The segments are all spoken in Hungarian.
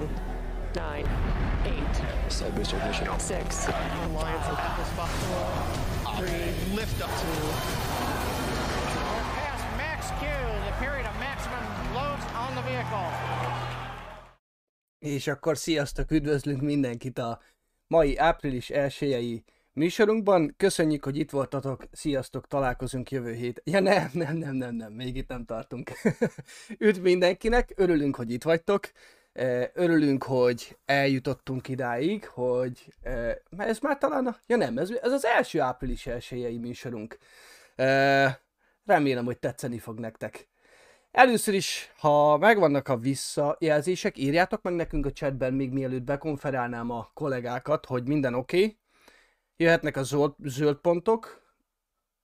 10, 9, 8, Side booster ignition. 6, Alliance of Atlas Buffalo. Three, lift up. És akkor sziasztok, üdvözlünk mindenkit a mai április 1 műsorunkban. Köszönjük, hogy itt voltatok, sziasztok, találkozunk jövő hét. Ja nem, nem, nem, nem, nem, még itt nem tartunk. Üdv mindenkinek, örülünk, hogy itt vagytok. Örülünk, hogy eljutottunk idáig, hogy ez már talán. Ja nem, ez, ez az első április 1 műsorunk. Remélem, hogy tetszeni fog nektek. Először is, ha megvannak a visszajelzések, írjátok meg nekünk a chatben, még mielőtt bekonferálnám a kollégákat, hogy minden oké. Okay. Jöhetnek a zöld, zöld pontok.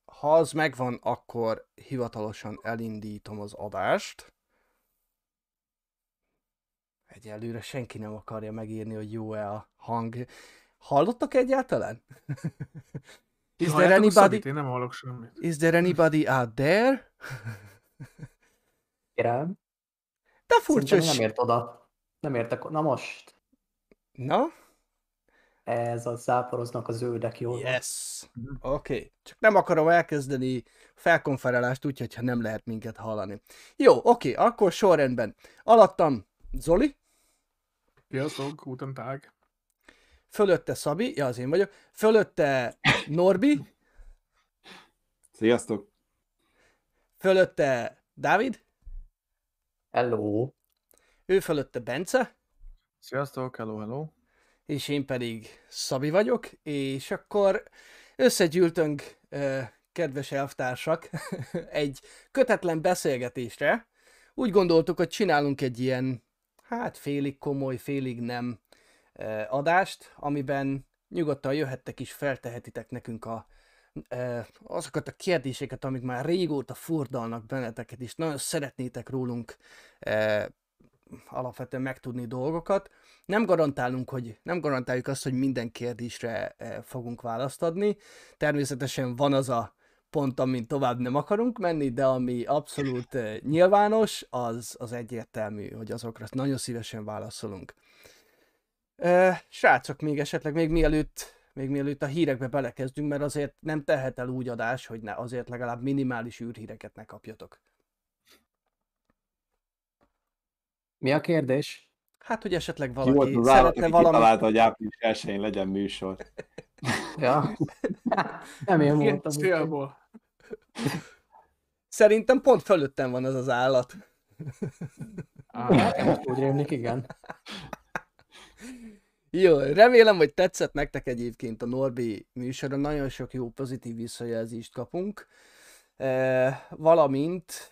Ha az megvan, akkor hivatalosan elindítom az adást. Egyelőre senki nem akarja megírni, hogy jó-e a hang. Hallottak egyáltalán? Is there anybody? Szabit? Én nem hallok semmit. Is there anybody out there? Kérem. De Furcsa, furcsa. nem ért oda. Nem értek. Na most. Na? Ez a záporoznak a zöldek jól. van. Yes. Oké. Okay. Csak nem akarom elkezdeni felkonferálást úgy, hogyha nem lehet minket hallani. Jó, oké, okay, akkor sorrendben. Alattam Zoli, Sziasztok, guten Tag. fölötte Szabi, ja az én vagyok, fölötte Norbi, Sziasztok! fölötte Dávid, Hello. ő fölötte Bence, Sziasztok, hello, hello. és én pedig Szabi vagyok, és akkor összegyűltünk, kedves elvtársak, egy kötetlen beszélgetésre. Úgy gondoltuk, hogy csinálunk egy ilyen, hát félig komoly, félig nem adást, amiben nyugodtan jöhettek is, feltehetitek nekünk a, azokat a kérdéseket, amik már régóta furdalnak benneteket, és nagyon szeretnétek rólunk alapvetően megtudni dolgokat. Nem garantálunk, hogy nem garantáljuk azt, hogy minden kérdésre fogunk választ adni. Természetesen van az a pont, amin tovább nem akarunk menni, de ami abszolút nyilvános, az, az egyértelmű, hogy azokra nagyon szívesen válaszolunk. Eh, Srácok, még esetleg még mielőtt még mielőtt a hírekbe belekezdünk, mert azért nem tehet el úgy adás, hogy ne, azért legalább minimális űrhíreket ne kapjatok. Mi a kérdés? Hát, hogy esetleg valaki állat, szeretne aki valami... kitalálta, hogy április 1 legyen műsor? Ja. nem én voltam. célból. Szerintem pont fölöttem van az az állat. Á, Most úgy rémlik, igen. Jó, remélem, hogy tetszett nektek egyébként a Norbi műsora, nagyon sok jó pozitív visszajelzést kapunk. Valamint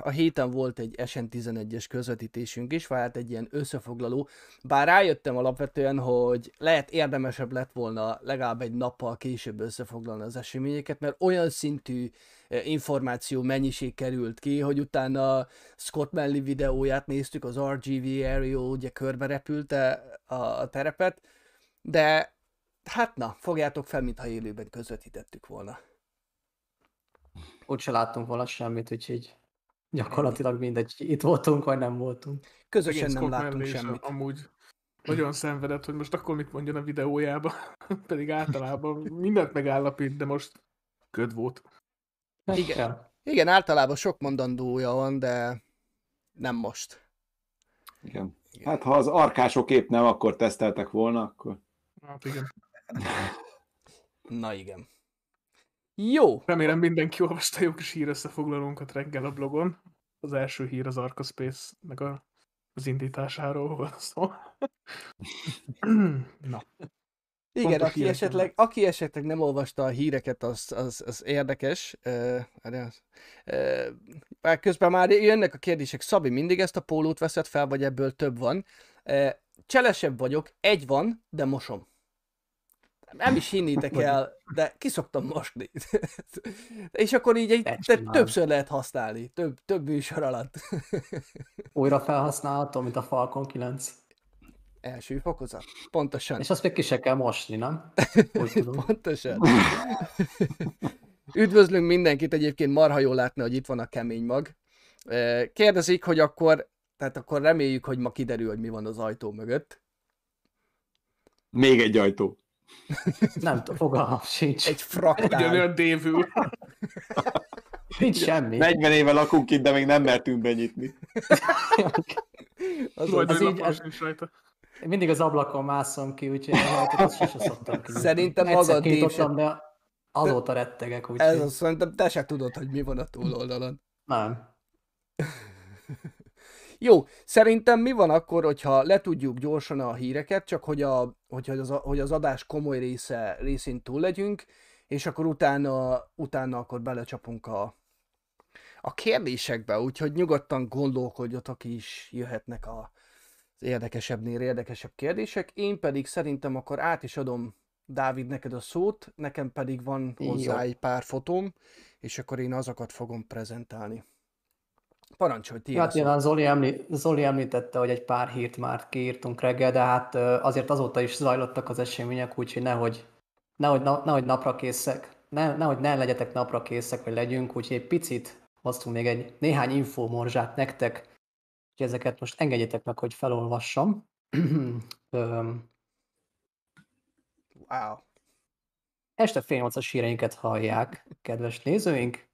a héten volt egy SN11-es közvetítésünk is, vált egy ilyen összefoglaló, bár rájöttem alapvetően, hogy lehet érdemesebb lett volna legalább egy nappal később összefoglalni az eseményeket, mert olyan szintű információ mennyiség került ki, hogy utána Scott Manley videóját néztük, az RGV Aerial ugye körbe repülte a terepet, de hát na, fogjátok fel, mintha élőben közvetítettük volna. Úgyse láttunk volna semmit, úgyhogy gyakorlatilag mindegy, itt voltunk, vagy nem voltunk. Közösen nem láttunk semmit. Amúgy nagyon szenvedett, hogy most akkor mit mondjon a videójába. Pedig általában mindent megállapít, de most köd volt. Hát, Igen. Igen, általában sok mondandója van, de nem most. Igen. Hát ha az arkások épp nem, akkor teszteltek volna, akkor... Hát igen. Na igen. Jó, Remélem mindenki olvasta jó kis hír összefoglalónkat reggel a blogon. Az első hír az Arca Space, meg a, az indításáról volt szó. Na, igen, Pontos aki esetleg, aki esetleg nem olvasta a híreket, az, az, az érdekes. Uh, uh, közben már jönnek a kérdések. Szabi, mindig ezt a pólót veszed fel, vagy ebből több van? Uh, cselesebb vagyok, egy van, de mosom. Nem is hinnétek el, de kiszoktam mosni. És akkor így egy, csináld. többször lehet használni, több, több műsor alatt. Újra felhasználható, mint a Falcon 9. Első fokozat. Pontosan. És azt még ki se kell mosni, nem? Pontosan. Üdvözlünk mindenkit, egyébként marha jól látni, hogy itt van a kemény mag. Eh, Kérdezik, hogy akkor, Tehát akkor reméljük, hogy ma kiderül, hogy mi van az ajtó mögött. Még egy ajtó. Nem tudom, fogalmam sincs. Egy fraktál. Ugyanolyan dévül. Nincs semmi. 40 éve lakunk itt, de még nem mertünk benyitni. Az Majd ez egy így- rajta. Én mindig az ablakon mászom ki, úgyhogy az sose szoktam ki. Szerintem magad kinyitottam, de azóta rettegek, úgyhogy Ez azt szerintem te se tudod, hogy mi van a túloldalon. nem. Jó, szerintem mi van akkor, hogyha letudjuk gyorsan a híreket, csak hogy, a, hogy, az, hogy az adás komoly része, részén túl legyünk, és akkor utána, utána akkor belecsapunk a, a kérdésekbe, úgyhogy nyugodtan gondolkodjatok is, jöhetnek a, az érdekesebbnél érdekesebb kérdések. Én pedig szerintem akkor át is adom Dávid neked a szót, nekem pedig van hozzá Jó. egy pár fotóm, és akkor én azokat fogom prezentálni. Parancsolj, a Hát nyilván Zoli, emlí- Zoli említette, hogy egy pár hírt már kiírtunk reggel, de hát azért azóta is zajlottak az események, úgyhogy nehogy, nehogy, nehogy napra készek, ne, nehogy ne legyetek napra készek, vagy legyünk, úgyhogy egy picit hoztunk még egy néhány infomorzsát nektek, úgyhogy ezeket most engedjétek meg, hogy felolvassam. Wow. Este fél nyolcas híreinket hallják, kedves nézőink.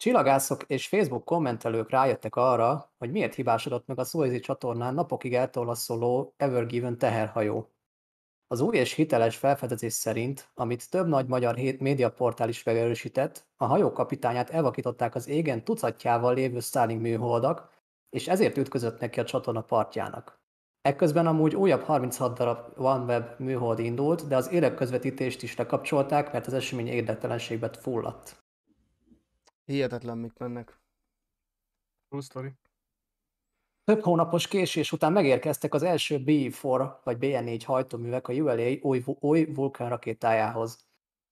Csillagászok és Facebook kommentelők rájöttek arra, hogy miért hibásodott meg a Suezi csatornán napokig eltolaszoló Ever Given teherhajó. Az új és hiteles felfedezés szerint, amit több nagy magyar médiaportál is megerősített, a hajó kapitányát elvakították az égen tucatjával lévő Starlink műholdak, és ezért ütközött neki a csatorna partjának. Ekközben amúgy újabb 36 darab OneWeb műhold indult, de az élőközvetítést is lekapcsolták, mert az esemény érdektelenségbe fulladt. Hihetetlen, mik mennek. True story. Több hónapos késés után megérkeztek az első B4 vagy BN4 hajtóművek a ULA új, új Vulcan rakétájához.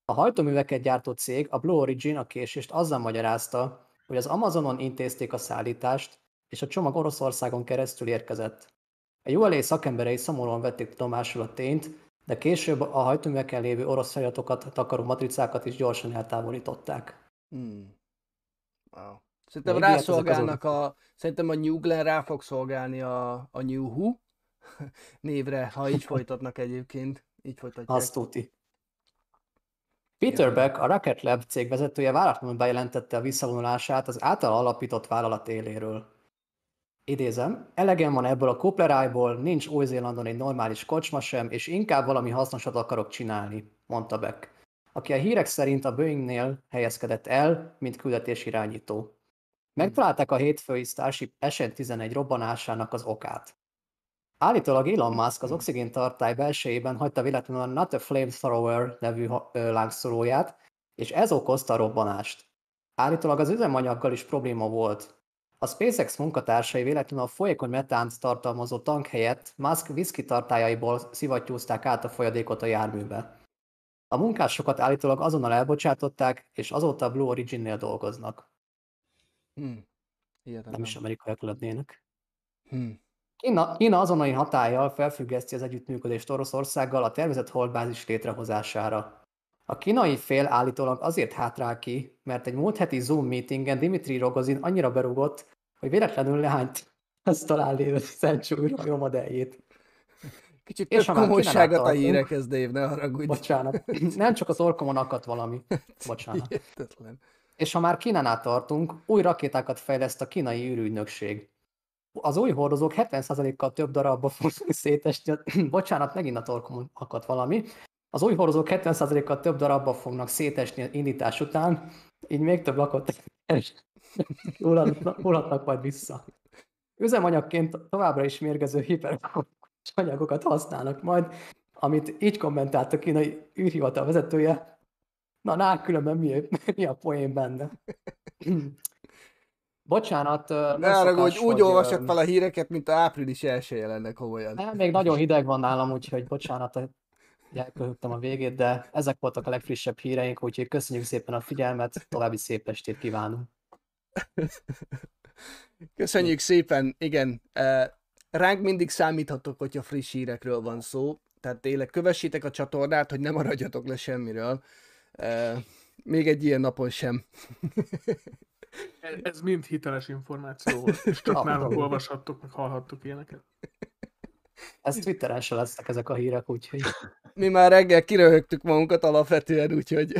A hajtóműveket gyártó cég, a Blue Origin a késést azzal magyarázta, hogy az Amazonon intézték a szállítást, és a csomag Oroszországon keresztül érkezett. A ULA szakemberei szomorúan vették tudomásul a tényt, de később a hajtóműveken lévő orosz fejatokat, takaró matricákat is gyorsan eltávolították. Hmm. Wow. Szerintem Még rászolgálnak a... Szerintem a New Glenn rá fog szolgálni a, a New Who névre, ha így folytatnak egyébként. Így folytatják. Azt tuti. Peter Beck, a Rocket Lab cég vezetője váratlanul bejelentette a visszavonulását az által alapított vállalat éléről. Idézem, elegem van ebből a kuplerájból, nincs Új-Zélandon egy normális kocsma sem, és inkább valami hasznosat akarok csinálni, mondta Beck, aki a hírek szerint a Boeingnél helyezkedett el, mint küldetésirányító. Megtalálták a hétfői Starship SN-11 robbanásának az okát. Állítólag Elon Musk az oxigén tartály belsejében hagyta véletlenül a Not a Flamethrower nevű lángszóróját, és ez okozta a robbanást. Állítólag az üzemanyaggal is probléma volt. A SpaceX munkatársai véletlenül a folyékony metánt tartalmazó tank helyett Musk whisky tartályaiból szivattyúzták át a folyadékot a járműbe. A munkásokat állítólag azonnal elbocsátották, és azóta a Blue Origin-nél dolgoznak. Hmm. Hihetetlen. Nem is amerikaiak lennének. Hmm. Kína, Kína azonnali hatállyal felfüggeszti az együttműködést Oroszországgal a tervezett holdbázis létrehozására. A kínai fél állítólag azért hátrál ki, mert egy múlt heti Zoom meetingen Dimitri Rogozin annyira berugott, hogy véletlenül lehányt ezt talán lévő Century modelljét. Kicsit És több komolyságot a hírekhez, Dave, ne haragudj. Bocsánat. Nem csak az orkomon akadt valami. Bocsánat. Hihetetlen. És ha már Kínánál tartunk, új rakétákat fejleszt a kínai űrügynökség. Az új hordozók 70%-kal több darabba fognak szétesni. Bocsánat, megint a torkomon akadt valami. Az új hordozók 70%-kal több darabba fognak szétesni az indítás után, így még több lakott hullhatnak majd vissza. Üzemanyagként továbbra is mérgező hiperkos anyagokat használnak majd, amit így kommentált a kínai űrhivatal vezetője. Na, na, különben mi, mi a poén benne? Bocsánat, Ne úgy hogy, olvassak öm, fel a híreket, mint a április első lenne komolyan. nem, még nagyon hideg van nálam, úgyhogy bocsánat, elköhögtem a végét, de ezek voltak a legfrissebb híreink, úgyhogy köszönjük szépen a figyelmet, további szép estét kívánunk. Köszönjük szépen, igen. Ránk mindig számíthatok, hogyha friss hírekről van szó. Tehát tényleg kövessétek a csatornát, hogy ne maradjatok le semmiről. Még egy ilyen napon sem. Ez mind hiteles információ volt, és csak nálunk olvashattok, meg hallhattok ilyeneket. Ez Twitteren se lesznek ezek a hírek, úgyhogy Mi már reggel kiröhögtük magunkat alapvetően, úgyhogy...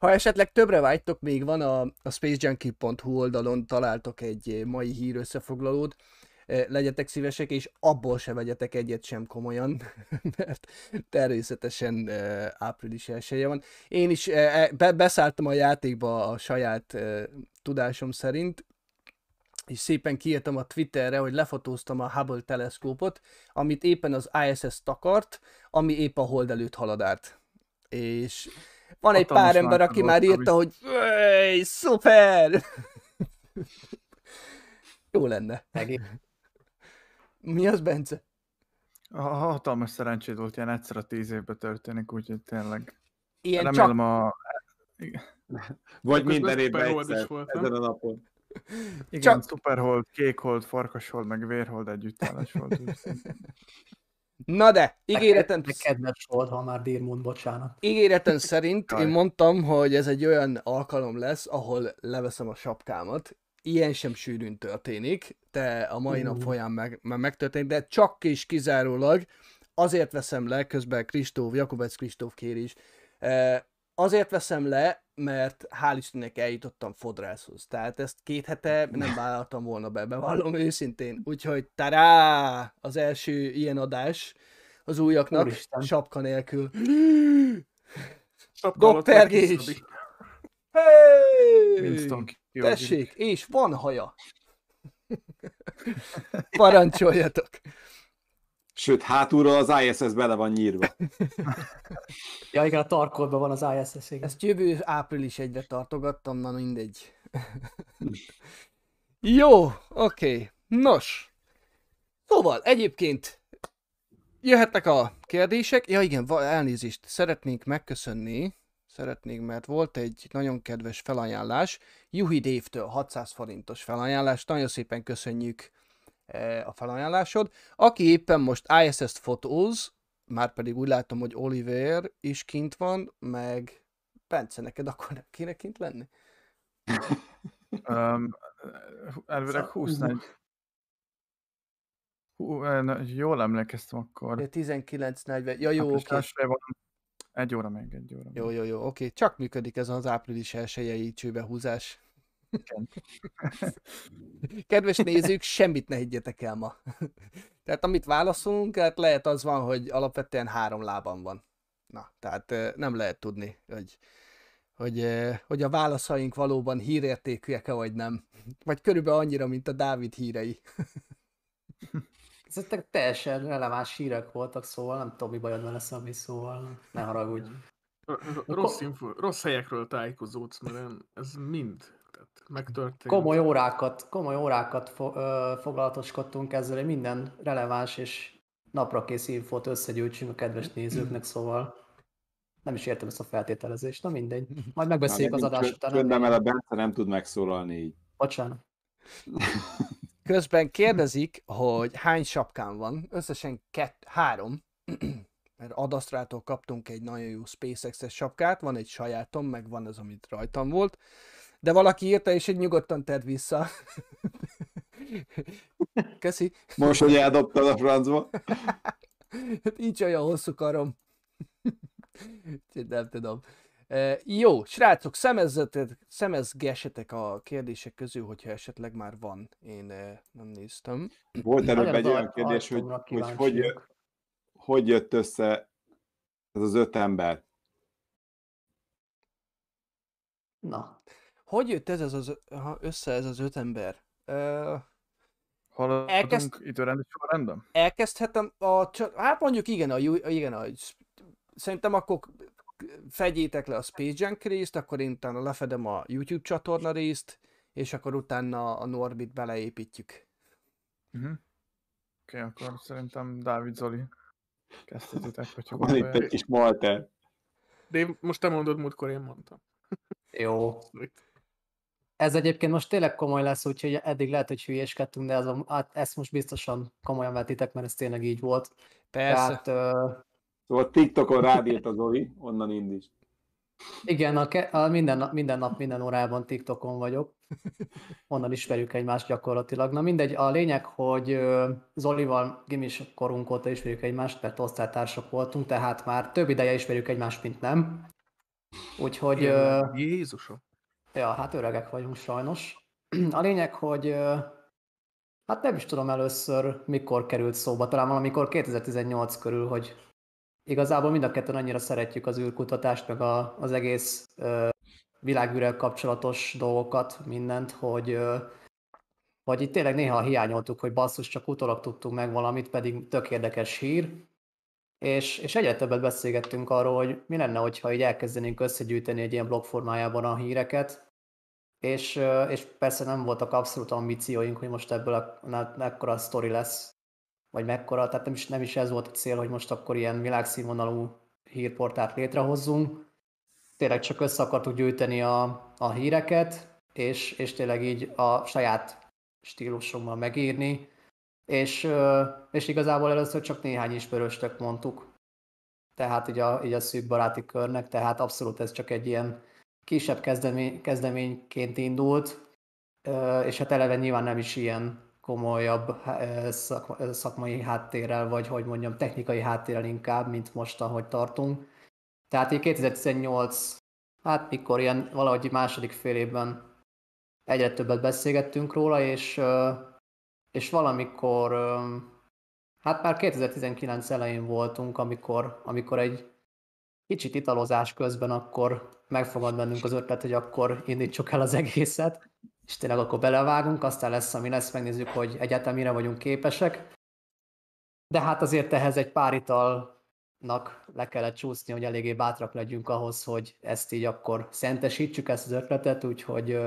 ha esetleg többre vágytok, még van a, a spacejunkie.hu oldalon találtok egy mai hír összefoglalót, Eh, legyetek szívesek, és abból se vegyetek egyet sem komolyan, mert természetesen eh, április elsője van. Én is be, beszálltam a játékba a saját tudásom szerint, és szépen kiírtam a Twitterre, hogy lefotóztam a Hubble teleszkópot, amit éppen az ISS takart, ami épp a hold előtt halad át. És van egy pár ember, aki már írta, hogy "Öj, szuper! Jó lenne. egész. Mi az, Bence? Ha- Hatalmas szerencséd volt, ilyen egyszer a tíz évben történik, úgyhogy tényleg. Ilyen Remélem csak... a... Vagy minden évben egyszer, ezen a napon. Igen, Csak-. Superhold, Kékhold, Farkashold, meg Vérhold együttállás volt. Na de, ígéretem, Meg kedves volt, ha már Dirmund, bocsánat. ígéretem szerint én mondtam, hogy ez egy olyan alkalom lesz, ahol leveszem a sapkámat. Ilyen sem sűrűn történik, de a mai nap Ú. folyamán meg, már megtörténik, de csak és kizárólag azért veszem le, közben Kristóf, Jakubec Kristóf kér is, eh, azért veszem le, mert hál' Istennek eljutottam fodrászhoz. Tehát ezt két hete nem vállaltam volna be, bevallom őszintén. Úgyhogy tará! Az első ilyen adás az újaknak, Úristen. sapka nélkül. Sapka. Hey! Kiyogi. Tessék, és van haja. Parancsoljatok. Sőt, hátulról az ISS bele van nyírva. Ja igen, a tarkolban van az ISS, igen. Ezt jövő április egyre tartogattam, na mindegy. Jó, oké. Okay. Nos. Szóval, egyébként jöhetnek a kérdések. Ja igen, elnézést, szeretnénk megköszönni, szeretnénk, mert volt egy nagyon kedves felajánlás, Juhi Dévtől 600 forintos felajánlás, nagyon szépen köszönjük a felajánlásod. Aki éppen most ISS-t fotóz, már pedig úgy látom, hogy Oliver is kint van, meg Bence, neked akkor nem kéne kint lenni? Um, elvileg Szóval- 24. Hú, eh, jól emlékeztem akkor. 19.40, ja jó, oké. van. Egy óra még, egy óra. Jó, még. jó, jó, oké. Csak működik ez az április elsőjei csőbehúzás. Kedves nézők, semmit ne higgyetek el ma. tehát amit válaszolunk, hát lehet az van, hogy alapvetően három lábam van. Na, tehát eh, nem lehet tudni, hogy, hogy, hogy a válaszaink valóban hírértékűek-e vagy nem. Vagy körülbelül annyira, mint a Dávid hírei. Ezek teljesen releváns hírek voltak, szóval nem tudom, mi bajod vele, Szabi, szóval ne haragudj. Rossz, info, rossz helyekről tájékozódsz, mert ez mind megtörtént. Komoly órákat, komoly órákat fo- ö, foglalatoskodtunk ezzel, hogy minden releváns és napra kész infót összegyűjtsünk a kedves nézőknek, szóval nem is értem ezt a feltételezést, na mindegy. Majd megbeszéljük az adás után. Csöndem el a Bence nem tud megszólalni így. Bocsánat. Közben kérdezik, hogy hány sapkám van. Összesen kett, három. Mert Adasztrától kaptunk egy nagyon jó SpaceX-es sapkát, van egy sajátom, meg van az, amit rajtam volt. De valaki írta, és egy nyugodtan tedd vissza. Köszi. Most, hogy eldobtad a francba. Hát Nincs olyan hosszú karom. Nem tudom. E, jó, srácok, szemezgessetek a kérdések közül, hogyha esetleg már van. Én e, nem néztem. Volt előbb egy olyan kérdés, hogy, hogy hogy, hogy jött össze ez az öt ember. Na, Hogy jött ez az, az össze ez az öt ember? Ö, Haladunk Elkezd- időrendi sorrendben? elkezdhetem a, hát mondjuk igen, a, igen, a, szerintem akkor fedjétek le a Space Junk részt, akkor én utána lefedem a YouTube csatorna részt, és akkor utána a Norbit beleépítjük. Uh-huh. Oké, okay, akkor szerintem Dávid Zoli kezdhetitek, hogyha Van itt egy kis Malter. De most te mondod, múltkor én mondtam. jó. Ez egyébként most tényleg komoly lesz, úgyhogy eddig lehet, hogy hülyéskedtünk, de ez a, hát ezt most biztosan komolyan vetitek, mert ez tényleg így volt. Persze. Tehát ö, Szóval TikTokon rád írt az Oli, onnan indíts. Igen, a, ke- a minden, nap, minden nap, minden órában TikTokon vagyok. Onnan ismerjük egymást gyakorlatilag. Na mindegy, a lényeg, hogy Zolival gimis korunk óta ismerjük egymást, mert osztálytársak voltunk, tehát már több ideje ismerjük egymást, mint nem. Úgyhogy, ö, Jézusom. Ja, hát öregek vagyunk sajnos. A lényeg, hogy hát nem is tudom először, mikor került szóba, talán valamikor 2018 körül, hogy igazából mind a ketten annyira szeretjük az űrkutatást, meg a, az egész világűrrel kapcsolatos dolgokat, mindent, hogy, ö, itt tényleg néha hiányoltuk, hogy basszus, csak utólag tudtunk meg valamit, pedig tök érdekes hír. És, és egyre többet beszélgettünk arról, hogy mi lenne, hogyha így elkezdenénk összegyűjteni egy ilyen blog formájában a híreket, és, és persze nem voltak abszolút ambícióink, hogy most ebből a, me- mekkora sztori lesz, vagy mekkora, tehát nem is, nem is ez volt a cél, hogy most akkor ilyen világszínvonalú hírportált létrehozzunk. Tényleg csak össze akartuk gyűjteni a, a híreket, és, és tényleg így a saját stílusommal megírni, és, és igazából először csak néhány ismerőstök mondtuk, tehát így a, így a szűk baráti körnek, tehát abszolút ez csak egy ilyen kisebb kezdemény, kezdeményként indult, és hát eleve nyilván nem is ilyen komolyabb szakmai háttérrel, vagy hogy mondjam, technikai háttérrel inkább, mint most, ahogy tartunk. Tehát így 2018, hát mikor ilyen valahogy második fél évben egyre többet beszélgettünk róla, és, és valamikor, hát már 2019 elején voltunk, amikor, amikor egy kicsit italozás közben akkor megfogad bennünk az ötlet, hogy akkor indítsuk el az egészet, és tényleg akkor belevágunk, aztán lesz, ami lesz, megnézzük, hogy egyáltalán mire vagyunk képesek. De hát azért ehhez egy pár italnak le kellett csúszni, hogy eléggé bátrak legyünk ahhoz, hogy ezt így akkor szentesítsük, ezt az ötletet, úgyhogy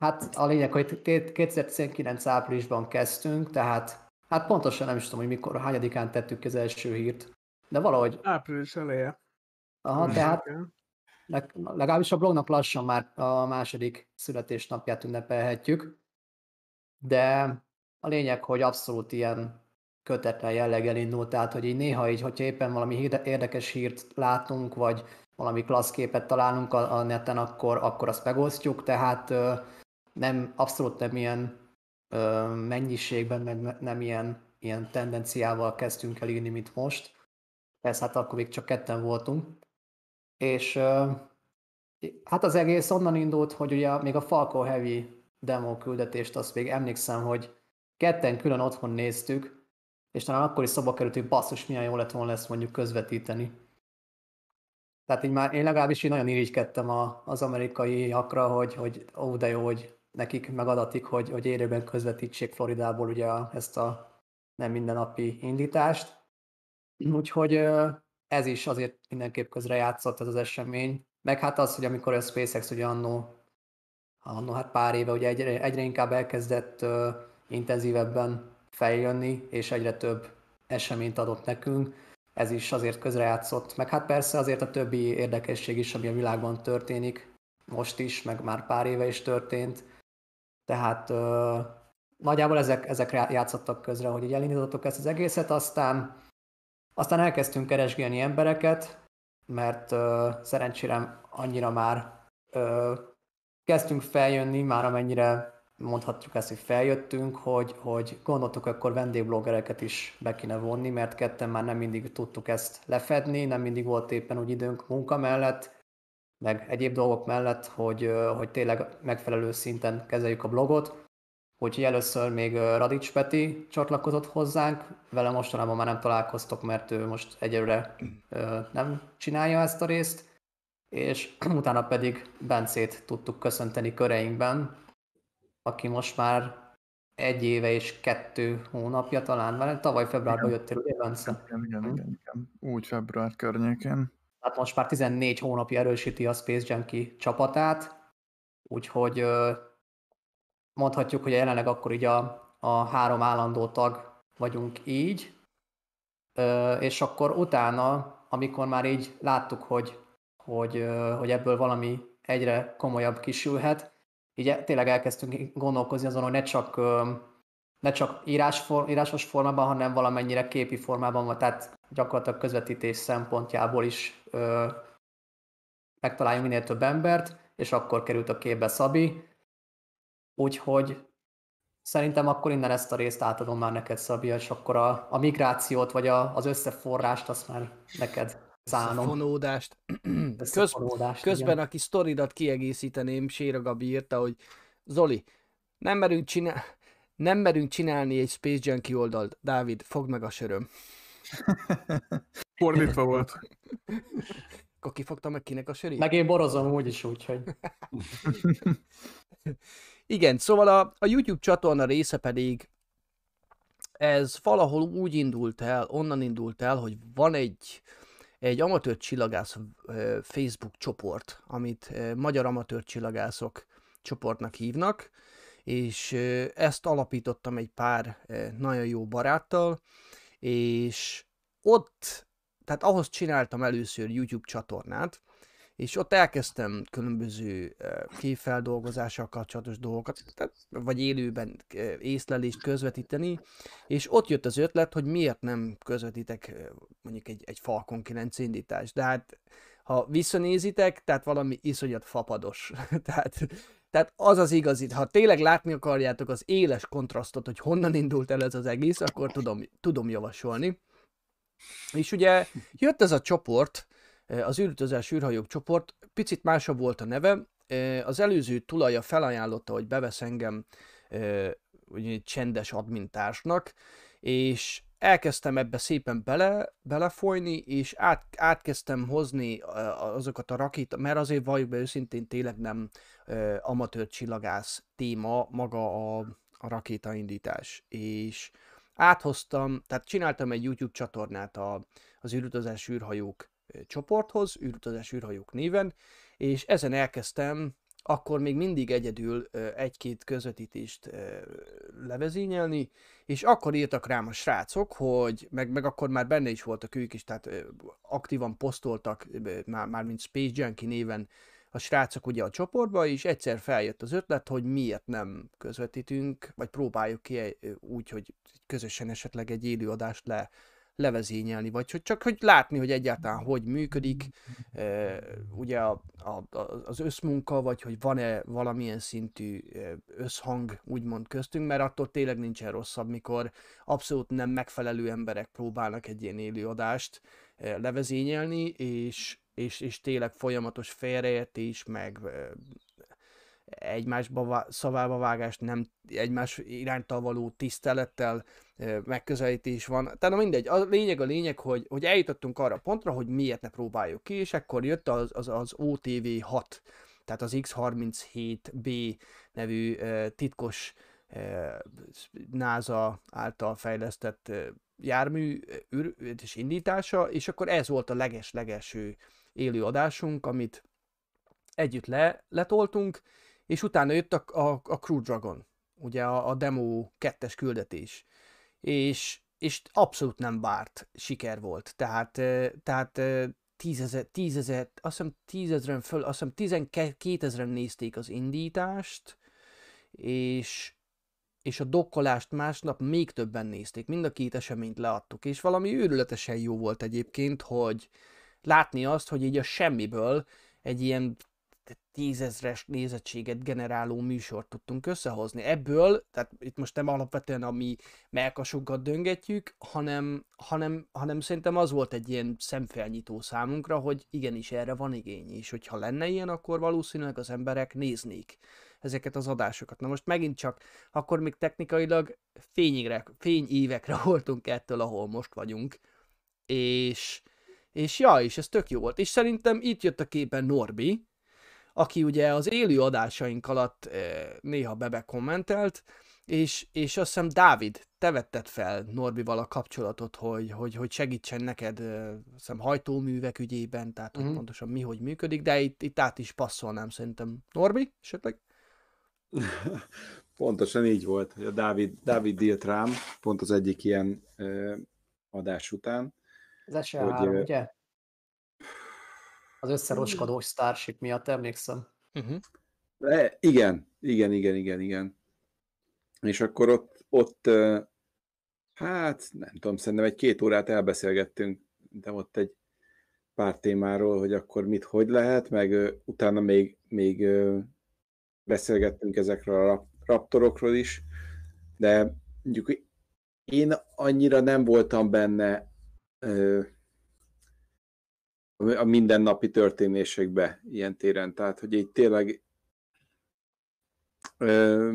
hát a lényeg, hogy 2019 áprilisban kezdtünk, tehát hát pontosan nem is tudom, hogy mikor, hányadikán tettük az első hírt, de valahogy, Április eleje. aha, tehát legalábbis a blognak lassan már a második születésnapját ünnepelhetjük, de a lényeg, hogy abszolút ilyen kötetlen jelleggel indult, tehát hogy így néha így, hogyha éppen valami érdekes hírt látunk, vagy valami klassz képet találunk a, a neten, akkor, akkor azt megosztjuk, tehát nem, abszolút nem ilyen ö, mennyiségben, meg ne- nem ilyen, ilyen tendenciával kezdtünk el írni, mint most. Ez hát akkor még csak ketten voltunk. És ö, hát az egész onnan indult, hogy ugye még a Falco Heavy demo küldetést, azt még emlékszem, hogy ketten külön otthon néztük, és talán akkor is szoba került, hogy basszus, milyen jó lett volna ezt mondjuk közvetíteni. Tehát így már én legalábbis így nagyon irigykedtem a, az amerikaiakra, hogy, hogy ó, de jó, hogy nekik megadatik, hogy, hogy élőben közvetítsék Floridából ugye a, ezt a nem mindennapi indítást. Úgyhogy ez is azért mindenképp közre játszott ez az esemény. Meg hát az, hogy amikor a SpaceX ugye annó, annó hát pár éve ugye egyre, egyre inkább elkezdett uh, intenzívebben feljönni, és egyre több eseményt adott nekünk, ez is azért közrejátszott. Meg hát persze azért a többi érdekesség is, ami a világban történik, most is, meg már pár éve is történt. Tehát uh, nagyjából ezek, ezek játszottak közre, hogy így elindítottuk ezt az egészet, aztán aztán elkezdtünk keresgélni embereket, mert uh, szerencsére annyira már uh, kezdtünk feljönni, már amennyire mondhatjuk ezt, hogy feljöttünk, hogy, hogy gondoltuk akkor vendégbloggereket is be kéne vonni, mert ketten már nem mindig tudtuk ezt lefedni, nem mindig volt éppen úgy időnk munka mellett, meg egyéb dolgok mellett, hogy, hogy tényleg megfelelő szinten kezeljük a blogot. Úgyhogy először még Radics Peti csatlakozott hozzánk, vele mostanában már nem találkoztok, mert ő most egyelőre nem csinálja ezt a részt, és utána pedig Bencét tudtuk köszönteni köreinkben, aki most már egy éve és kettő hónapja talán, mert tavaly februárban jöttél, ugye Bence? Igen, igen, igen, igen. Úgy február környékén. Hát most már 14 hónapja erősíti a Space Junkie csapatát, úgyhogy mondhatjuk, hogy jelenleg akkor így a, a három állandó tag vagyunk így, és akkor utána, amikor már így láttuk, hogy, hogy, hogy ebből valami egyre komolyabb kisülhet, így e- tényleg elkezdtünk gondolkozni azon, hogy ne csak, ne csak írás, írásos formában, hanem valamennyire képi formában van, tehát gyakorlatilag közvetítés szempontjából is ö, megtaláljunk minél több embert, és akkor került a képbe Szabi. Úgyhogy szerintem akkor innen ezt a részt átadom már neked, Szabi, és akkor a, a migrációt, vagy a, az összeforrást, azt már neked szánom. Összefonódást. Köz, Összefonódást, közben, igen. aki sztoridat kiegészíteném, Séra Gabi írta, hogy Zoli, nem merünk, csinál, nem merünk csinálni egy Space Junkie oldalt. Dávid, fogd meg a söröm. Fordítva volt. Akkor kifogta meg kinek a sörét? Meg én borozom úgyis, úgyhogy Igen, szóval a, a YouTube csatorna része pedig ez valahol úgy indult el, onnan indult el, hogy van egy, egy amatőr csillagász Facebook csoport, amit magyar amatőr csillagászok csoportnak hívnak, és ezt alapítottam egy pár nagyon jó baráttal, és ott, tehát ahhoz csináltam először YouTube csatornát, és ott elkezdtem különböző képfeldolgozással kapcsolatos dolgokat, tehát, vagy élőben észlelést közvetíteni, és ott jött az ötlet, hogy miért nem közvetítek mondjuk egy, egy Falcon 9 indítást. De hát, ha visszanézitek, tehát valami iszonyat fapados. tehát, tehát az az igazi, ha tényleg látni akarjátok az éles kontrasztot, hogy honnan indult el ez az egész, akkor tudom, tudom javasolni. És ugye jött ez a csoport, eh, az űrutazás űrhajók csoport, picit másabb volt a neve, eh, az előző tulaja felajánlotta, hogy bevesz engem eh, csendes admintársnak, és elkezdtem ebbe szépen bele, belefolyni, és át, átkezdtem hozni azokat a rakít, mert azért valljuk be őszintén tényleg nem amatőr csillagász téma maga a, a rakétaindítás. És áthoztam, tehát csináltam egy YouTube csatornát a, az űrutazás űrhajók csoporthoz, űrutazás űrhajók néven, és ezen elkezdtem akkor még mindig egyedül egy-két közvetítést levezényelni, és akkor írtak rám a srácok, hogy, meg, meg akkor már benne is voltak ők is, tehát aktívan posztoltak, már, már mint Space Junkie néven a srácok ugye a csoportba, és egyszer feljött az ötlet, hogy miért nem közvetítünk, vagy próbáljuk ki úgy, hogy közösen esetleg egy élőadást le, levezényelni, vagy hogy csak hogy látni, hogy egyáltalán hogy működik, ugye a, a, az összmunka, vagy hogy van-e valamilyen szintű összhang úgymond köztünk, mert attól tényleg nincsen rosszabb, mikor abszolút nem megfelelő emberek próbálnak egy ilyen élőadást levezényelni, és, és, és tényleg folyamatos félreértés, meg egymásba vá- szavába vágás, nem egymás iránytal való tisztelettel megközelítés van. Tehát mindegy, a lényeg a lényeg, hogy, hogy eljutottunk arra a pontra, hogy miért ne próbáljuk ki, és akkor jött az, az, az OTV6, tehát az X37B nevű titkos NASA által fejlesztett jármű és indítása, és akkor ez volt a leges-legelső élő adásunk, amit együtt le, letoltunk, és utána jött a, a, a Crew Dragon, ugye a, a demo kettes küldetés, és, és abszolút nem várt siker volt, tehát, tehát tízezer, tízezer, azt hiszem tízezren föl, azt hiszem tizenkétezren nézték az indítást, és, és a dokkolást másnap még többen nézték, mind a két eseményt leadtuk, és valami őrületesen jó volt egyébként, hogy látni azt, hogy így a semmiből egy ilyen tízezres nézettséget generáló műsort tudtunk összehozni. Ebből, tehát itt most nem alapvetően a mi melkasunkat döngetjük, hanem, hanem, hanem szerintem az volt egy ilyen szemfelnyitó számunkra, hogy igenis erre van igény, és hogyha lenne ilyen, akkor valószínűleg az emberek néznék ezeket az adásokat. Na most megint csak, akkor még technikailag fényigre, fényévekre voltunk ettől, ahol most vagyunk, és, és ja, és ez tök jó volt. És szerintem itt jött a képen Norbi, aki ugye az élő adásaink alatt eh, néha bebe kommentelt, és, és azt hiszem Dávid, te vetted fel Norbival a kapcsolatot, hogy, hogy, hogy segítsen neked eh, azt hiszem hajtóművek ügyében, tehát hogy Mhm. pontosan mi, hogy működik, de itt, itt át is passzolnám szerintem. Norbi, esetleg? Pontosan így volt, hogy a Dávid, Dávid írt rám, pont az egyik ilyen ö, adás után. az SL3, Hogy, ugye? Az összeroskadós Starship miatt emlékszem. Uh-huh. De, igen, igen, igen, igen, igen. És akkor ott, ott hát nem tudom, szerintem egy két órát elbeszélgettünk, de ott egy pár témáról, hogy akkor mit, hogy lehet, meg utána még, még beszélgettünk ezekről a rap- raptorokról is, de mondjuk én annyira nem voltam benne a mindennapi történésekbe ilyen téren, tehát hogy így tényleg ö,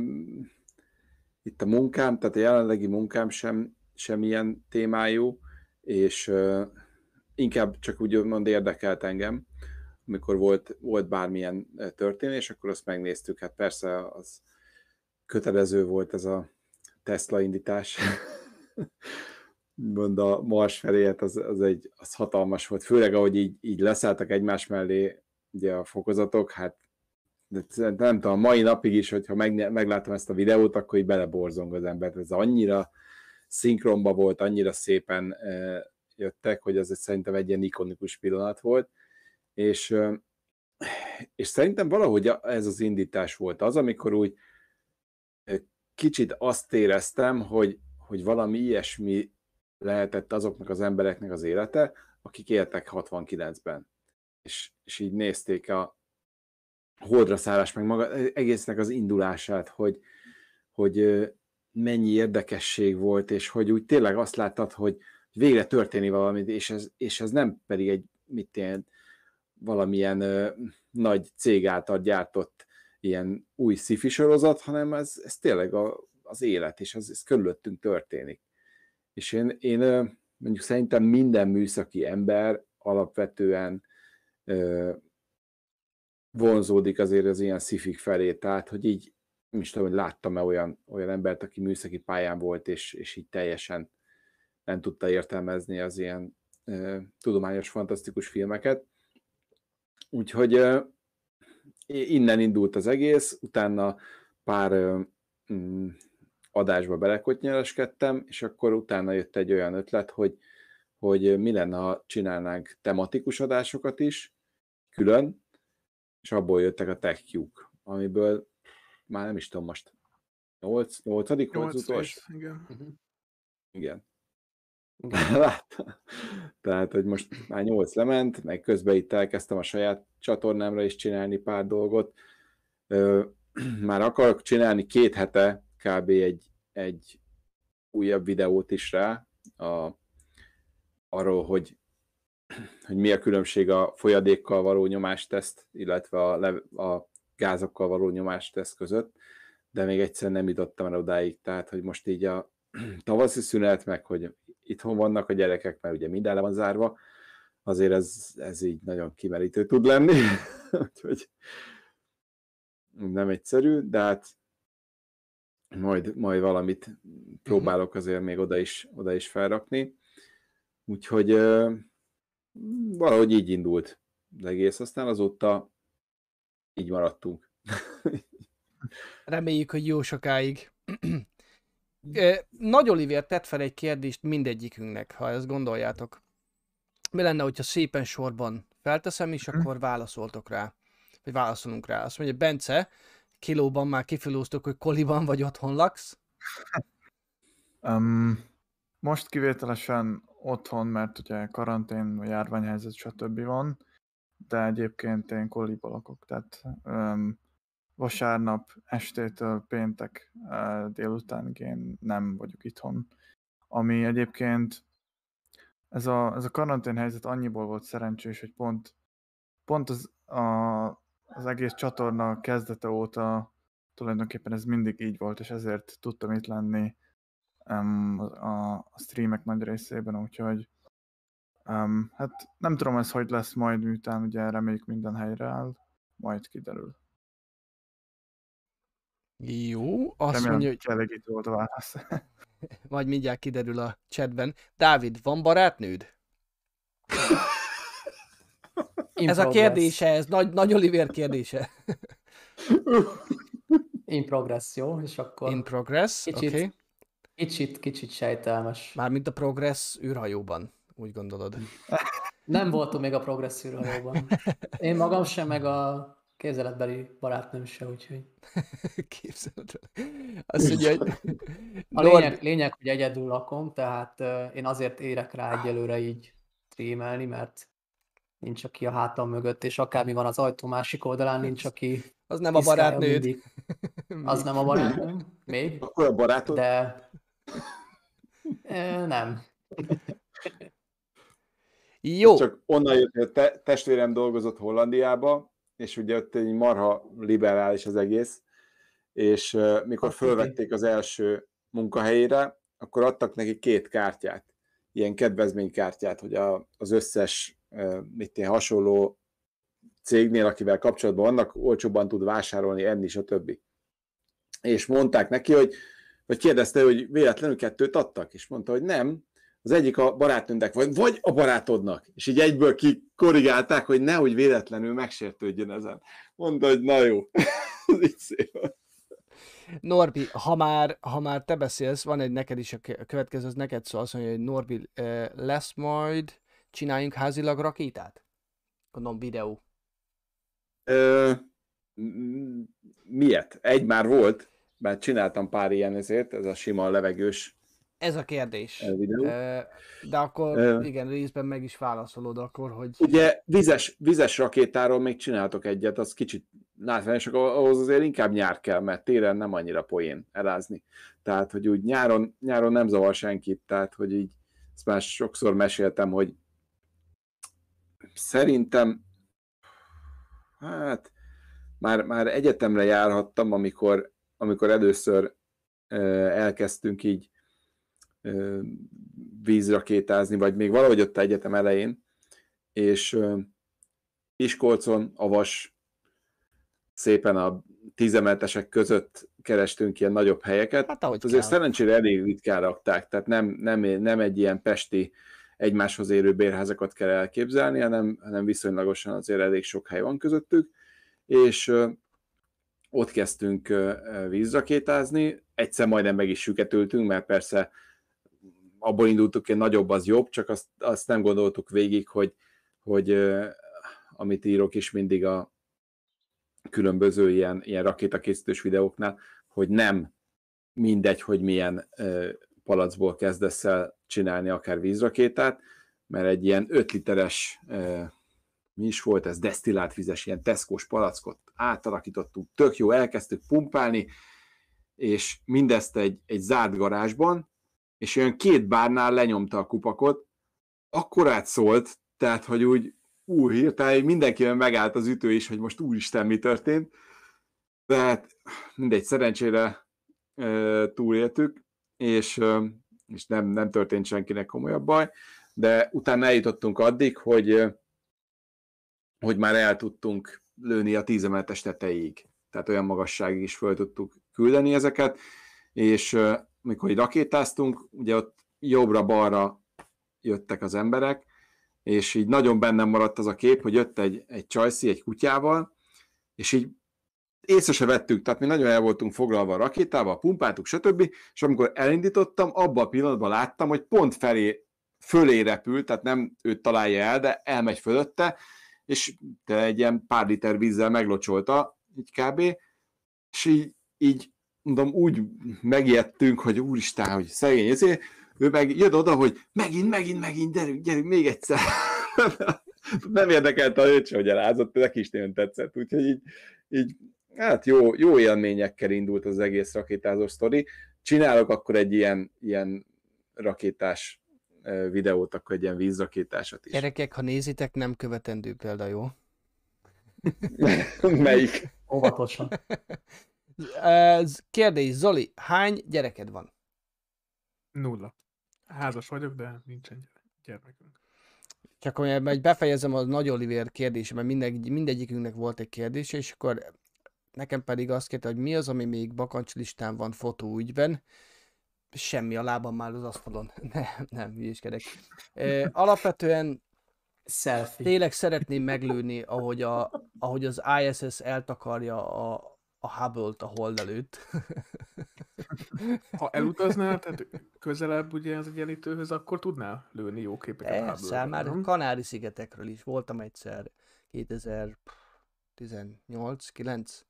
itt a munkám, tehát a jelenlegi munkám sem, sem ilyen témájú, és ö, inkább csak úgy mond érdekelt engem, amikor volt, volt bármilyen történés, akkor azt megnéztük, hát persze az kötelező volt ez a Tesla indítás, mond a Mars felé, hát az, az, egy, az hatalmas volt, főleg ahogy így, így leszálltak egymás mellé ugye a fokozatok, hát de nem tudom, mai napig is, hogyha meg, meglátom ezt a videót, akkor így beleborzong az ember. Ez annyira szinkronba volt, annyira szépen uh, jöttek, hogy ez szerintem egy ilyen ikonikus pillanat volt. És, és szerintem valahogy ez az indítás volt az, amikor úgy kicsit azt éreztem, hogy, hogy valami ilyesmi lehetett azoknak az embereknek az élete, akik éltek 69-ben. És, és így nézték a holdra szállás, meg maga egésznek az indulását, hogy, hogy mennyi érdekesség volt, és hogy úgy tényleg azt láttad, hogy végre történik valami, és ez, és ez nem pedig egy mit ilyen, valamilyen ö, nagy cég által gyártott ilyen új sci sorozat, hanem ez, ez tényleg a, az élet, és ez, ez körülöttünk történik. És én, én mondjuk szerintem minden műszaki ember alapvetően vonzódik azért az ilyen szifik felé, tehát hogy így nem is tudom, hogy láttam-e olyan, olyan embert, aki műszaki pályán volt, és, és így teljesen nem tudta értelmezni az ilyen ö, tudományos, fantasztikus filmeket. Úgyhogy ö, innen indult az egész, utána pár ö, mm, adásba belekotnyereskedtem, és akkor utána jött egy olyan ötlet, hogy, hogy mi lenne, ha csinálnánk tematikus adásokat is, külön, és abból jöttek a TechQ-k, amiből már nem is tudom most, 8, 8 volt az utolsó? Igen. Mhm. Igen. Láttam. Tehát, hogy most már 8 lement, meg közben itt elkezdtem a saját csatornámra is csinálni pár dolgot. Már akarok csinálni két hete kb. egy, egy újabb videót is rá, a, arról, hogy, hogy mi a különbség a folyadékkal való nyomásteszt, illetve a, a gázokkal való nyomásteszt között, de még egyszer nem jutottam el odáig, tehát hogy most így a tavaszi szünet, meg hogy itthon vannak a gyerekek, mert ugye minden le van zárva, azért ez, ez így nagyon kimerítő tud lenni, úgyhogy nem egyszerű, de hát majd, majd valamit próbálok azért még oda is, oda is felrakni. Úgyhogy valahogy így indult az egész, aztán azóta így maradtunk. Reméljük, hogy jó sokáig. Nagy Oliver tett fel egy kérdést mindegyikünknek, ha ezt gondoljátok. Mi lenne, hogyha szépen sorban felteszem, és Mhm. akkor válaszoltok rá. Vagy válaszolunk rá. Azt mondja, Bence, kilóban már kifilóztok, hogy koliban vagy otthon laksz. Um, most kivételesen otthon, mert ugye karantén, járványhelyzet, stb. van, de egyébként én koliba lakok, tehát um, vasárnap estétől péntek uh, délutánig én nem vagyok itthon. Ami egyébként ez a, ez a karantén helyzet annyiból volt szerencsés, hogy pont, pont az, a, az egész csatorna kezdete óta tulajdonképpen ez mindig így volt, és ezért tudtam itt lenni um, a, a streamek nagy részében, úgyhogy um, hát nem tudom ez hogy lesz majd, miután ugye reméljük minden helyre áll, majd kiderül. Jó, azt Remélem, mondja, hogy kielégítő volt a válasz. majd mindjárt kiderül a chatben. Dávid, van barátnőd? In Ez a kérdése, ez nagy, nagy Oliver kérdése. In progress, jó? És akkor In progress. Kicsit. Okay. kicsit, kicsit sejtelmes. Mármint a progress űrhajóban, úgy gondolod. Nem voltunk még a progress űrhajóban. Én magam sem, meg a képzeletbeli barátnőm se, úgyhogy... Képzeled el. Azt mondja, hogy... A lényeg, lényeg, hogy egyedül lakom, tehát én azért érek rá egyelőre így streamelni, mert nincs, aki a hátam mögött, és akármi van az ajtó másik oldalán, nincs, aki Az nem a barátnőd. Az nem a barátnőm, még, Akkor a barátod? de nem. Jó, Csak onnan jött, hogy a te, testvérem dolgozott Hollandiába, és ugye ott egy marha liberális az egész, és uh, mikor fölvették az első munkahelyére, akkor adtak neki két kártyát, ilyen kedvezménykártyát, hogy a, az összes mit én, hasonló cégnél, akivel kapcsolatban vannak, olcsóbban tud vásárolni, enni, stb. És mondták neki, hogy, vagy kérdezte, hogy véletlenül kettőt adtak, és mondta, hogy nem, az egyik a barátnőnek, vagy, vagy a barátodnak. És így egyből kikorrigálták, hogy nehogy véletlenül megsértődjön ezen. Mondta, hogy na jó, ez így szép. Norbi, ha már, ha már te beszélsz, van egy neked is, a következő az neked szól, azt mondja, hogy Norbi, lesz majd, csináljunk házilag rakétát? Gondolom videó. Ö, miért? Egy már volt, mert csináltam pár ilyen ezért, ez a sima levegős Ez a kérdés. De akkor Ö. igen, részben meg is válaszolod akkor, hogy Ugye vizes, vizes rakétáról még csináltok egyet, az kicsit látványos, ahhoz azért inkább nyár kell, mert téren nem annyira poén elázni. Tehát, hogy úgy nyáron, nyáron nem zavar senkit, tehát, hogy így ezt már sokszor meséltem, hogy szerintem hát már, már egyetemre járhattam, amikor, amikor először elkezdtünk így vízrakétázni, vagy még valahogy ott a egyetem elején, és Iskolcon, Avas, szépen a tízemetesek között kerestünk ilyen nagyobb helyeket. hát ahogy Azért kell. szerencsére elég ritkán rakták, tehát nem, nem, nem egy ilyen pesti egymáshoz érő bérházakat kell elképzelni, hanem, hanem viszonylagosan azért elég sok hely van közöttük, és ott kezdtünk vízrakétázni, egyszer majdnem meg is süketültünk, mert persze abból indultuk, hogy nagyobb az jobb, csak azt, azt nem gondoltuk végig, hogy, hogy amit írok is mindig a különböző ilyen, ilyen rakétakészítős videóknál, hogy nem mindegy, hogy milyen palacból kezdesz el csinálni akár vízrakétát, mert egy ilyen 5 literes, mi is volt ez, desztillált vizes, ilyen teszkós palackot átalakítottunk, tök jó, elkezdtük pumpálni, és mindezt egy, egy zárt garázsban, és olyan két bárnál lenyomta a kupakot, akkorát szólt, tehát, hogy úgy ú, hirtelen mindenkivel megállt az ütő is, hogy most úristen, mi történt. De hát mindegy, szerencsére e, túléltük, és, e, és nem, nem történt senkinek komolyabb baj, de utána eljutottunk addig, hogy, hogy már el tudtunk lőni a tízemeletes tetejéig. Tehát olyan magasságig is föl tudtuk küldeni ezeket, és mikor így rakétáztunk, ugye ott jobbra-balra jöttek az emberek, és így nagyon bennem maradt az a kép, hogy jött egy, egy csajszi egy kutyával, és így észre se vettük, tehát mi nagyon el voltunk foglalva a rakétával, pumpáltuk, stb. És amikor elindítottam, abban a pillanatban láttam, hogy pont felé, fölé repül, tehát nem őt találja el, de elmegy fölötte, és de egy ilyen pár liter vízzel meglocsolta, így kb. És így, így mondom, úgy megijedtünk, hogy úristen, hogy szegény ezért, ő meg jön oda, hogy megint, megint, megint, gyerünk, gyerünk, még egyszer. nem érdekelte a öccse, hogy elázott, neki is nagyon tetszett, úgyhogy így, így hát jó, jó élményekkel indult az egész rakétázó sztori. Csinálok akkor egy ilyen, ilyen rakétás videót, akkor egy ilyen vízrakétásat is. Gyerekek, ha nézitek, nem követendő példa, jó? Melyik? Óvatosan. Kérdés, Zoli, hány gyereked van? Nulla. Házas vagyok, de nincsen gyermekünk. Csak hogy majd befejezem a Nagy Oliver kérdése, mert mindegy, mindegyikünknek volt egy kérdése, és akkor nekem pedig azt kérte, hogy mi az, ami még bakancslistán van fotóügyben. Semmi a lábam már az asztalon. Nem, nem, hülyéskedek. Alapvetően Selfie. tényleg szeretném meglőni, ahogy, a, ahogy az ISS eltakarja a, a Hubble-t a hold előtt. Ha elutaznál, tehát közelebb ugye az egyenlítőhöz, akkor tudnál lőni jó képeket. Persze, Hubble-ről, már nem? Kanári-szigetekről is voltam egyszer, 2018 9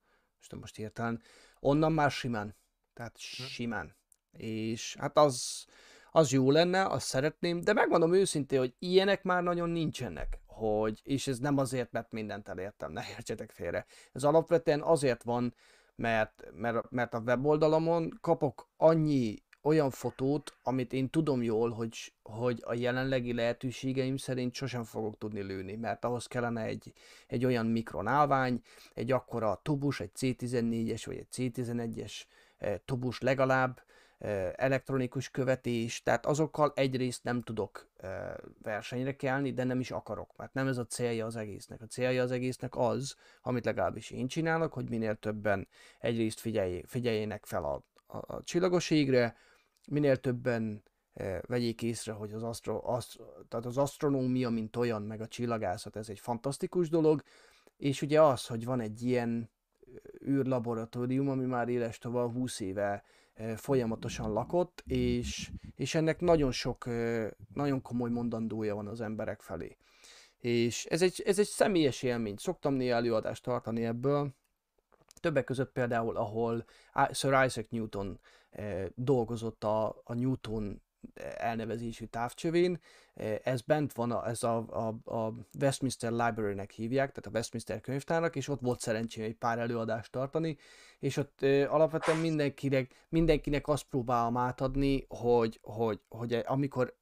most nem most hirtelen, onnan már simán, tehát simán. És hát az, az jó lenne, azt szeretném, de megmondom őszintén, hogy ilyenek már nagyon nincsenek. hogy, és ez nem azért, mert mindent elértem, ne értsetek félre. Ez alapvetően azért van, mert, mert, mert a weboldalamon kapok annyi olyan fotót, amit én tudom jól, hogy, hogy a jelenlegi lehetőségeim szerint sosem fogok tudni lőni, mert ahhoz kellene egy, egy olyan mikronálvány, egy akkora tubus, egy C14-es vagy egy C11-es eh, tubus legalább, eh, elektronikus követés, tehát azokkal egyrészt nem tudok eh, versenyre kelni, de nem is akarok, mert nem ez a célja az egésznek. A célja az egésznek az, amit legalábbis én csinálok, hogy minél többen egyrészt figyelj, figyeljének fel a, a, a csillagos minél többen eh, vegyék észre, hogy az, asztro, asztro, tehát az asztronómia, mint olyan, meg a csillagászat, ez egy fantasztikus dolog, és ugye az, hogy van egy ilyen eh, űrlaboratórium, ami már éles tovább 20 éve eh, folyamatosan lakott, és, és ennek nagyon sok, nagyon komoly mondandója van az emberek felé. És ez egy, ez egy személyes élmény. Szoktam néha előadást tartani ebből, többek között például, ahol Sir Isaac Newton dolgozott a, a Newton elnevezésű távcsövén. Ez bent van, a, ez a, a, a Westminster Library-nek hívják, tehát a Westminster könyvtárnak, és ott volt szerencsém egy pár előadást tartani, és ott eh, alapvetően mindenkinek, mindenkinek azt próbálom átadni, hogy, hogy, hogy amikor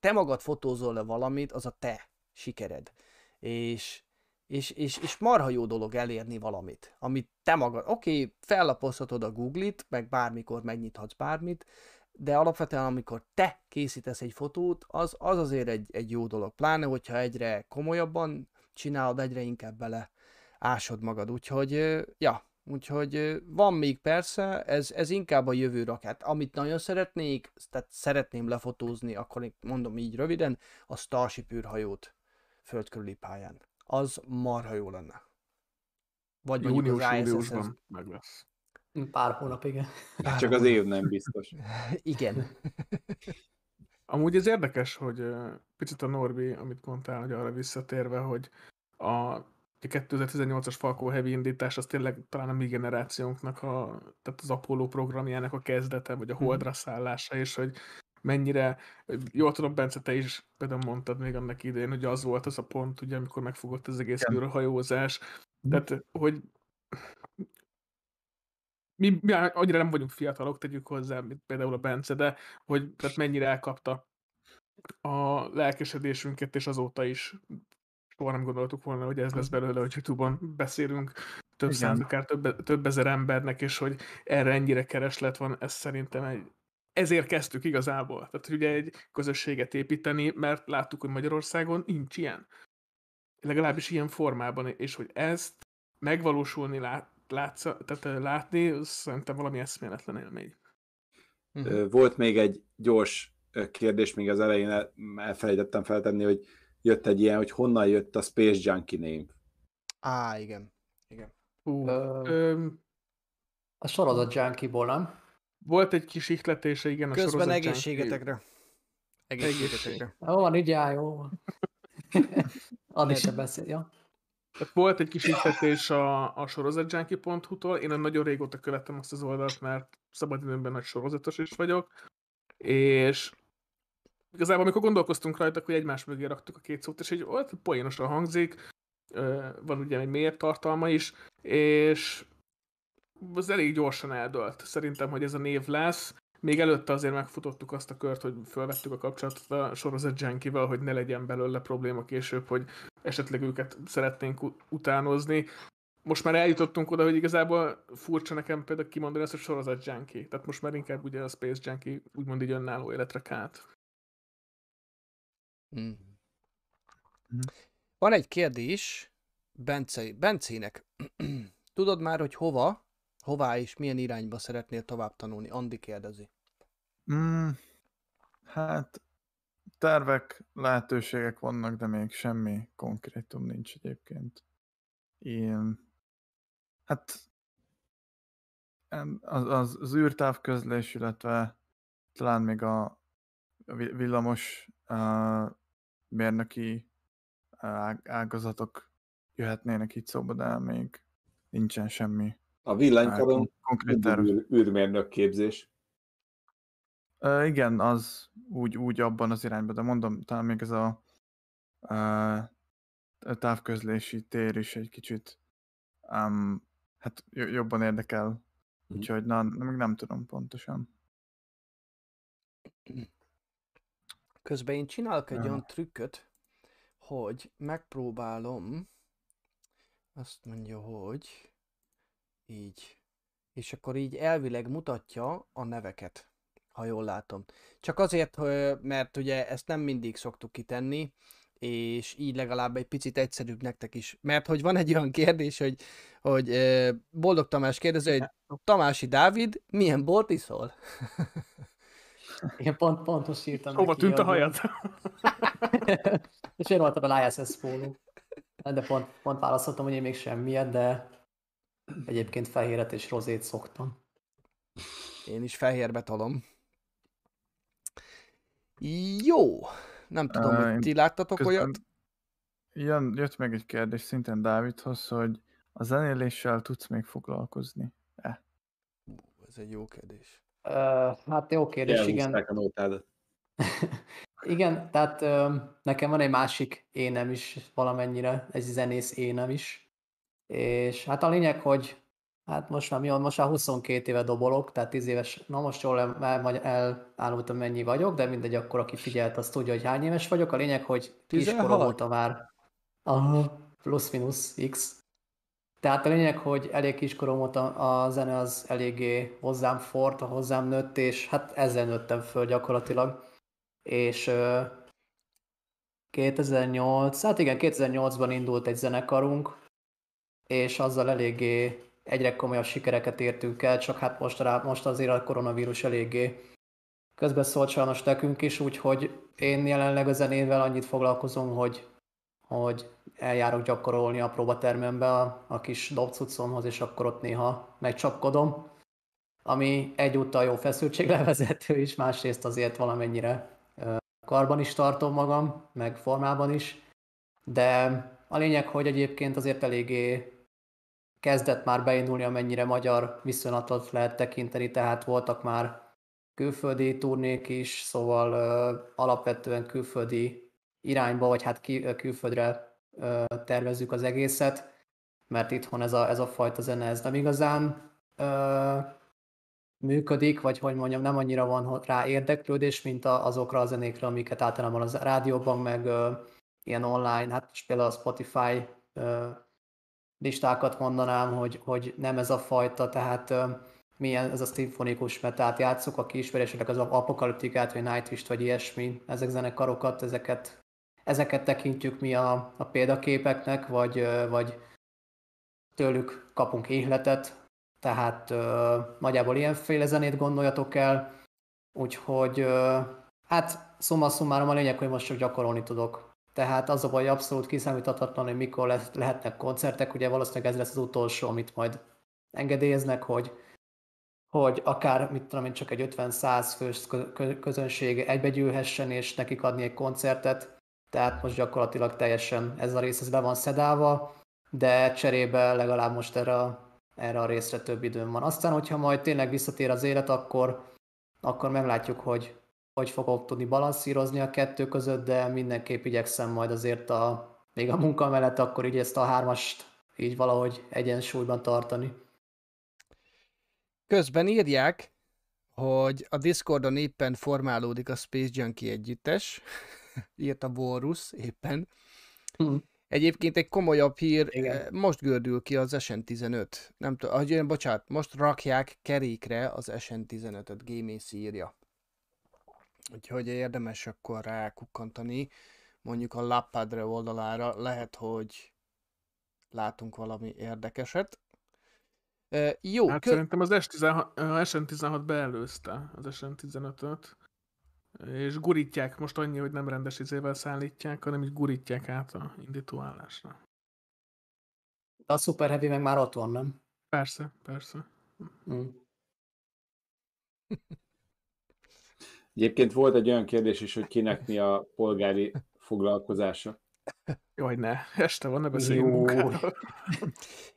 te magad fotózol le valamit, az a te sikered. És, és, és, és marha jó dolog elérni valamit, amit te magad, oké, okay, fellapozhatod a Google-it, meg bármikor megnyithatsz bármit, de alapvetően amikor te készítesz egy fotót, az, az azért egy, egy jó dolog. Pláne, hogyha egyre komolyabban csinálod, egyre inkább bele ásod magad. Úgyhogy, ja, úgyhogy van még persze, ez, ez inkább a jövő rakát. Amit nagyon szeretnék, tehát szeretném lefotózni, akkor mondom így röviden, a Starship űrhajót földkörüli pályán. Az marha jó lenne. Vagy mondjuk Június, az júliusban meg lesz. Pár hónap, igen. Csak az év nem biztos. Igen. Amúgy ez érdekes, hogy picit a Norbi, amit mondtál, hogy arra visszatérve, hogy a 2018-as Falcon Heavy indítás az tényleg talán a mi generációnknak, a, tehát az Apollo programjának a kezdete, vagy a holdra szállása, és hogy mennyire, jól tudom, Bence, te is például mondtad még annak idején, hogy az volt az a pont, ugye, amikor megfogott az egész Igen. űrhajózás, tehát, hogy mi, mi annyira nem vagyunk fiatalok, tegyük hozzá, mint például a Bence, de hogy tehát mennyire elkapta a lelkesedésünket, és azóta is soha nem gondoltuk volna, hogy ez lesz belőle, hogy Youtube-on beszélünk több Igen. száz, akár több, több ezer embernek, és hogy erre ennyire kereslet van, ez szerintem egy ezért kezdtük igazából. Tehát hogy ugye egy közösséget építeni, mert láttuk, hogy Magyarországon nincs ilyen. Legalábbis ilyen formában, és hogy ezt megvalósulni lát, látsz, tehát látni, az szerintem valami eszméletlen élmény. Ö, Volt még egy gyors kérdés, még az elején el- elfelejtettem feltenni, hogy jött egy ilyen, hogy honnan jött a Space Junkie név. Á, igen. Igen. Hú, Ö, ö, a sorozat junkie-ból, nem? Volt egy kis ihletése, igen, a Közben sorozat egészségetekre. Egészségetekre. Jó van, így áll, jó van. Addig sem beszél, ja. Tehát volt egy kis ihletés a, a sorozatjunkie.hu-tól, én nagyon régóta követem azt az oldalt, mert szabadidőmben nagy sorozatos is vagyok, és igazából amikor gondolkoztunk rajta, akkor egymás mögé raktuk a két szót, és így volt, poénosan hangzik, van ugye egy mélyebb tartalma is, és az elég gyorsan eldölt. Szerintem, hogy ez a név lesz. Még előtte azért megfutottuk azt a kört, hogy felvettük a kapcsolatot a sorozat Jankivel, hogy ne legyen belőle probléma később, hogy esetleg őket szeretnénk utánozni. Most már eljutottunk oda, hogy igazából furcsa nekem például kimondani ezt, hogy sorozat junkie. Tehát most már inkább ugye a Space Junkie úgymond így önálló életre kált. Mm. Mhm. Van egy kérdés Bence, Bencének. Tudod már, hogy hova, hová és milyen irányba szeretnél tovább tanulni? Andi kérdezi. Mm, hát tervek, lehetőségek vannak, de még semmi konkrétum nincs egyébként. Én, hát az, az, az űrtávközlés, illetve talán még a a vi- villamos uh, mérnöki ág- ágazatok jöhetnének itt szóba, de még nincsen semmi A uh, villanykaron kon- konkrét terv. űr, űrmérnök képzés. Uh, igen, az úgy, úgy abban az irányban, de mondom, talán még ez a uh, távközlési tér is egy kicsit um, hát jo- jobban érdekel. Úgyhogy na, még nem tudom pontosan. Közben én csinálok egy Ja. olyan trükköt, hogy megpróbálom, azt mondja, hogy így, és akkor így elvileg mutatja a neveket, ha jól látom. Csak azért, hogy- mert ugye ezt nem mindig szoktuk kitenni, és így legalább egy picit egyszerűbb nektek is. Mert hogy van egy olyan kérdés, hogy, hogy Boldog Tamás kérdezi, hogy Tamási Dávid, milyen bort iszol? Én pont, pontos írtam Hova tűnt a hajad? És én voltam a ISS póló. De pont, pont választottam, hogy én még semmiet, de egyébként fehéret és rozét szoktam. Én is fehérbe tolom. Jó. Nem tudom, hogy ti láttatok Közben olyat? Jön, jött meg egy kérdés szintén Dávidhoz, hogy a zenéléssel tudsz még foglalkozni? Ez egy jó kérdés. Uh, hát jó kérdés, igen. Elhúzták a nótádat. Igen, tehát ö, nekem van egy másik énem is valamennyire, egy zenész énem is. És hát a lényeg, hogy hát most már mi van, most már 22 éve dobolok, tehát 10 éves, na most jól el, el, elárultam mennyi vagyok, de mindegy, akkor aki figyelt, az tudja, hogy hány éves vagyok. A lényeg, hogy 16? kiskorom óta már Aha, plusz-minusz x. Tehát a lényeg, hogy elég kiskorom óta a zene az eléggé hozzám fort, hozzám nőtt, és hát ezzel nőttem föl gyakorlatilag. És ö, 2008, hát igen, 2008-ban indult egy zenekarunk, és azzal eléggé egyre komolyabb sikereket értünk el, csak hát most, rá, most azért a koronavírus eléggé közbeszólt sajnos nekünk is, úgyhogy én jelenleg a zenével annyit foglalkozom, hogy, hogy eljárok gyakorolni a próbatermembe a, a kis dobcucomhoz, és akkor ott néha megcsapkodom, ami egyúttal jó feszültséglevezető is, másrészt azért valamennyire karban is tartom magam, meg formában is, de a lényeg, hogy egyébként azért eléggé kezdett már beindulni, amennyire magyar viszonylatot lehet tekinteni, tehát voltak már külföldi turnék is, szóval ö, alapvetően külföldi irányba, vagy hát ki, külföldre ö, tervezzük az egészet, mert itthon ez a, ez a fajta zene ez nem igazán ö, működik, vagy hogy mondjam, nem annyira van rá érdeklődés, mint a, azokra a zenékre, amiket általában az rádióban, meg ö, ilyen online, hát például a Spotify ö, listákat mondanám, hogy, hogy nem ez a fajta, tehát milyen ez a szimfonikus metát játszok, aki ismeri esetleg az apokaliptikát, vagy Nightwish, vagy ilyesmi, ezek zenekarokat, ezeket, ezeket tekintjük mi a, a példaképeknek, vagy, vagy tőlük kapunk ihletet, tehát ö, nagyjából ilyenféle zenét gondoljatok el, úgyhogy hát szumma szumárom a lényeg, hogy most csak gyakorolni tudok. Tehát az a baj, abszolút kiszámíthatatlan, hogy mikor le- lehetnek koncertek, ugye valószínűleg ez lesz az utolsó, amit majd engedélyeznek, hogy, hogy akár, mit tudom én, csak egy 50-100 fős kö- kö- közönség egybegyűlhessen, és nekik adni egy koncertet. Tehát most gyakorlatilag teljesen ez a rész ez be van szedálva, de cserébe legalább most erre a, erre a részre több időm van. Aztán, hogyha majd tényleg visszatér az élet, akkor, akkor meglátjuk, hogy hogy fogok tudni balanszírozni a kettő között, de mindenképp igyekszem majd azért a, még a munka mellett akkor így ezt a hármast így valahogy egyensúlyban tartani. Közben írják, hogy a Discordon éppen formálódik a Space Junkie együttes, írta Borus éppen. Hm. Egyébként egy komolyabb hír, Igen. eh, most gördül ki az SN15. Nem tudom, jön, bocsánat, most rakják kerékre az SN15-öt, Gémész írja. Úgyhogy érdemes akkor rákukkantani, mondjuk a Lappadre oldalára, lehet, hogy látunk valami érdekeset. Eh, Jó, Hát kö- szerintem az S16, a SN16 beelőzte az SN15-öt, és gurítják, most annyi, hogy nem rendes izével szállítják, hanem így gurítják át a indítóállásra. De a Super Heavy meg már ott van, nem? Persze, persze. Hm. Egyébként volt egy olyan kérdés is, hogy kinek mi a polgári foglalkozása. Jaj, ne, este van, ne beszéljünk munkáról.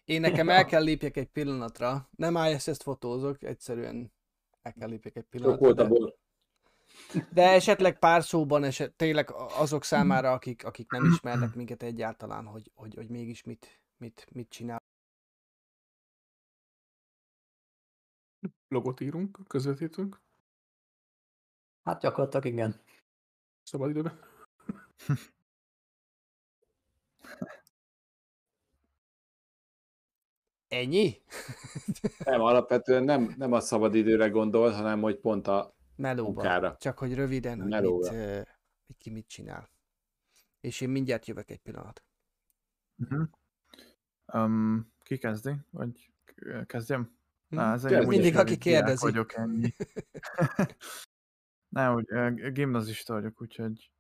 Én nekem el kell lépjek egy pillanatra. Nem ISS-t fotózok, egyszerűen el kell lépjek egy Sok pillanatra. volt de-. De esetleg pár szóban eset, tényleg azok számára, akik, akik nem ismernek minket egyáltalán, hogy, hogy, hogy mégis mit, mit, mit csinál. Logot írunk, közvetítünk, Hát gyakorlatilag igen. szabad időben. Ennyi? Nem, alapvetően nem, nem a szabadidőre gondol, hanem hogy pont a Melóban. munkára. Csak hogy röviden, hogy mit, hogy ki mit csinál. És én mindjárt jövök egy pillanat. Uh-huh. Um, ki kezdi? Vagy kezdjem? Hm? Á, ez Mindig, aki rövid diák kérdezi. vagyok ennyi. Nem, úgy ö, gimnazista vagyok, úgyhogy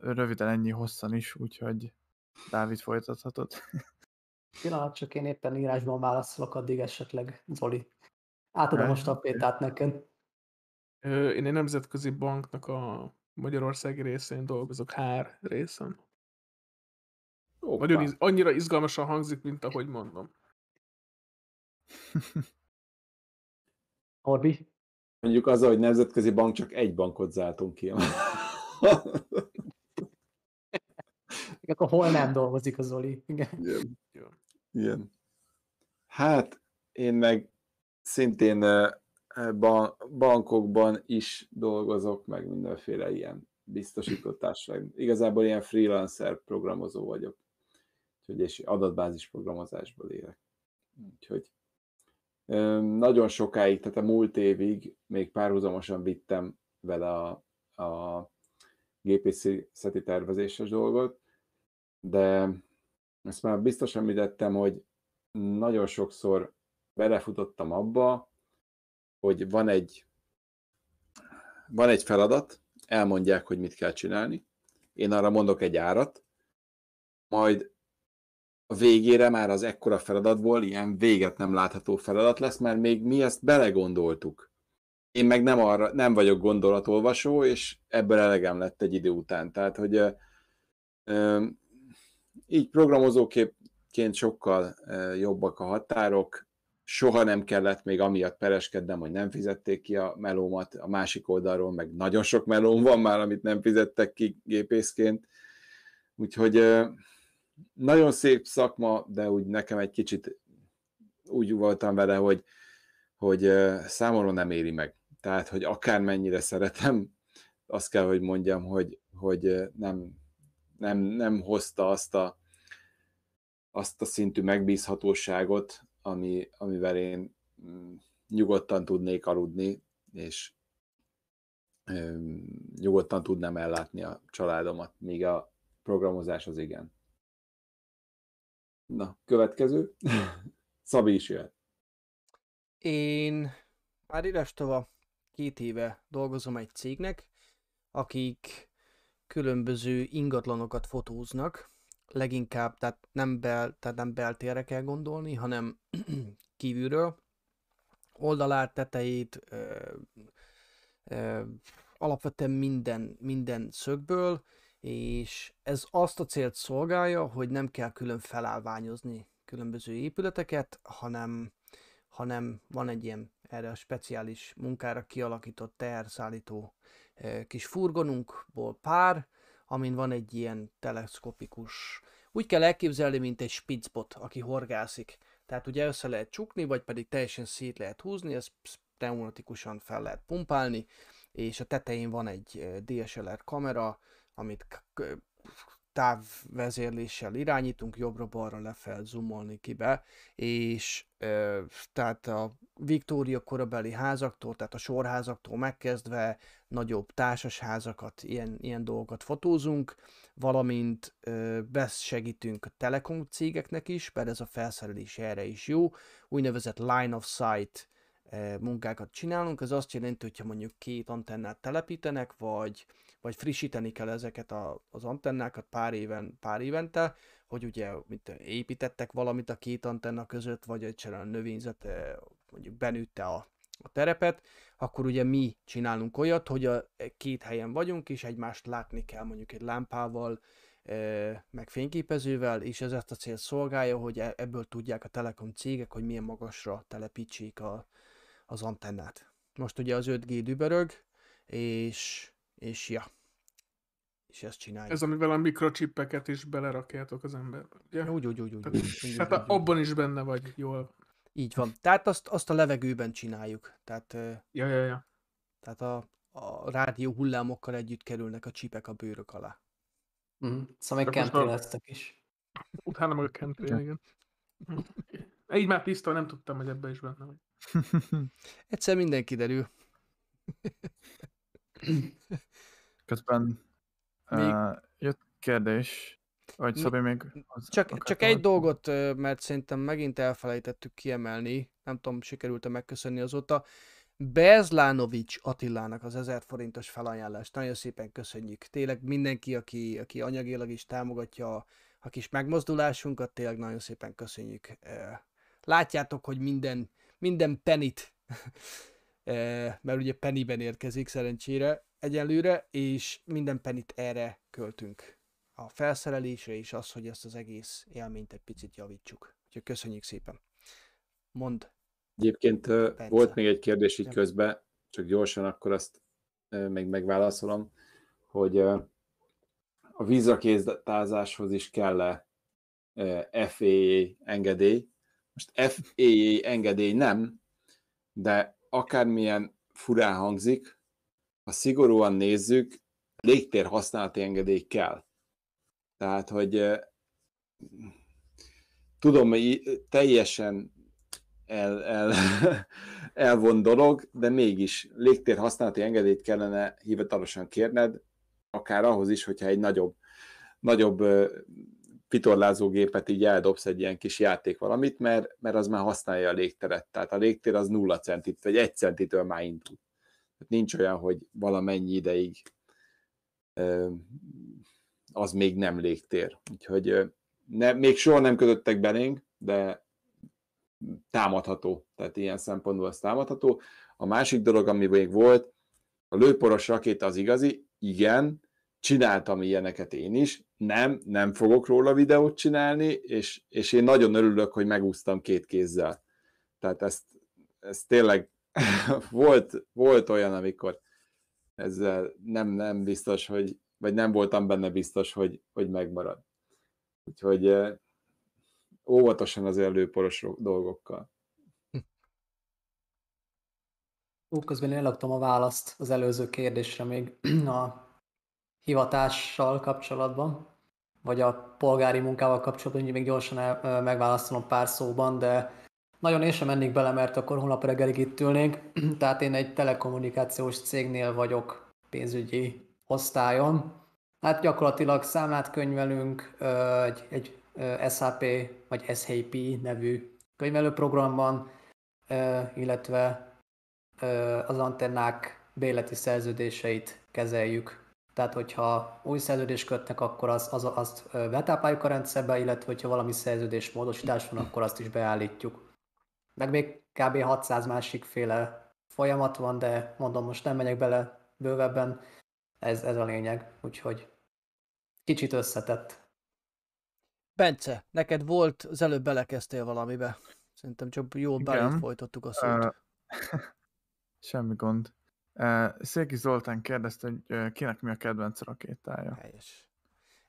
röviden ennyi, hosszan is, úgyhogy Dávid folytathatod. Pillanat, csak én éppen írásban válaszolok, addig esetleg Zoli. Átadom a Right, stafétát neked. Én egy nemzetközi banknak a Magyarországi részén dolgozok, HR részen. Hoppá. Nagyon iz- annyira izgalmasan hangzik, mint ahogy mondom. Orbi? Mondjuk az, hogy nemzetközi bank, csak egy bankot zártunk ki. Akkor hol nem dolgozik a Zoli? Igen. Igen. Igen. Hát, én meg szintén ban- bankokban is dolgozok, meg mindenféle ilyen biztosítotásra. Igazából ilyen freelancer programozó vagyok. Úgyhogy és adatbázis programozásból élek. Úgyhogy nagyon sokáig, tehát a múlt évig még párhuzamosan vittem vele a, a gépészeti tervezéses dolgot, de ezt már biztos említettem, hogy nagyon sokszor belefutottam abba, hogy van egy, van egy feladat, elmondják, hogy mit kell csinálni, én arra mondok egy árat, majd a végére már az ekkora feladatból ilyen véget nem látható feladat lesz, mert még mi ezt belegondoltuk. Én meg nem, arra, nem vagyok gondolatolvasó, és ebből elegem lett egy idő után. Tehát, hogy ö, ö, így programozóként sokkal jobbak a határok, soha nem kellett még amiatt pereskednem, hogy nem fizették ki a melómat, a másik oldalról meg nagyon sok melóm van már, amit nem fizettek ki gépészként. Úgyhogy nagyon szép szakma, de úgy nekem egy kicsit úgy voltam vele, hogy, hogy számomra nem éri meg. Tehát, hogy akármennyire szeretem, azt kell, hogy mondjam, hogy, hogy nem, nem, nem hozta azt a, azt a szintű megbízhatóságot, ami, amivel én mm, nyugodtan tudnék aludni, és nyugodtan tudnám ellátni a családomat, míg a programozás az igen. Na, következő. Szabi is jöhet. Én már idestova két éve dolgozom egy cégnek, akik különböző ingatlanokat fotóznak, leginkább, tehát nem, bel, tehát nem beltérre kell gondolni, hanem kívülről, oldalát, tetejét, ö, ö, alapvetően minden, minden szögből, és ez azt a célt szolgálja, hogy nem kell külön felállványozni különböző épületeket, hanem, hanem van egy ilyen erre a speciális munkára kialakított teherszállító eh, kis furgonunkból pár, amin van egy ilyen teleszkopikus, úgy kell elképzelni, mint egy spitzbot, aki horgászik. Tehát ugye össze lehet csukni, vagy pedig teljesen szét lehet húzni, ezt pneumatikusan fel lehet pumpálni, és a tetején van egy DSLR kamera, amit távvezérléssel irányítunk, jobbra-balra lefel zoomolni ki be, és ö, tehát a Viktória korabeli házaktól, tehát a sorházaktól megkezdve nagyobb társasházakat, ilyen, ilyen dolgokat fotózunk, valamint ö, segítünk a telekom cégeknek is, mert ez a felszerelés erre is jó, úgynevezett line of sight ö, munkákat csinálunk, ez azt jelenti, hogyha mondjuk két antennát telepítenek, vagy vagy frissíteni kell ezeket a, az antennákat pár, éven, pár évente, hogy ugye mint építettek valamit a két antenna között, vagy egyszerűen növényzet eh, mondjuk benőtte a, a terepet, akkor ugye mi csinálunk olyat, hogy a két helyen vagyunk, és egymást látni kell mondjuk egy lámpával, eh, meg fényképezővel, és ez ezt a célt szolgálja, hogy e- ebből tudják a telekom cégek, hogy milyen magasra telepítsék a, az antennát. Most ugye az 5G dübörög, és, és ja, és ezt csináljuk. Ez amivel a mikrochippeket is belerakjátok az emberbe, ugye? Úgy, úgy, úgy, úgy. Tehát, úgy, úgy, tehát úgy, abban is benne vagy jól. Így van. Tehát azt, azt a levegőben csináljuk. Tehát, Ja, ja, ja. tehát a, a rádió hullámokkal együtt kerülnek a csipek a bőrök alá. Mhm. Szóval még lesztek is. Utána meg a kentrén, igen. Így már tiszta, nem tudtam, hogy ebbe is benne vagy. Egyszer minden kiderül. Közben Még- uh, jött kérdés, vagy Szabi még... az- Csak, csak egy dolgot, mert szerintem megint elfelejtettük kiemelni, nem tudom, sikerült-e megköszönni azóta. Bezlánovics Attilának az 1000 forintos felajánlást nagyon szépen köszönjük. Tényleg mindenki, aki, aki anyagilag is támogatja a, a kis megmozdulásunkat, tényleg nagyon szépen köszönjük. Látjátok, hogy minden, minden penit, mert ugye pennyben érkezik szerencsére egyelőre, és minden penit erre költünk a felszerelésre és az, hogy ezt az egész élményt egy picit javítsuk. Úgyhogy köszönjük szépen. Mond. Egyébként ö, Perce. volt még egy kérdés így közben, csak gyorsan akkor azt még megválaszolom, hogy a vízrakéztázáshoz is kell-e FAA engedély. Most FAA engedély nem, de akármilyen furán hangzik, ha szigorúan nézzük, légtér használati engedély kell. Tehát, hogy tudom, hogy teljesen el, el, elvon dolog, de mégis légtér használati engedélyt kellene hivatalosan kérned, akár ahhoz is, hogyha egy nagyobb, nagyobb ö, pitorlázógépet így eldobsz egy ilyen kis játék valamit, mert, mert az már használja a légteret. Tehát a légtér az nulla centit, vagy egy centitől már indul. Tehát nincs olyan, hogy valamennyi ideig az még nem légtér. Úgyhogy ne, még soha nem kötöttek belénk, de támadható, tehát ilyen szempontból az támadható. A másik dolog, ami még volt, a lőporos rakéta az igazi, igen, csináltam ilyeneket én is, nem, nem fogok róla videót csinálni, és, és én nagyon örülök, hogy megúsztam két kézzel. Tehát ezt, ez tényleg volt, volt olyan, amikor ezzel nem, nem biztos, hogy, vagy nem voltam benne biztos, hogy, hogy megmarad. Úgyhogy óvatosan az előporos dolgokkal. Ú, közben én ellaktam a választ az előző kérdésre még a hivatással kapcsolatban, vagy a polgári munkával kapcsolatban, még gyorsan el, pár szóban, de nagyon én sem mennék bele, mert akkor holnap reggelig itt ülnénk. Tehát én egy telekommunikációs cégnél vagyok pénzügyi osztályon. Hát gyakorlatilag számlát könyvelünk egy, egy SAP vagy SAP nevű könyvelőprogramban, illetve az antennák béleti szerződéseit kezeljük. Tehát, hogyha új szerződést kötnek, akkor az, az, azt betápláljuk a rendszerbe, illetve hogyha valami szerződés módosítás van, akkor azt is beállítjuk. Meg még kb. 600 másik féle folyamat van, de mondom, most nem megyek bele bővebben, ez, ez a lényeg, úgyhogy kicsit összetett. Bence, neked volt, az előbb belekezdtél valamibe. Szerintem csak jól belét folytattuk a szót. Ö, Semmi gond. Széki Zoltán kérdezte, hogy kinek mi a kedvenc rakétája. Helyes.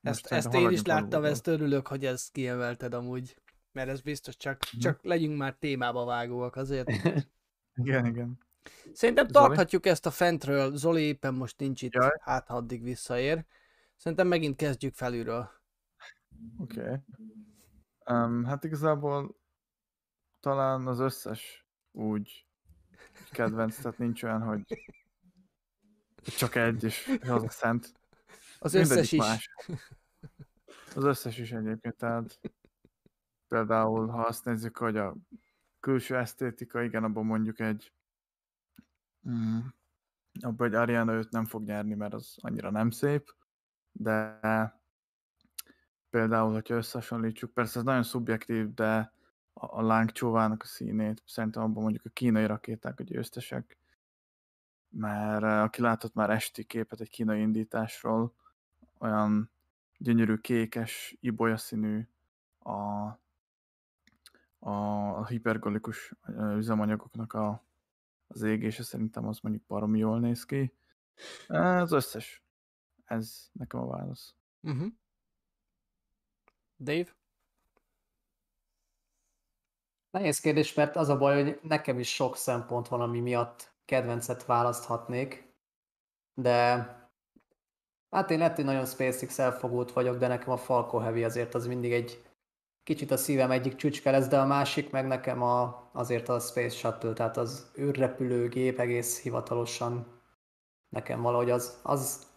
Most Ezt, szerintem ezt én is láttam, alulról. ezt örülök, hogy ezt kiemelted amúgy. Mert ez biztos csak, Mhm. csak legyünk már témába vágóak azért. Igen, igen. Szerintem Zoli? tarthatjuk ezt a fentről. Zoli éppen most nincs itt, Jaj. hát ha addig visszaér. Szerintem megint kezdjük felülről. Oké. Okay. Um, hát igazából talán az összes úgy kedvenc, tehát nincs olyan, hogy csak egy, és az a szent. Az Mindegyik összes is. Más. Az összes is egyébként, tehát például, ha azt nézzük, hogy a külső esztétika, igen, abban mondjuk egy mm, abban egy Ariana 5 nem fog nyerni, mert az annyira nem szép, de például, hogyha összehasonlítsuk, persze ez nagyon szubjektív, de a, a lángcsóvának a színét, szerintem abban mondjuk a kínai rakéták a győztesek, mert eh, aki látott már esti képet egy kínai indításról, olyan gyönyörű kékes, ibolya a, a, a hipergolikus ö, üzemanyagoknak a, az égése szerintem az mondjuk baromi jól néz ki. Az összes. Ez nekem a válasz. Uh-huh. Dave? Nehéz kérdés, mert az a baj, hogy nekem is sok szempont van, ami miatt kedvencet választhatnék, de hát én lehet, hogy nagyon SpaceX elfogult vagyok, de nekem a Falco Heavy azért az mindig egy kicsit a szívem egyik csücske lesz, de a másik meg nekem a, azért a Space Shuttle, tehát az űrrepülőgép egész hivatalosan nekem valahogy az, az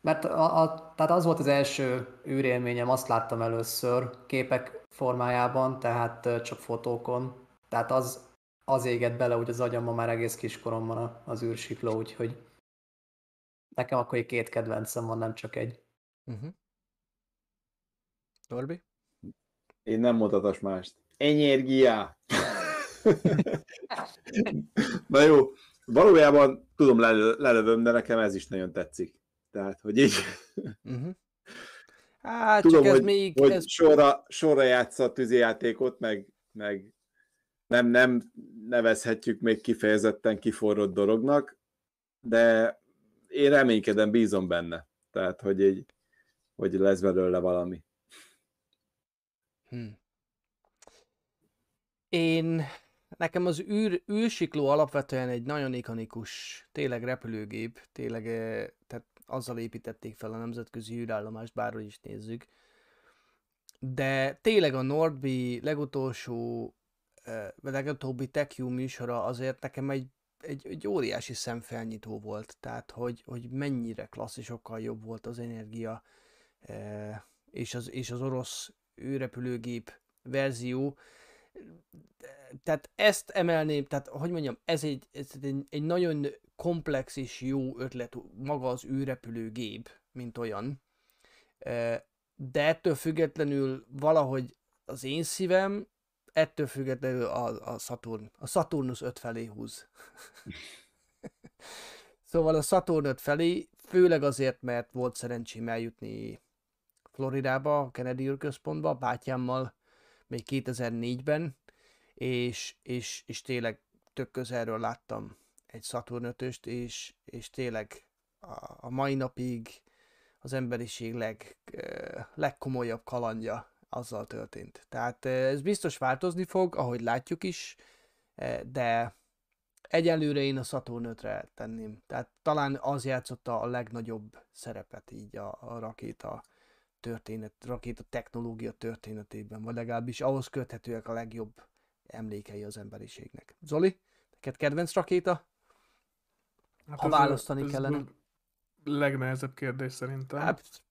mert a, a, tehát az volt az első űrélményem, azt láttam először képek formájában, tehát csak fotókon. Tehát az, az égett bele úgy az agyamba már egész kiskoromban a- az űrsikló, úgyhogy nekem akkor egy két kedvencem van, nem csak egy. Uh-huh. Norbi? Én nem mondhatos mást. Energia! Na jó, valójában tudom lelö- lelövöm, de nekem ez is nagyon tetszik. Tehát, hogy így Uh-huh. Hát, tudom, csak ez hogy, még... hogy ez... sorra, sorra játsza a tűzijátékot, meg, meg nem, nem nevezhetjük még kifejezetten kiforrott dolognak, de én reménykedem, bízom benne. Tehát, hogy, egy, hogy lesz belőle valami. Hm. Én, nekem az űr, űrsikló alapvetően egy nagyon ikonikus, tényleg repülőgép, tényleg, eh, azzal építették fel a nemzetközi űrállomást, bárhogy is nézzük. De tényleg a Nordby legutolsó, vagy legutóbbi TechU műsora azért nekem egy, egy, egy óriási szemfelnyitó volt, tehát hogy, hogy mennyire klasszisokkal jobb volt az energia, és az, és az orosz űrrepülőgép verzió. Tehát ezt emelném, tehát hogy mondjam, ez egy, ez egy, egy nagyon komplex és jó ötlet maga az űrrepülőgép, mint olyan. De ettől függetlenül valahogy az én szívem, ettől függetlenül a, a Saturn, a Saturnus 5 felé húz. szóval a Saturn 5 felé, főleg azért, mert volt szerencsém eljutni Floridába, Kennedy űrközpontba, bátyámmal még 2004-ben, és, és, és tényleg tök közelről láttam egy Saturn 5 és, és tényleg a, a mai napig az emberiség leg, legkomolyabb kalandja azzal történt. Tehát eh, ez biztos változni fog, ahogy látjuk is, de egyelőre én a Saturn 5-re tenném. Tehát talán az játszotta a legnagyobb szerepet így a, a rakéta történet, rakéta technológia történetében, vagy legalábbis ahhoz köthetőek a legjobb emlékei az emberiségnek. Zoli, neked kedvenc rakéta? Hát Ha ez a- választani ez kellene. a legnehezebb kérdés szerintem. Hát,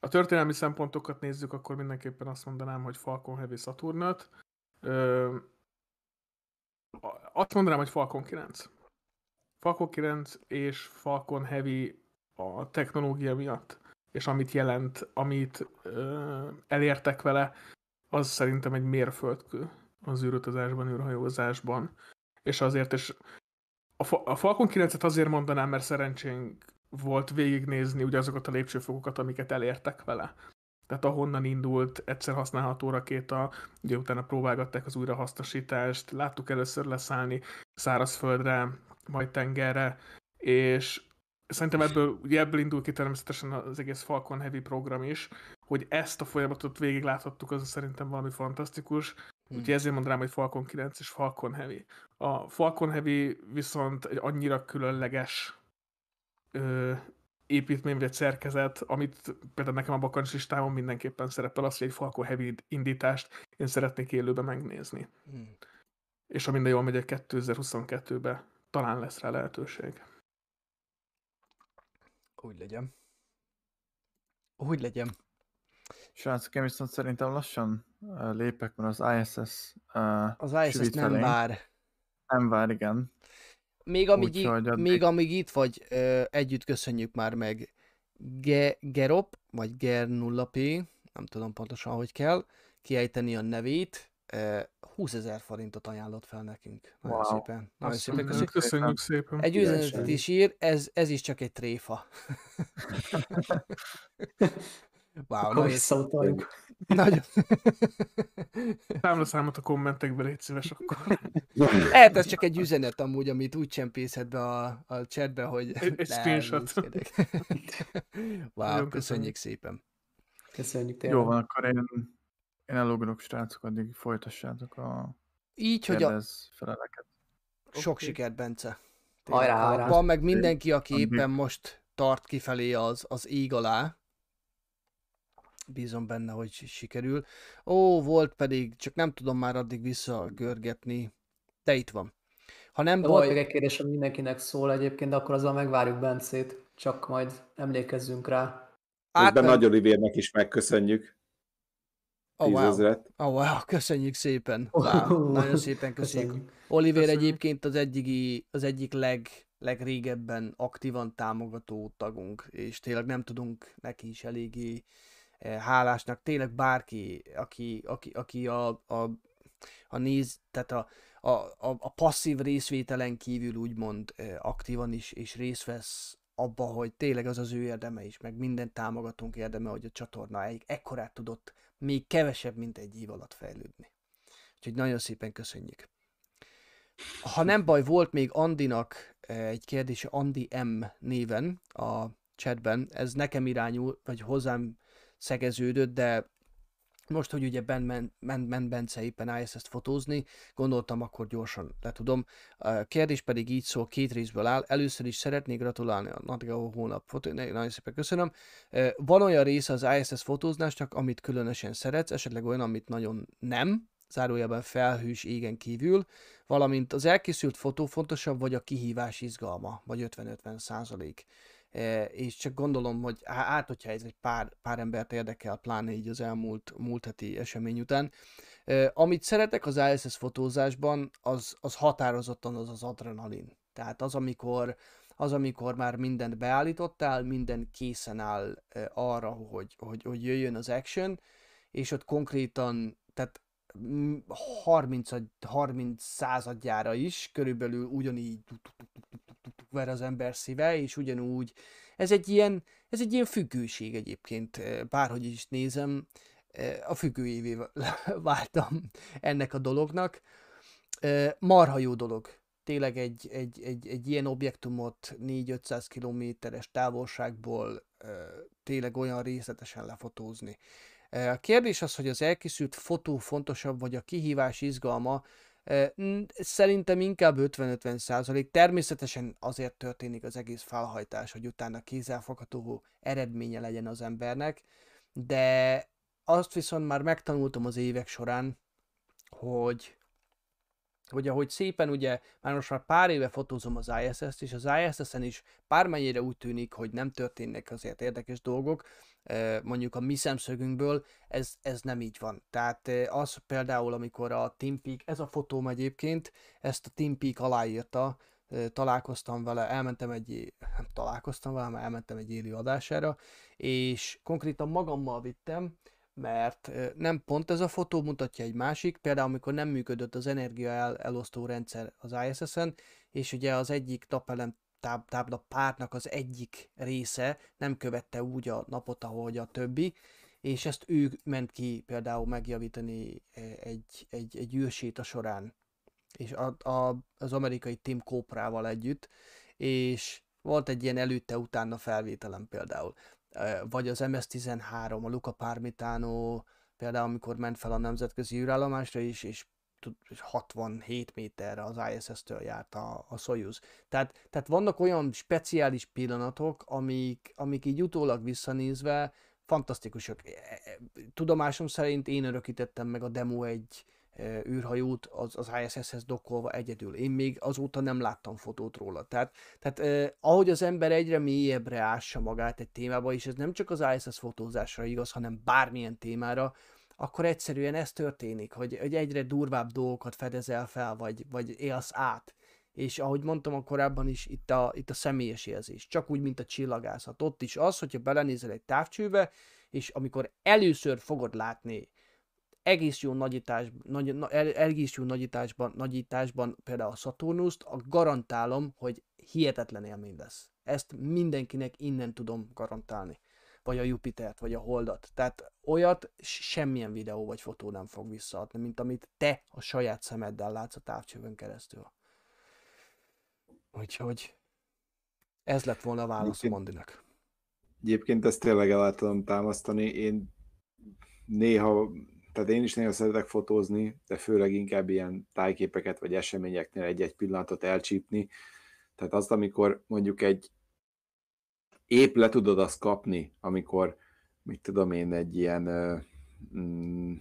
A történelmi szempontokat nézzük, akkor mindenképpen azt mondanám, hogy Falcon Heavy Saturn 5. Ö, azt mondanám, hogy Falcon 9. Falcon 9 és Falcon Heavy a technológia miatt, és amit jelent, amit ö, elértek vele, az szerintem egy mérföldkő az űrutazásban, űrhajózásban. És azért, és a, Fa- a Falcon 9-et azért mondanám, mert szerencsénk volt végignézni ugye azokat a lépcsőfokokat, amiket elértek vele. Tehát ahonnan indult egyszer használható rakéta, ugye utána próbálgatták az újrahasznosítást, láttuk először leszállni szárazföldre, majd tengerre, és szerintem ebből, ugye ebből indul ki természetesen az egész Falcon Heavy program is, hogy ezt a folyamatot végig láthattuk, az szerintem valami fantasztikus. Hmm. Úgyhogy ezért mondanám, hogy Falcon 9 és Falcon Heavy. A Falcon Heavy viszont egy annyira különleges ö, építmény, vagy szerkezet, amit például nekem a bakancs listámon mindenképpen szerepel az, hogy egy Falcon Heavy indítást én szeretnék élőben megnézni. hmm. És ha minden jól megy, egy 2022-ben talán lesz rá lehetőség. Úgy legyen. Úgy legyen. Srácok, én viszont szerintem lassan ö, lépek, mert az ISS uh, Az ISS nem vár. Nem vár, igen. Még amíg, í- addig- még amíg itt vagy, ö, együtt köszönjük már meg Ge- Gerop, vagy Ger 0P, nem tudom pontosan, hogy kell, kiejteni a nevét, 20 ezer forintot ajánlott fel nekünk. Nagyon Wow. szépen. Nagyon szépen köszönjük. Köszönjük szépen. Egy üzenetet is ír, ez, ez is csak egy tréfa. wow, Akkor nagyon, visszautaljuk. Nagyon. Számlaszámot a kommentekbe, légy szíves akkor. Lehet, ez csak egy üzenet amúgy, amit úgy csempészhet be a, a chatbe, hogy... Egy- egy screenshot. wow, köszönjük. szépen. Köszönjük tényleg. Jó van, akkor én, én elugrok, srácok, addig folytassátok a Így, hogy a feleleket. sok Oké. sikert, Bence. Hajrá, hajrá. Van meg mindenki, aki Addig. éppen most tart kifelé az, az ég alá. Bízom benne, hogy sikerül. Ó, volt pedig, csak nem tudom már addig visszagörgetni. De itt van. Ha nem De volt baj, egy kérdés, ami mindenkinek szól egyébként, de akkor azzal megvárjuk Bencét, csak majd emlékezzünk rá. Átment... Nagy Olivérnek is megköszönjük. Oh, wow. Tízezret. Oh, wow, köszönjük szépen. Wow, nagyon szépen köszönjük. Köszönjük. Oliver Köszönjük. egyébként az, egyik, az egyik leg, legrégebben aktívan támogató tagunk, és tényleg nem tudunk neki is eléggé eh, hálásnak. Tényleg bárki, aki, aki, aki a, a, a néz, tehát a, a, a, a passzív részvételen kívül úgymond eh, aktívan is, és részt vesz abba, hogy tényleg az az ő érdeme is, meg minden támogatónk érdeme, hogy a csatorna egy ekkorát tudott még kevesebb, mint egy év alatt fejlődni. Úgyhogy nagyon szépen köszönjük. Ha nem baj, volt még Andinak eh, egy kérdése Andi M néven a chatben, ez nekem irányul, vagy hozzám szegeződött, de most, hogy ugye Ben, ben, ben, ben Bence éppen ISS-t fotózni, gondoltam, akkor gyorsan letudom. A kérdés pedig így szól, két részből áll. Először is szeretnék gratulálni a Nadgao hónap fotó... Nagyon szépen köszönöm. Van olyan része az ISS fotózásnak, amit különösen szeretsz, esetleg olyan, amit nagyon nem, zárójelben felhős égen kívül, valamint az elkészült fotó fontosabb, vagy a kihívás izgalma, vagy 50-50 százalék. És csak gondolom, hogy á- át, hogyha ez egy pár, pár embert érdekel, pláne így az elmúlt múlt heti esemény után. Amit szeretek az ISS fotózásban, az, az határozottan az az adrenalin. Tehát az, amikor az, amikor már mindent beállítottál, minden készen áll arra, hogy, hogy, hogy jöjjön az action, és ott konkrétan, tehát mm, 30, 30 századjára is körülbelül ugyanígy megver az ember szíve, és ugyanúgy ez egy ilyen, ez egy ilyen függőség egyébként, bárhogy is nézem, a függőjévé váltam ennek a dolognak. Marha jó dolog. Tényleg egy, egy, egy, egy ilyen objektumot 4-500 kilométeres távolságból tényleg olyan részletesen lefotózni. A kérdés az, hogy az elkészült fotó fontosabb, vagy a kihívás izgalma, Szerintem inkább 50-50 százalék. Természetesen azért történik az egész felhajtás, hogy utána kézzelfogható eredménye legyen az embernek, de azt viszont már megtanultam az évek során, hogy hogy ahogy szépen ugye, már most már pár éve fotózom az ISS-t, és az ISS-en is bármennyire úgy tűnik, hogy nem történnek azért érdekes dolgok, mondjuk a mi szemszögünkből, ez, ez nem így van. Tehát eh, az például, amikor a Team Peak, ez a fotóm egyébként, ezt a Team Peak aláírta, találkoztam vele, elmentem egy, nem találkoztam vele, mert elmentem egy élő adására, és konkrétan magammal vittem, mert nem pont ez a fotó mutatja egy másik, például amikor nem működött az energia el, elosztó rendszer az ISS-en, és ugye az egyik napelem táb, tábla pártnak az egyik része nem követte úgy a napot, ahogy a többi, és ezt ő ment ki például megjavítani ö, egy, egy, egy űrsét során, és a, a, az amerikai Tim Coprával együtt, és volt egy ilyen előtte-utána felvételem például vagy az MS-13, a Luca Parmitano, például amikor ment fel a nemzetközi űrállomásra is, és tud- és 67 méterre az ISS-től járt a, a Soyuz. Tehát, tehát vannak olyan speciális pillanatok, amik, amik így utólag visszanézve fantasztikusak. E- e- Tudomásom szerint én örökítettem meg a Demo egy űrhajót az, az ISS-hez dokkolva egyedül. Én még azóta nem láttam fotót róla. Tehát, tehát eh, ahogy az ember egyre mélyebbre ássa magát egy témába, és ez nem csak az ISS fotózásra igaz, hanem bármilyen témára, akkor egyszerűen ez történik, hogy, hogy egyre durvább dolgokat fedezel fel, vagy, vagy élsz át. És ahogy mondtam a korábban is, itt a, itt a személyes érzés, csak úgy, mint a csillagászat. Ott is az, hogyha belenézel egy távcsőbe, és amikor először fogod látni egész jó nagyítás, nagy, na, egész jó nagyításban, nagyításban például a Saturnust, a garantálom, hogy hihetetlen élmény lesz. Ezt mindenkinek innen tudom garantálni. vagy a Jupitert, vagy a Holdat. Tehát olyat semmilyen videó vagy fotó nem fog visszaadni, mint amit te a saját szemeddel látsz a távcsövön keresztül. Úgyhogy ez lett volna a válasz Egyébként- Mondinak. Egyébként ezt tényleg el tudom támasztani. Én néha, tehát én is néha szeretek fotózni, de főleg inkább ilyen tájképeket vagy eseményeknél egy-egy pillanatot elcsípni. Tehát azt, amikor mondjuk egy épp le tudod azt kapni, amikor, mit tudom én, egy ilyen mm,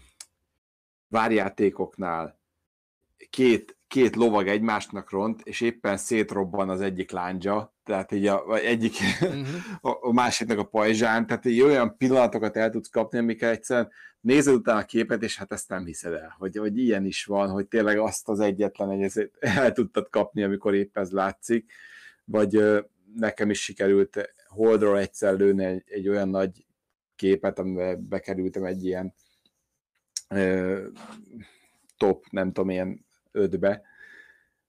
várjátékoknál két, két lovag egymásnak ront, és éppen szétrobban az egyik láncsa, tehát így a, vagy egyik, Uh-huh. a, a másiknak a pajzsán, tehát így olyan pillanatokat el tudsz kapni, amikkel egyszerűen nézed utána a képet, és hát ezt nem hiszed el, hogy, hogy ilyen is van, hogy tényleg azt az egyetlen egyet el tudtad kapni, amikor épp ez látszik, vagy nekem is sikerült Holdról egyszer lőni egy, egy olyan nagy képet, amiben bekerültem egy ilyen ö, top, nem tudom, ilyen ötbe,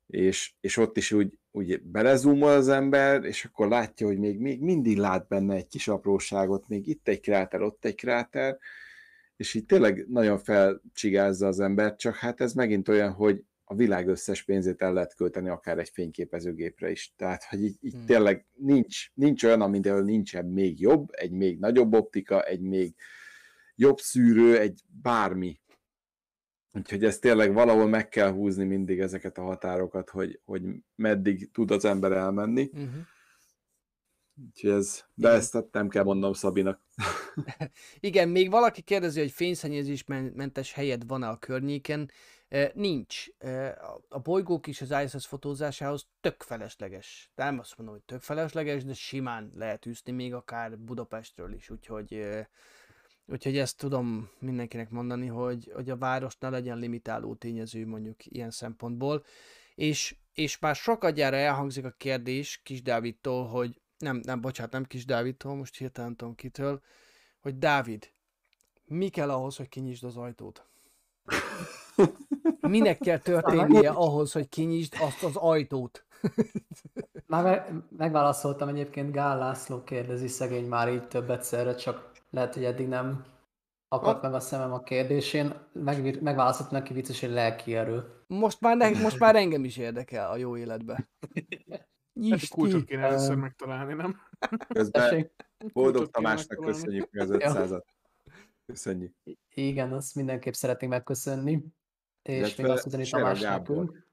és, és ott is úgy, úgy belezúmol az ember, és akkor látja, hogy még, még mindig lát benne egy kis apróságot, még itt egy kráter, ott egy kráter, és így tényleg nagyon felcsigázza az ember, csak hát ez megint olyan, hogy a világ összes pénzét el lehet költeni akár egy fényképezőgépre is. Tehát, hogy így, így Hmm. tényleg nincs, nincs olyan, amintől nincsen még jobb, egy még nagyobb optika, egy még jobb szűrő, egy bármi. Úgyhogy ezt tényleg valahol meg kell húzni mindig ezeket a határokat, hogy, hogy meddig tud az ember elmenni. Uh-huh. Úgyhogy ez, de Igen. ezt hát nem kell mondanom Szabinak. Igen, még valaki kérdezi, hogy fényszennyezésmentes helyed van-e a környéken. Nincs. A- bolygók is az ISS fotózásához tök felesleges. De nem azt mondom, hogy tök felesleges, de simán lehet űzni még akár Budapestről is, úgyhogy Úgyhogy ezt tudom mindenkinek mondani, hogy, hogy a város ne legyen limitáló tényező mondjuk ilyen szempontból. És, és már sokadjára elhangzik a kérdés Kis Dávidtól, hogy nem, nem, bocsánat, nem Kis Dávidtól, most hirtelen tudom kitől, hogy Dávid, mi kell ahhoz, hogy kinyisd az ajtót? Minek kell történnie ahhoz, hogy kinyisd azt az ajtót? Már me- megválaszoltam egyébként, Gál László kérdezi szegény már így több egyszerre, csak lehet, hogy eddig nem akadt meg a szemem a kérdésén. Meg, megválaszoltam neki vicces, hogy lelki erő. Most már, ne, most már engem is érdekel a jó életbe. Ezt kulcsot kéne először megtalálni, nem? Közben? Boldog Tamásnak köszönjük meg az 500-at. Köszönjük. Igen, azt mindenképp szeretnénk megköszönni. És Illetve még azt üzeni Sera Tamás Gábor. nekünk.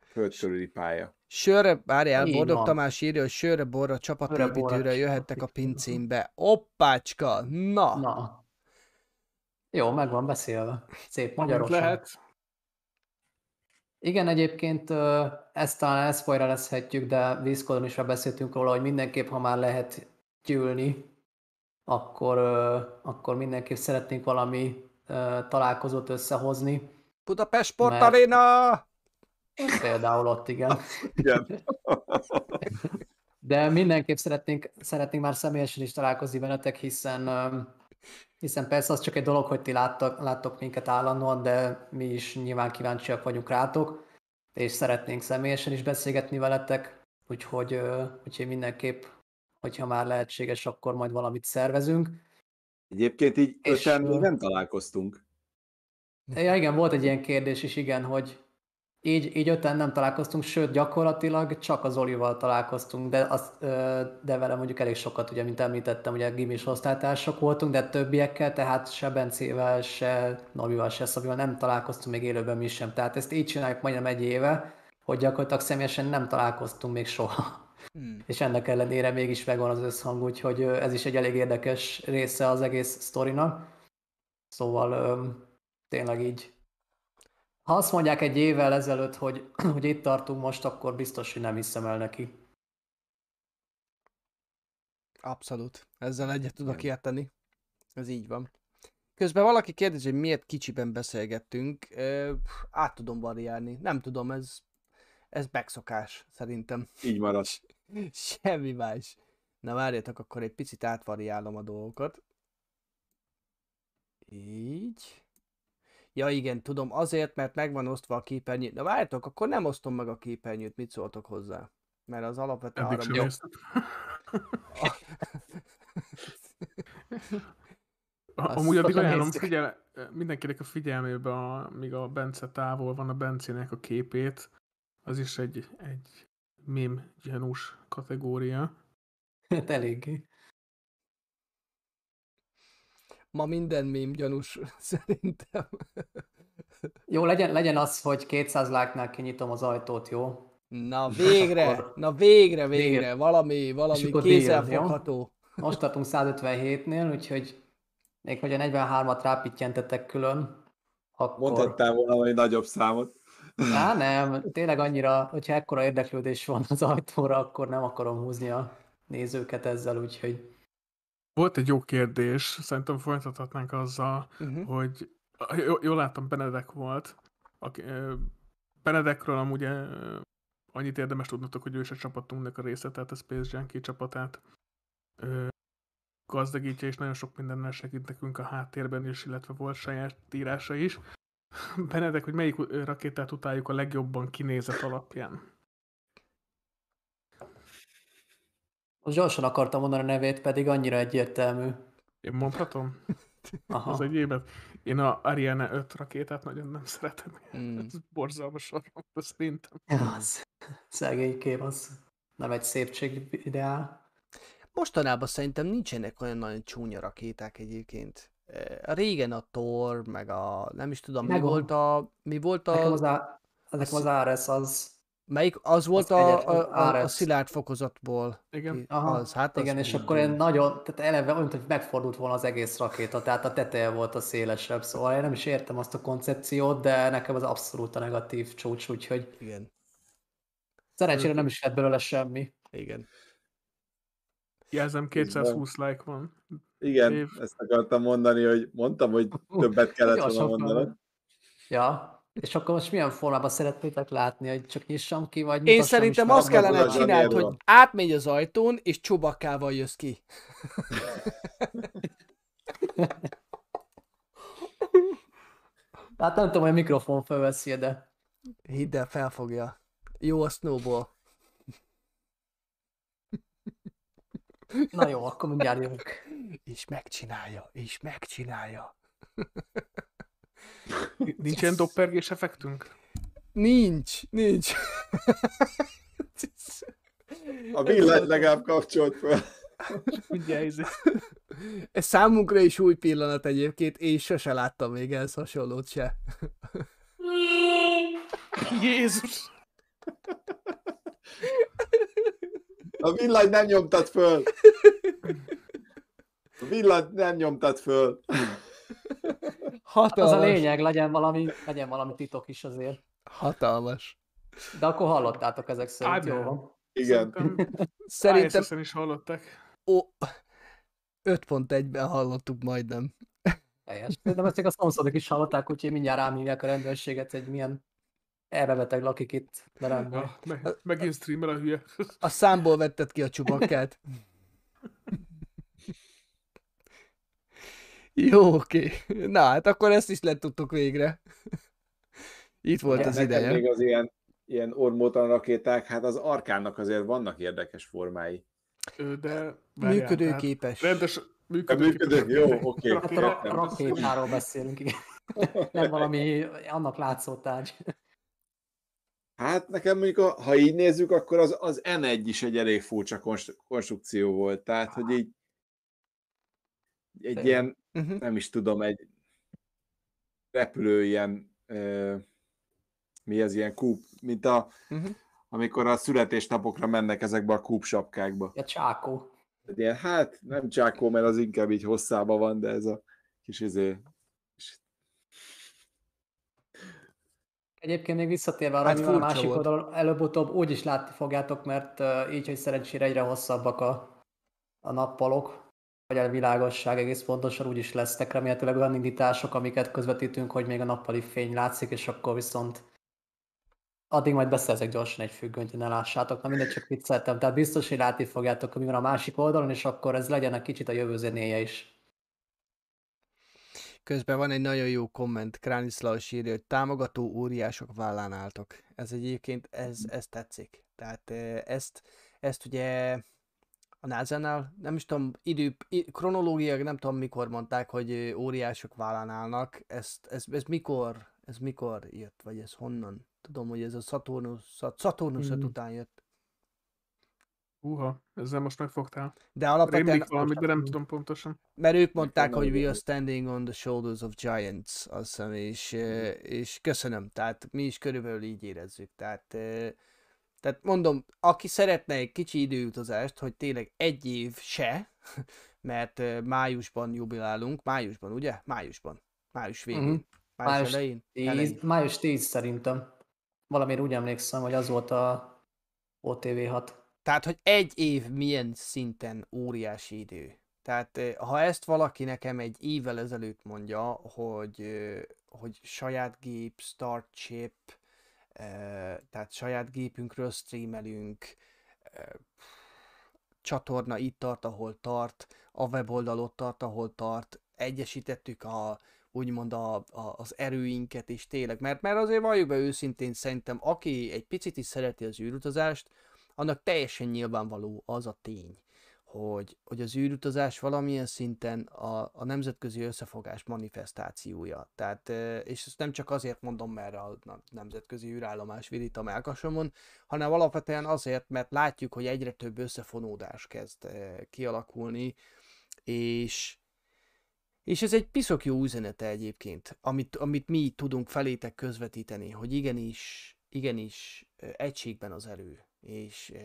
Föld körüli pálya. Sörre, várjál, Boldog van. Tamás írja, hogy sörre, borra, csapatépítőre jöhettek a pincémbe. Oppácska! Na! Na. Jó, meg van beszélve. Szép magyarosan. lehet. Igen, egyébként ezt talán elszpoilerezhetjük, de vízkodon is már beszéltünk róla, hogy mindenképp, ha már lehet gyűlni, akkor, akkor mindenképp szeretnénk valami találkozót összehozni. Budapest Mert- Sportaréna! Például ott, igen. Igen. De mindenképp szeretnénk, szeretnénk már személyesen is találkozni veletek, hiszen, hiszen persze az csak egy dolog, hogy ti láttok, láttok minket állandóan, de mi is nyilván kíváncsiak vagyunk rátok, és szeretnénk személyesen is beszélgetni veletek, úgyhogy, úgyhogy mindenképp, hogyha már lehetséges, akkor majd valamit szervezünk. Egyébként így És, öten még nem találkoztunk. Ja, igen, volt egy ilyen kérdés is, igen, hogy így, így öten nem találkoztunk, sőt, gyakorlatilag csak az Olival találkoztunk, de, az, de vele mondjuk elég sokat, ugye, mint említettem, ugye gimis osztálytársak voltunk, de többiekkel, tehát se Bencével, se Novival, se Szabival nem találkoztunk még élőben mi sem. Tehát ezt így csináljuk majdnem egy éve, hogy gyakorlatilag személyesen nem találkoztunk még soha. Hmm. És ennek ellenére mégis megvan az összhang, úgyhogy ez is egy elég érdekes része az egész sztorinak. Szóval tényleg így. Ha azt mondják egy évvel ezelőtt, hogy, hogy itt tartunk most, akkor biztos, hogy nem hiszem el neki. Abszolút. Ezzel egyet tudok Igen. érteni. Ez így van. Közben valaki kérdezi, hogy miért kicsiben beszélgettünk. Ö, Át tudom variálni. Nem tudom, ez, ez megszokás szerintem. Így marad. Semmi más. Na várjatok, akkor egy picit átvariálom a dolgokat. Így. Ja igen, tudom, azért, mert meg van osztva a képernyő. Na várjatok, akkor nem osztom meg a képernyőt, mit szóltok hozzá? Mert az alapvetően Eddig arra... Azt Amúgy addig ajánlom figyel, míg a figyelmébe, a, míg a Bence távol van a Bencének a képét, az is egy, egy mém gyanús kategória. Hát eléggé. Ma minden mém gyanús, szerintem. Jó, legyen, legyen az, hogy 200 láknál kinyitom az ajtót, jó? Na végre, akkor- na végre, végre, Végre. valami, valami kézzelfogható. Most tartunk 157-nél, úgyhogy még hogy a 43-at rápittyentetek külön, akkor... Mondhattál volna valami nagyobb számot. Á, nem, tényleg annyira, hogyha ekkora érdeklődés van az ajtóra, akkor nem akarom húzni a nézőket ezzel, úgyhogy Volt egy jó kérdés, szerintem folytathatnánk azzal, Uh-huh. hogy jól, jól láttam, Benedek volt. Aki, Benedekről amúgy annyit érdemes tudnotok, hogy ő is a csapatunknak a része, tehát a Space Junkie csapatát ö, gazdagítja, és nagyon sok mindennel segít nekünk a háttérben is, illetve volt saját írása is. Benedek, hogy melyik rakétát utáljuk a legjobban kinézet alapján? Most gyorsan akartam mondani a nevét, pedig annyira egyértelmű. Én mondhatom? Aha. Az egyébet. Én a Ariane 5 rakétát nagyon nem szeretem. Mm. Ez borzalmas de szerintem. Az szegénykém, az nem egy szépség ideál. Mostanában szerintem nincsenek olyan nagyon csúnya rakéták egyébként. Eh, Régen a Thor, meg a, nem is tudom, mi Megvan. volt a, mi volt Nekem a, az, á, nekem az Ares az, melyik, az volt az a, a, a, a szilárd fokozatból. Igen. Aha, Az, hát az igen, és akkor én nagyon, tehát eleve olyan, hogy megfordult volna az egész rakéta, tehát a teteje volt a szélesebb, szóval én nem is értem azt a koncepciót, de nekem az abszolút a negatív csúcs, úgyhogy Igen, szerencsére nem is lett belőle semmi. igen. Jelzem, 220 like van. Igen, Év. ezt akartam mondani, hogy mondtam, hogy többet kellett volna van. Ja, és akkor most milyen formában szeretnétek látni, hogy csak nyissam ki, vagy Én szerintem azt kellene csináld, Zsanérról. hogy átmegy az ajtón, és csubakkával jössz ki. Hát nem tudom, hogy a mikrofon felveszi, de Hidd el, felfogja. Jó a snowball. na jó, akkor mindjárt jövök. És megcsinálja, és megcsinálja. Nincs ilyen doppergés effektünk? Nincs, nincs. A villany legalább kapcsolt fel. Mindjárt izé. Ez számunkra is új pillanat egyébként, és sose láttam még ehhez hasonlót se. Jézus! A villany nem nyomtad föl. A villany nem nyomtad föl. Hatalmas. Az a lényeg, legyen valami, legyen valami titok is azért. Hatalmas. De akkor hallottátok ezek szerint, Á, jó nem. van. Igen. Szerintem Szerintem is hallották. ó, 5.1-ben hallottuk majdnem. Helyes. De ezt a szomszédok is hallották, úgyhogy mindjárt rámívják a rendőrséget, hogy milyen elbebeteg lakik itt teremben. Ja, meg, megint streamer a hülye. A számból vetted ki a csubakkát. Jó, oké. Na hát akkor ezt is letudtuk végre. Itt volt Igen, az ideje. még az ilyen, ilyen ormótalan rakéták, hát az arkánnak azért vannak érdekes formái. De várjál, tehát Működőképes. Rendes, működőképes. működő, jó, oké. Hát a ra- rakétáról beszélünk, igen. Nem valami annak látszó tárgy. Hát nekem mondjuk, ha így nézzük, akkor az, az N1 is egy elég furcsa konstru- konstrukció volt. Tehát, hogy így egy Tényleg. ilyen, Uh-huh. nem is tudom, egy repülő ilyen, ö, mi az ilyen kúp, mint a, Uh-huh. amikor a születésnapokra mennek ezekbe a kúpsapkákba. Ja, csákó. Egy ilyen, hát nem csákó, mert az inkább így hosszába van, de ez a kis izé, Egyébként még visszatérve arra, Hát a másik volt. oldalon, előbb-utóbb úgy is látni fogjátok, mert így, hogy szerencsére egyre hosszabbak a, a nappalok, a világosság egész pontosan úgy is lesznek remélhetőleg olyan indítások, amiket közvetítünk, hogy még a nappali fény látszik, és akkor viszont addig majd beszerzek gyorsan egy függönyt, hogy ne lássátok. Na mindegy, csak vicceltem. Tehát biztos, hogy látni fogjátok, hogy mi van a másik oldalon, és akkor ez legyen egy kicsit a jövő zenéje is. Közben van egy nagyon jó komment, Krániszlaus írja, hogy támogató óriások vállán álltok. Ez egyébként, ez, ez tetszik. Tehát eh, ezt, ezt ugye a NASA-nál, nem is tudom, idő, i- kronológiailag nem tudom mikor mondták, hogy óriások vállán állnak, ezt, ez, ez mikor, ez mikor jött, vagy ez honnan? Tudom, hogy ez a Saturnus, Sat- Saturnus 5 Mm. után jött. Húha, ezzel most megfogtál. De alapvetően, Rémlik valamit, de nem tudom pontosan. mert ők mondták, hogy we are standing on the shoulders of giants, azt hiszem, és, ö, és köszönöm, tehát mi is körülbelül így érezzük, tehát tehát mondom, aki szeretne egy kicsi időutazást, hogy tényleg egy év se, mert májusban jubilálunk, májusban, ugye? Májusban. Május végén. Mhm. Május, Május elején? 10, elején. május 10 szerintem. Valamire úgy emlékszem, hogy az volt a OTV6. Tehát, hogy egy év milyen szinten óriási idő. Tehát, ha ezt valaki nekem egy évvel ezelőtt mondja, hogy, hogy saját gép, start chip, tehát saját gépünkről streamelünk, csatorna itt tart, ahol tart, a weboldal ott tart, ahol tart, egyesítettük a, úgymond a, a, az erőinket is tényleg, mert, mert azért valljuk be őszintén szerintem, aki egy picit is szereti az űrutazást, annak teljesen nyilvánvaló az a tény, hogy, hogy az űrutazás valamilyen szinten a, a nemzetközi összefogás manifestációja. Tehát, és ezt nem csak azért mondom, mert a nemzetközi űrállomás virít a melkasomon, hanem alapvetően azért, mert látjuk, hogy egyre több összefonódás kezd kialakulni, és, és ez egy piszok jó üzenete egyébként, amit, amit mi tudunk felétek közvetíteni, hogy igenis, igenis egységben az erő, és ö,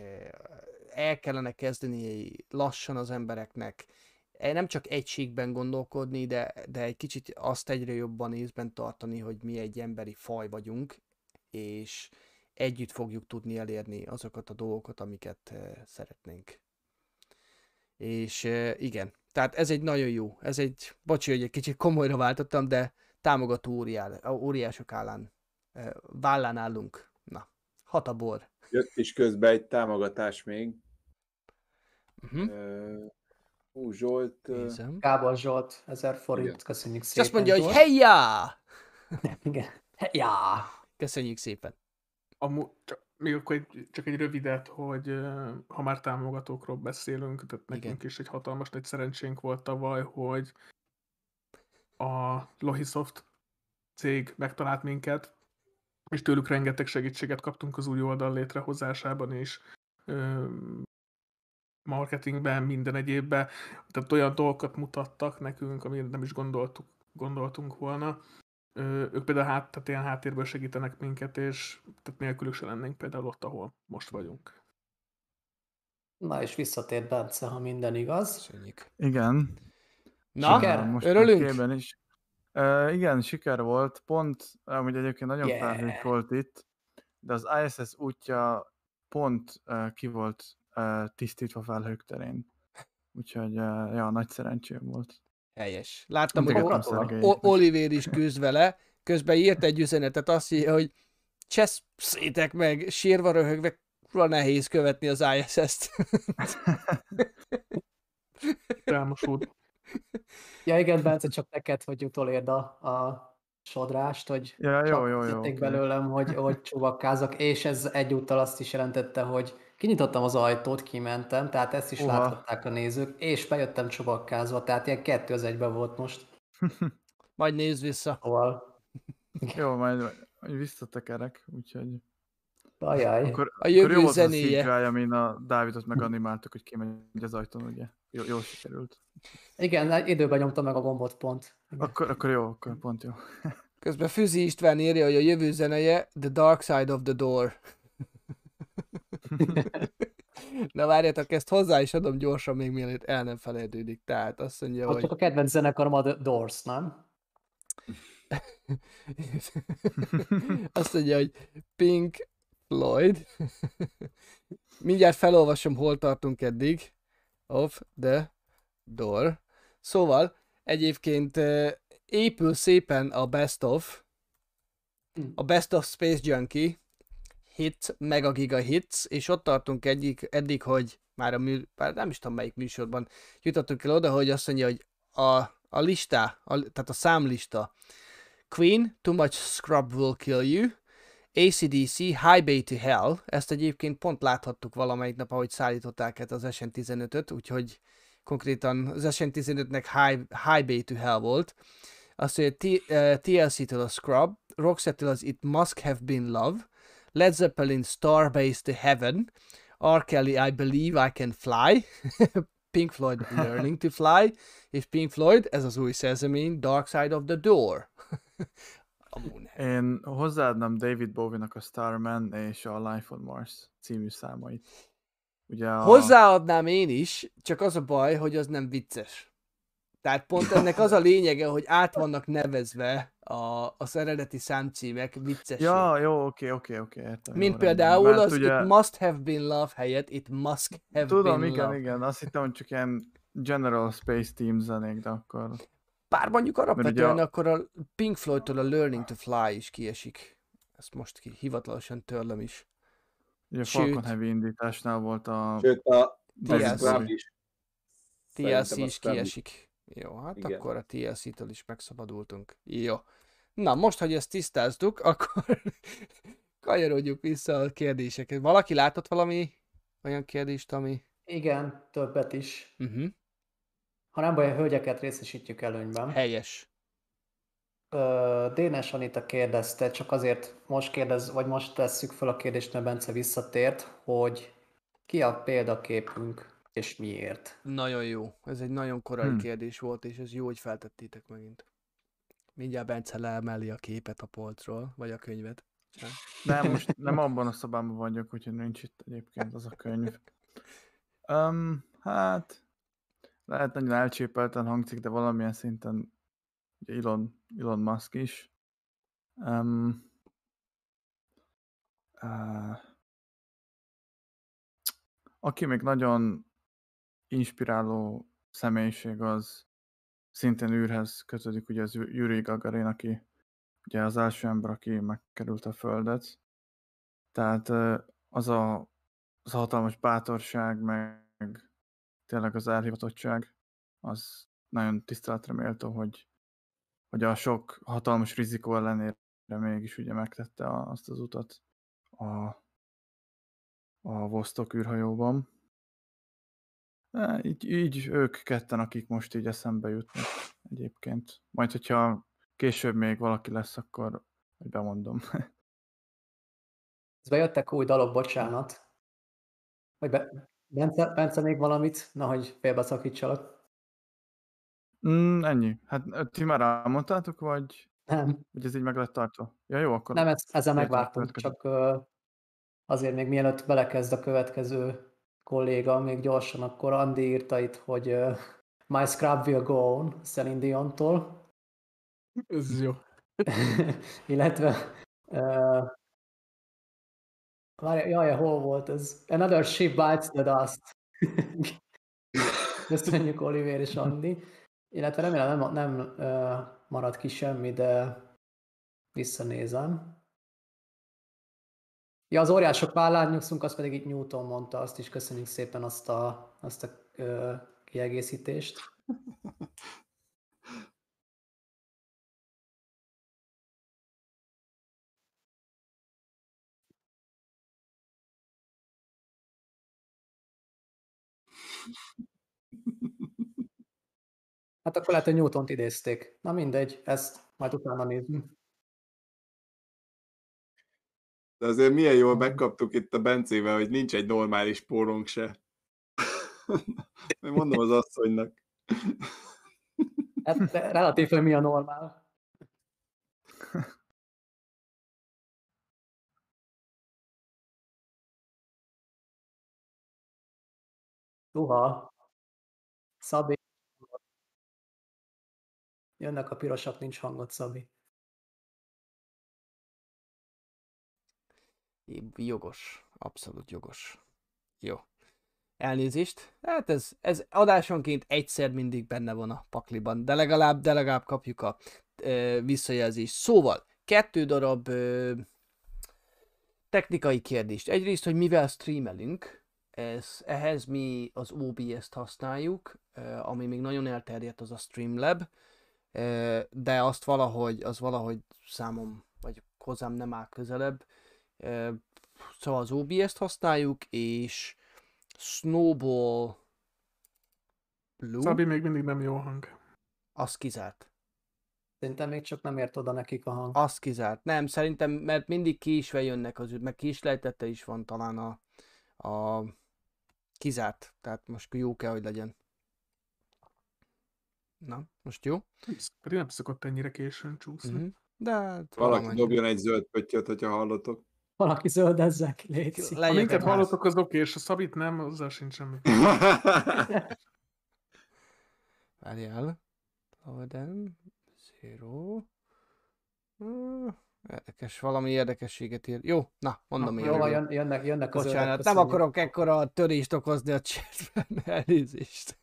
el kellene kezdeni lassan az embereknek eh, nem csak egységben gondolkodni, de, de egy kicsit azt egyre jobban észben tartani, hogy mi egy emberi faj vagyunk, és együtt fogjuk tudni elérni azokat a dolgokat, amiket eh, szeretnénk. És eh, igen, tehát ez egy nagyon jó, ez egy, bocsi, hogy egy kicsit komolyra váltottam, de támogató óriál, óriások állán, eh, vállán állunk. Na, hat a bor. Jött is közben egy támogatás még. Uh-huh. Ö, Hú, Zsolt, Nézem. Gábor Zsolt, 1000 forint, Igen. köszönjük És szépen. azt mondja, hogy hejjá! Igen. Ja. Köszönjük szépen. Amú, csak, még akkor egy, csak egy rövidet, hogy ha már támogatókról beszélünk, tehát Igen. nekünk is egy hatalmas nagy szerencsénk volt tavaly, hogy a Lohisoft cég megtalált minket, és tőlük rengeteg segítséget kaptunk az új oldal létrehozásában is, ö, marketingben, minden egyébben. Tehát olyan dolgokat mutattak nekünk, amire nem is gondoltuk, gondoltunk volna. Ők például hát, tehát ilyen háttérből segítenek minket, és tehát nélkülük se lennénk például ott, ahol most vagyunk. Na és visszatért Bence, ha minden igaz. Köszönjük. Igen. Na, Siker? most örülünk? is. Uh, igen, siker volt. Pont, amúgy egyébként nagyon Yeah. felhős volt itt, de az ISS útja pont uh, ki volt uh, tisztítva felhők terén. Úgyhogy uh, ja, nagy szerencsém volt. Helyes. Láttam, hogy o- Oliver is küzd vele, közben írt egy üzenetet, azt írja, hogy cseszétek meg, sírva röhögve, kurva nehéz követni az ISS-t. Elmosód. Ja igen, Bence, csak neked, hogy utolérd a, a sodrást, hogy Ja, jó, jó, jó. oké. belőlem, hogy, hogy csuvakkázok, és ez egyúttal azt is jelentette, hogy kinyitottam az ajtót, kimentem, tehát ezt is Uha. láthatták a nézők, és bejöttem csuvakkázva, tehát ilyen kettő az egyben volt most. Majd nézd vissza. Szóval, Jó, majd, majd visszatekerek, úgyhogy... ajaj. Akkor, A akkor jó jövő volt a zenéje. CGI, amin a Dávidot meganimáltuk, hogy kimegy az ajtón, ugye? Jó, jól sikerült. Igen, időben nyomtam meg a gombot pont. Akkor, akkor jó, akkor pont jó. Közben Füzi István írja, hogy a jövő zeneje The Dark Side of the Door. Na várjatok, ezt hozzá is adom gyorsan, még mielőtt el nem felejtődik. Tehát azt mondja, Ott hogy... csak a kedvenc zenekarom a The Doors, nem? Azt mondja, hogy Pink Floyd. Mindjárt felolvasom, hol tartunk eddig. Of the door. Szóval, egyébként épül szépen a Best of, a Best of Space Junkie, hit, mega giga hits, és ott tartunk eddig, eddig hogy már a mű, már nem is tudom melyik műsorban jutottunk el oda, hogy azt mondja, hogy a, a lista, a, tehát a számlista Queen, Too Much Scrub Will Kill You, ACDC Highway to Hell, ezt egyébként pont láthattuk valamelyik nap, ahogy szállították ezt az SN15-öt, úgyhogy konkrétan az SN15-nek High, Highway to Hell volt. Azt mondja, TLC-től a Scrub, Roxette-től az It Must Have Been Love, Led Zeppelin Starbase to Heaven, R. Kelly I Believe I Can Fly, Pink Floyd Learning to Fly, és Pink Floyd, ez az új szerzemény, Dark Side of the Door. Amúgy. Én hozzáadnám David Bowie-nak a Starman és a Life on Mars című számait. Ugye a... Hozzáadnám én is, csak az a baj, hogy az nem vicces. Tehát pont ennek az a lényege, hogy át vannak nevezve a, az eredeti számcímek viccesé. Ja, jó, oké, oké, oké, értem. Mint jó, például rendben. az It Must Have Been Love helyett It Must Have Tudom, Been igen, Love. igen, azt hittem, hogy csak ilyen General Space Team zenék, de akkor... Bár mondjuk alapvetően a- akkor a Pink Floyd-tól a Learning to Fly is kiesik. Ezt most ki, hivatalosan törlöm is. Ugye a Sőt. Falcon Heavy indításnál volt a... Sőt, a TLC. is. TLC is kiesik. Jó, hát Igen. akkor a TLC-től is megszabadultunk. Jó. Na, most, hogy ezt tisztáztuk, akkor kanyarodjuk vissza a kérdéseket. Valaki látott valami olyan kérdést, ami... Igen, többet is. Uh-huh. Ha nem baj, a hölgyeket részesítjük előnyben. Helyes. Ö, Dénes Anita kérdezte, csak azért most kérdez, vagy most tesszük fel a kérdést, mert Bence visszatért, hogy ki a példaképünk, és miért? Nagyon jó. Ez egy nagyon korai Hm. kérdés volt, és ez jó, hogy feltettétek megint. Mindjárt Bence leemeli a képet a polcról, vagy a könyvet. Nem, most nem abban a szobában vagyok, úgyhogy nincs itt egyébként az a könyv. Um, hát, lehet nagyon elcsépelten hangzik, de valamilyen szinten ugye Elon, Elon Musk is. Um, uh, aki még nagyon inspiráló személyiség, az szintén űrhez kötődik, ugye az Yuri Gagarin, aki ugye az első ember, aki megkerült a Földet. Tehát az a, az a hatalmas bátorság, meg tényleg az elhivatottság, az nagyon tiszteletre méltó, hogy, hogy a sok hatalmas rizikó ellenére mégis ugye megtette azt az utat a, a Vostok űrhajóban. E, Így, így ők ketten, akik most így eszembe jutnak egyébként. Majd, hogyha később még valaki lesz, akkor majd bemondom. Bejöttek új dalok, bocsánat. Vagy be, Bence, Bence még valamit? Na, hogy félbeszakítsalak. Mm, ennyi. Hát ti már elmondtátok, vagy, Nem, vagy ez így meg lett tartva? Ja, jó, akkor... nem ez, ezzel megvártunk, csak azért még mielőtt belekezd a következő kolléga, még gyorsan, akkor Andi írta itt, hogy My Scrub Will Go On, Celine Dion-tól. Ez jó. illetve uh, várja, jaj, hol volt ez? Another ship bites the dust. Köszönjük Oliver és Andi. Illetve remélem nem, nem uh, marad ki semmi, de visszanézem. Ja, az óriások vállán nyugszunk, azt pedig itt Newton mondta, azt is köszönjük szépen azt a, azt a uh, kiegészítést. Hát akkor lehet, hogy Newtont idézték. Na mindegy, ezt majd utána nézzünk. De azért milyen jól megkaptuk itt a Bencével, hogy nincs egy normális pórunk se. Mondom az asszonynak. Hát relatív, hogy mi a normál. Uha. Szabi. Jönnek a pirosak, nincs hangot, Szabi. Jogos. Abszolút jogos. Jó. Elnézést. Hát ez, ez adásonként egyszer mindig benne van a pakliban, de legalább, de legalább kapjuk a ö, visszajelzést. Szóval, kettő darab ö, technikai kérdést. Egyrészt, hogy mivel streamelünk, ez, ehhez mi az OBS-t használjuk, ami még nagyon elterjedt, az a Streamlab, de azt valahogy, az valahogy számom, vagy hozzám nem áll közelebb. Szóval az OBS-t használjuk, és Snowball Blue, Szabi még mindig nem jó hang. az kizárt. Szerintem még csak nem ért oda nekik a hang. Az kizárt. Nem, szerintem, mert mindig késve jönnek az meg kislejtette is van talán a, a kizárt. Tehát most jó kell, hogy legyen. Na, most jó? Pedig nem szokott ennyire későn csúszni. Uh-huh. De hát Valaki valamennyire. dobjon egy zöld pöttyöt, hogyha hallotok. Valaki. Ha Legyetek minket már. hallottok, az oké, és a Szabit nem, azzal sincs semmi. Várjál. Loadem. Zero. Uh, érdekes, valami érdekességet ír. Jó, na, mondom Na, még. Jó, jön, jönnek, jönnek az Bocsánat, zöldek, nem akarok ekkora törést okozni a chatben, elnézést.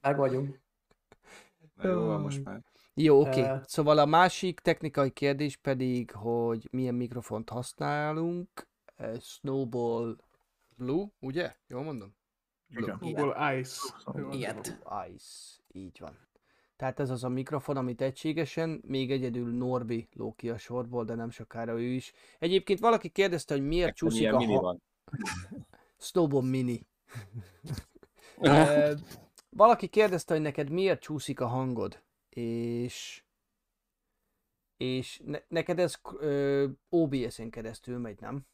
Meg vagyunk. Na jó, van most már. Jó, oké. Ö. Szóval a másik technikai kérdés pedig, hogy milyen mikrofont használunk. Snowball Blue, ugye? Jól mondom? Igen. Google Ice. Ilyet. Ice, így van. Tehát ez az a mikrofon, amit egységesen, még egyedül Norbi ló ki a sorból, de nem sokára ő is. Egyébként valaki kérdezte, hogy miért csúszik Milyen a mini ha... van. Snowball Mini. Valaki kérdezte, hogy neked miért csúszik a hangod, és és ne, neked ez ö, OBS-en keresztül megy, nem?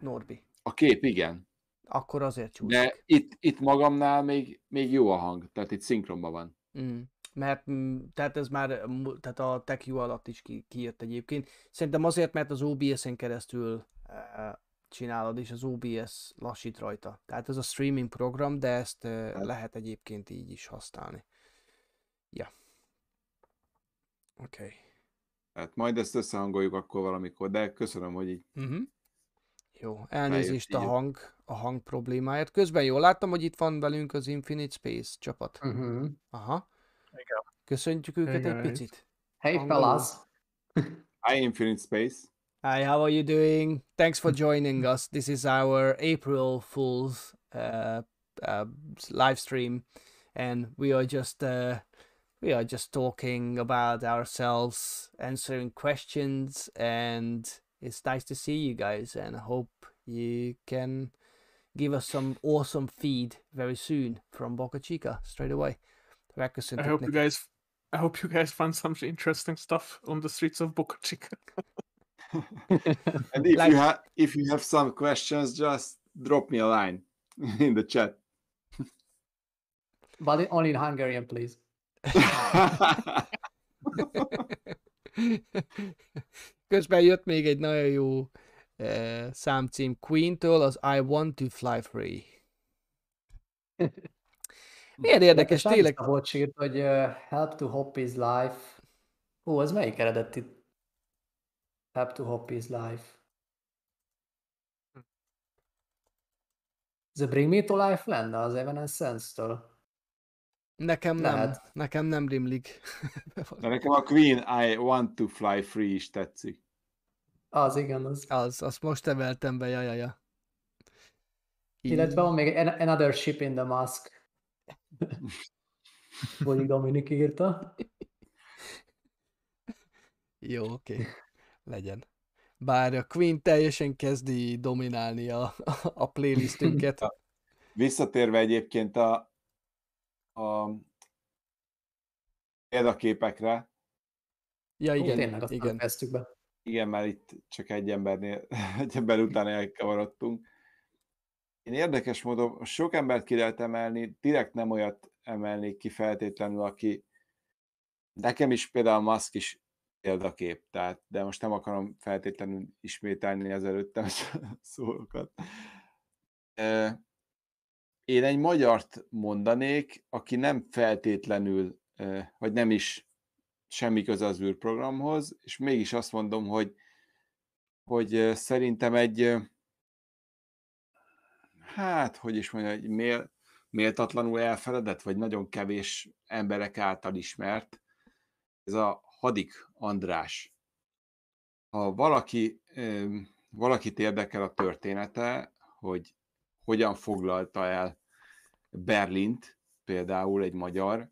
Norbi. A kép, igen. Akkor azért csúszik. De itt, itt magamnál még, még jó a hang, tehát itt szinkronban van. Mm. Mert mm, tehát ez már mu- tehát a TechU alatt is ki, kijött egyébként. Szerintem azért, mert az OBS-en keresztül e, csinálod, és az OBS lassít rajta. Tehát ez a streaming program, de ezt e, lehet egyébként így is használni. Ja. Oké. Okay. Tehát majd ezt összehangoljuk akkor valamikor, de köszönöm, hogy így Uh-huh. Jó, elnézést a hang, a hang problémáért. Közben jól láttam, hogy itt van velünk az Infinite Space csapat. Uh-huh. Aha. Igen. Köszöntjük őket Hey, egy picit. Hey Angolul. fellas! I Infinite Space. Hi, how are you doing? Thanks for joining us. This is our April Fool's uh, uh, live stream, and we are just uh, we are just talking about ourselves, answering questions, and it's nice to see you guys. And I hope you can give us some awesome feed very soon from Boca Chica straight away. I Megköszöntök hope you guys I hope you guys find some interesting stuff on the streets of Boca Chica. And if Like- you have if you have some questions, just drop me a line in the chat. But only in Hungarian, please. Közben jött még egy nagyon jó uh, számcím Queen-től, az I Want to Fly Free. Milyen érdekes, tényleg. Volt írt, hogy uh, help to hop is life. Ó, az melyik eredeti? Help to hop is life. The Bring Me to Life lenne az Evanescence-től. Nekem nem, Lehet. nekem nem rimlik. De nekem a Queen I Want to Fly Free is tetszik. Az igen, az. az, azt most emeltem be, jajaja. Illetve van még an- Another Ship in the Mask. Bolyik Dominik írta. Jó, oké. Okay. Legyen. Bár a Queen teljesen kezdi dominálni a, a playlistünket. Visszatérve egyébként a, a példaképekre, Ja, Ó, igen, tényleg, azt igen. kezdtük be. Igen, mert itt csak egy embernél, egy ember után elkavarodtunk. Én érdekes módon sok embert ki lehet emelni, direkt nem olyat emelnék ki feltétlenül, aki nekem is például Musk is példakép, tehát, de most nem akarom feltétlenül ismételni az előttem szólókat. Ö, Én egy magyart mondanék, aki nem feltétlenül, vagy nem is semmi köze az űrprogramhoz, és mégis azt mondom, hogy, hogy szerintem egy, hát, hogy is mondja, egy mél, méltatlanul elfeledett, vagy nagyon kevés emberek által ismert, ez a Hadik András. Ha valaki, valakit érdekel a története, hogy hogyan foglalta el Berlint, például egy magyar,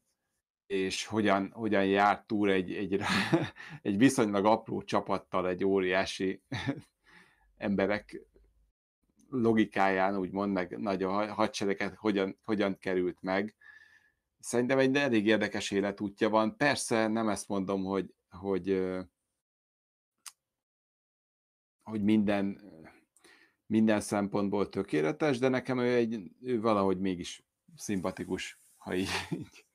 és hogyan, hogyan járt túl egy, egy, egy viszonylag apró csapattal egy óriási emberek logikáján, úgymond, meg nagy a hadsereget hogyan, hogyan került meg. Szerintem egy elég érdekes életútja van. Persze nem ezt mondom, hogy, hogy, hogy minden, minden szempontból tökéletes, de nekem ő, egy, ő valahogy mégis szimpatikus, ha így,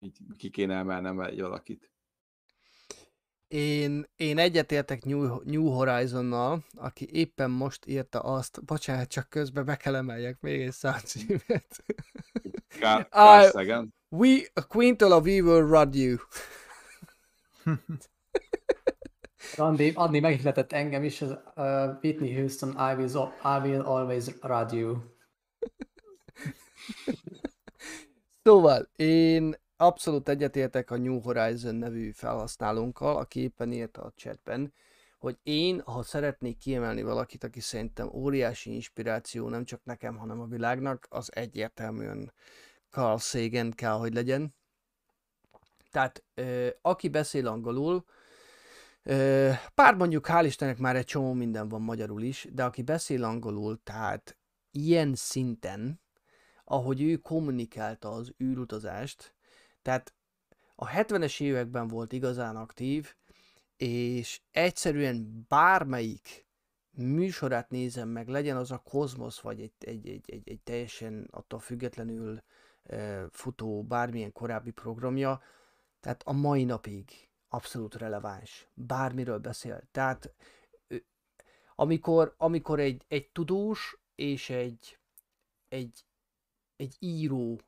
így ki kéne emelnem egy valakit. Én, én egyetértek New, New Horizonnal, aki éppen most írta azt, bocsánat, csak közben be kell emeljek még egy számcímet. Kár, Ah, Szegen. We, a quintal of evil rod you. Randi, adni megihletett engem is, az uh, Whitney Houston, I will, I will always ride you. Szóval, én abszolút egyetértek a New Horizon nevű felhasználónkkal, aki éppen írta a chatben, hogy én, ha szeretnék kiemelni valakit, aki szerintem óriási inspiráció nem csak nekem, hanem a világnak, az egyértelműen Carl Sagan kell, hogy legyen. Tehát, aki beszél angolul, pár mondjuk hál' Istennek már egy csomó minden van magyarul is, de aki beszél angolul, tehát ilyen szinten, ahogy ő kommunikálta az űrutazást, tehát a 70-es években volt igazán aktív, és egyszerűen bármelyik műsorát nézem meg, legyen az a Kozmosz, vagy egy, egy, egy, egy, egy teljesen attól függetlenül e, futó bármilyen korábbi programja, tehát a mai napig abszolút releváns. Bármiről beszél. Tehát amikor, amikor egy, egy tudós és egy, egy, egy író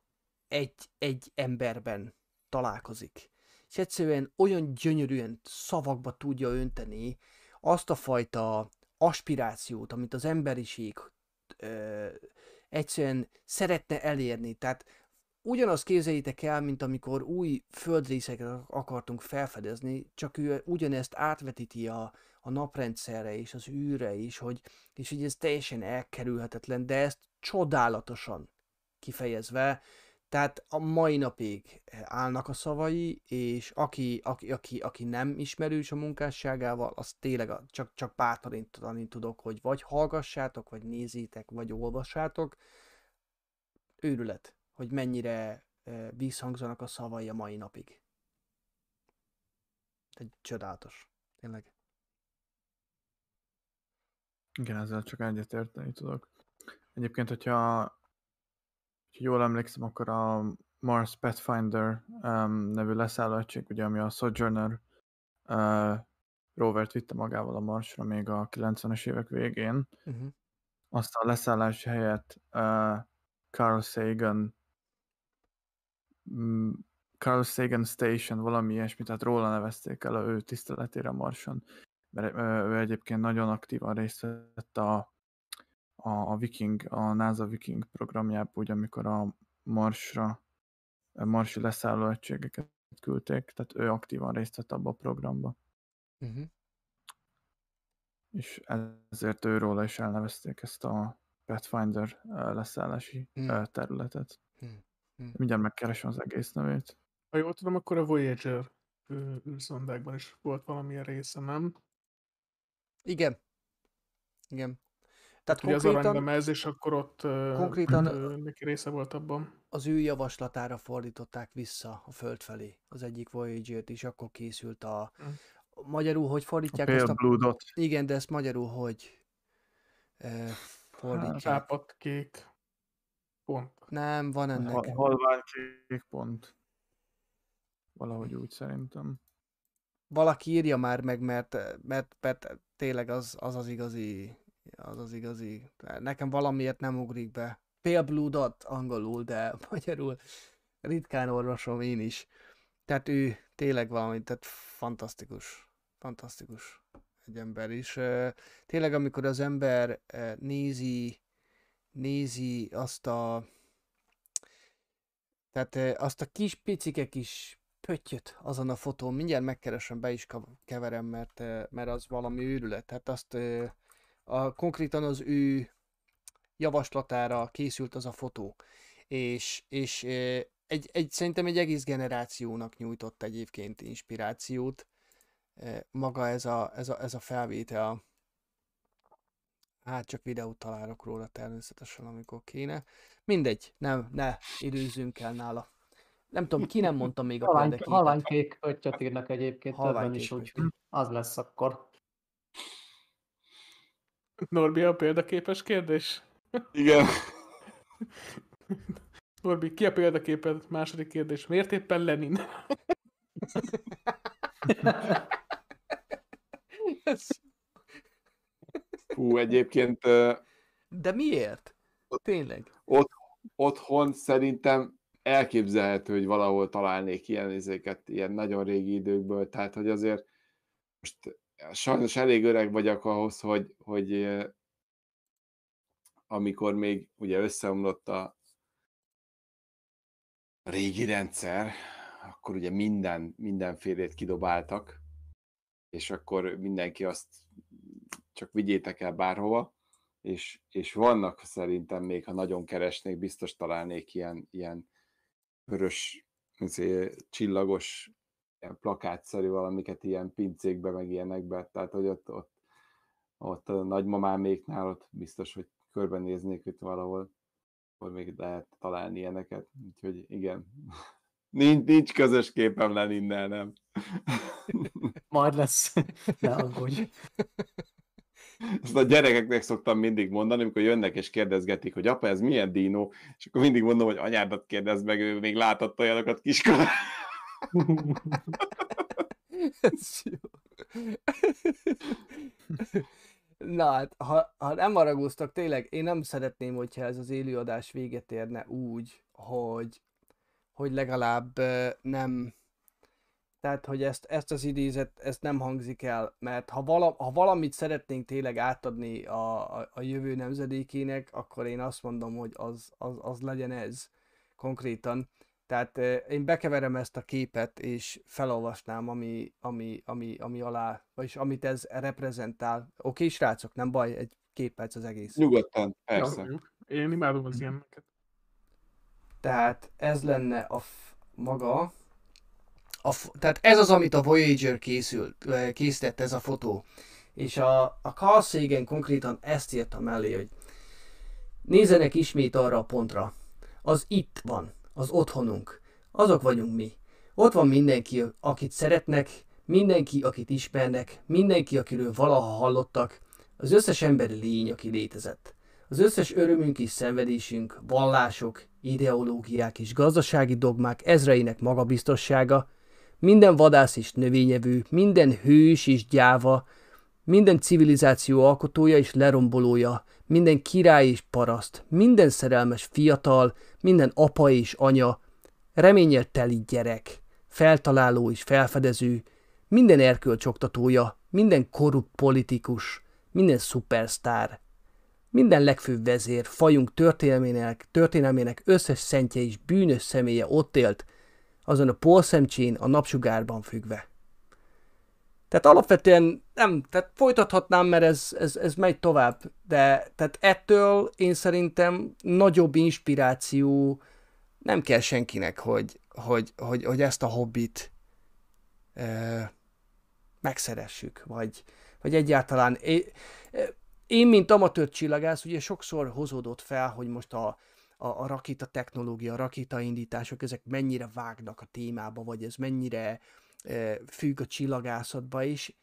egy, egy emberben találkozik. És egyszerűen olyan gyönyörűen szavakba tudja önteni azt a fajta aspirációt, amit az emberiség ö, egyszerűen szeretne elérni. Tehát ugyanazt képzeljétek el, mint amikor új földrészeket akartunk felfedezni, csak ő ugyanezt átvetíti a, a naprendszerre és az űrre is, hogy, és hogy ez teljesen elkerülhetetlen, de ezt csodálatosan kifejezve, tehát a mai napig állnak a szavai, és aki, aki, aki, aki nem ismerős a munkásságával, az tényleg a- csak, csak bátorítani tudok, hogy vagy hallgassátok, vagy nézzétek, vagy olvassátok. Őrület, hogy mennyire eh, vízhangzanak a szavai a mai napig. Egy csodálatos. Tényleg. Igen, ezzel csak egyetérteni tudok. Egyébként, hogyha, hogyha jól emlékszem, akkor a Mars Pathfinder um, nevű leszállóegység, ugye, ami a Sojourner uh, rovert vitte magával a Marsra még a 90-es évek végén, Uh-huh. azt a leszállási helyet uh, Carl Sagan mm, Carl Sagan Station, valami ilyesmi, tehát róla nevezték el a ő tiszteletére Marson. Mert ő egyébként nagyon aktívan részt vett a, a, a Viking, a NASA Viking programjában, ugye amikor a Marsra, a marsi leszálló egységeket küldték, tehát ő aktívan részt vett abba a programba. Uh-huh. És ezért őróla is elnevezték ezt a Pathfinder leszállási Hmm. területet. Hmm. Hmm. Mindjárt megkeresem az egész nevét. Ha jól tudom, akkor a Voyager űrszondákban is volt valamilyen része, nem? Igen. Igen. Tehát Ugye az konkrétan aranylemez, és akkor ott Konkrétan- ö, neki része volt abban. az ő javaslatára fordították vissza a föld felé az egyik Voyager-t, és akkor készült a... Hmm. Magyarul hogy A fordítják Pale ezt a... Blue Dot. Igen, de ezt magyarul hogy eh, fordítják? Sápat kék pont. Nem, van ennek. Hal- Halvány kék pont. Valahogy úgy szerintem. Valaki írja már meg, mert, mert, mert tényleg az, az az igazi, az az igazi. Nekem valamiért nem ugrik be. Pale Blue Dot angolul, de magyarul ritkán olvasom én is. Tehát ő tényleg valami, tehát fantasztikus. Fantasztikus egy ember is. Tényleg, amikor az ember nézi, nézi azt a tehát azt a kis picike kis pöttyöt azon a fotón, mindjárt megkeresem, be is keverem, mert, mert az valami őrület. Tehát azt a, konkrétan az ő javaslatára készült az a fotó. És, és egy, egy, szerintem egy egész generációnak nyújtott egyébként inspirációt maga ez a, ez a, ez a felvétel. Hát csak videót találok róla természetesen, amikor kéne. Mindegy, nem, ne időzzünk el nála. Nem tudom, ki nem mondta még a Halvány, példaképet. halványkék öttyöt írnak egyébként többen is, úgy az lesz akkor. Norbi, a példaképes kérdés? Igen. Norbi, ki a példaképed? Második kérdés. Miért éppen Lenin? Hú, egyébként De miért? Tényleg. otthon szerintem elképzelhető, hogy valahol találnék ilyen izéket, ilyen nagyon régi időkből, tehát hogy azért most sajnos elég öreg vagyok ahhoz, hogy, hogy amikor még ugye összeomlott a régi rendszer, akkor ugye minden, mindenfélét kidobáltak, és akkor mindenki azt csak vigyétek el bárhova, és, és vannak szerintem még, ha nagyon keresnék, biztos találnék ilyen, ilyen vörös, izé, csillagos, ilyen plakátszerű valamiket ilyen pincékbe, meg ilyenekbe, tehát hogy ott, ott, ott a nagymamáméknál ott biztos, hogy körbenéznék itt valahol, akkor még lehet találni ilyeneket, úgyhogy igen. Nincs, nincs közös képem Leninnel, nem. Majd lesz. Ne aggódj. Ezt a gyerekeknek szoktam mindig mondani, amikor jönnek és kérdezgetik, hogy apa, ez milyen dínó, és akkor mindig mondom, hogy anyádat kérdezd meg, ő még látott olyanokat kiskorán. Ez jó. Na hát, ha, ha nem haragúztak, tényleg én nem szeretném, hogyha ez az élőadás véget érne úgy, hogy, hogy legalább nem, tehát, hogy ezt, ezt az idézet, ezt nem hangzik el, mert ha, vala, ha valamit szeretnénk tényleg átadni a, a, a jövő nemzedékének, akkor én azt mondom, hogy az, az, az legyen ez konkrétan. Tehát eh, én bekeverem ezt a képet, és felolvasnám, ami, ami, ami, ami alá, vagyis amit ez reprezentál. Oké, srácok, nem baj, egy két perc az egész. Nyugodtan, persze. Ja, én imádom az ilyeneket. Tehát ez lenne a f- maga, a f- tehát ez az, amit a Voyager készült, készített, ez a fotó. És a, a Carl Sagan konkrétan ezt írta mellé, hogy nézzenek ismét arra a pontra. Az itt van, az otthonunk. Azok vagyunk mi. Ott van mindenki, akit szeretnek, mindenki, akit ismernek, mindenki, akiről valaha hallottak, az összes emberi lény, aki létezett. Az összes örömünk és szenvedésünk, vallások, ideológiák és gazdasági dogmák ezreinek magabiztossága, minden vadász és növényevő, minden hős és gyáva, minden civilizáció alkotója és lerombolója, minden király és paraszt, minden szerelmes fiatal, minden apa és anya, reménnyel teli gyerek, feltaláló és felfedező, minden erkölcsoktatója, minden korrupt politikus, minden szupersztár, minden legfőbb vezér, fajunk történelmének, történelmének összes szentje és bűnös személye ott élt, azon a polszemcsén a napsugárban függve. Tehát alapvetően nem, tehát folytathatnám, mert ez, ez, ez megy tovább, de tehát ettől én szerintem nagyobb inspiráció nem kell senkinek, hogy, hogy, hogy, hogy ezt a hobbit ö, megszeressük, vagy, vagy egyáltalán. Én, mint amatőr csillagász, ugye sokszor hozódott fel, hogy most a, a, a rakita technológia, a rakita indítások, ezek mennyire vágnak a témába, vagy ez mennyire függ a csillagászatba is.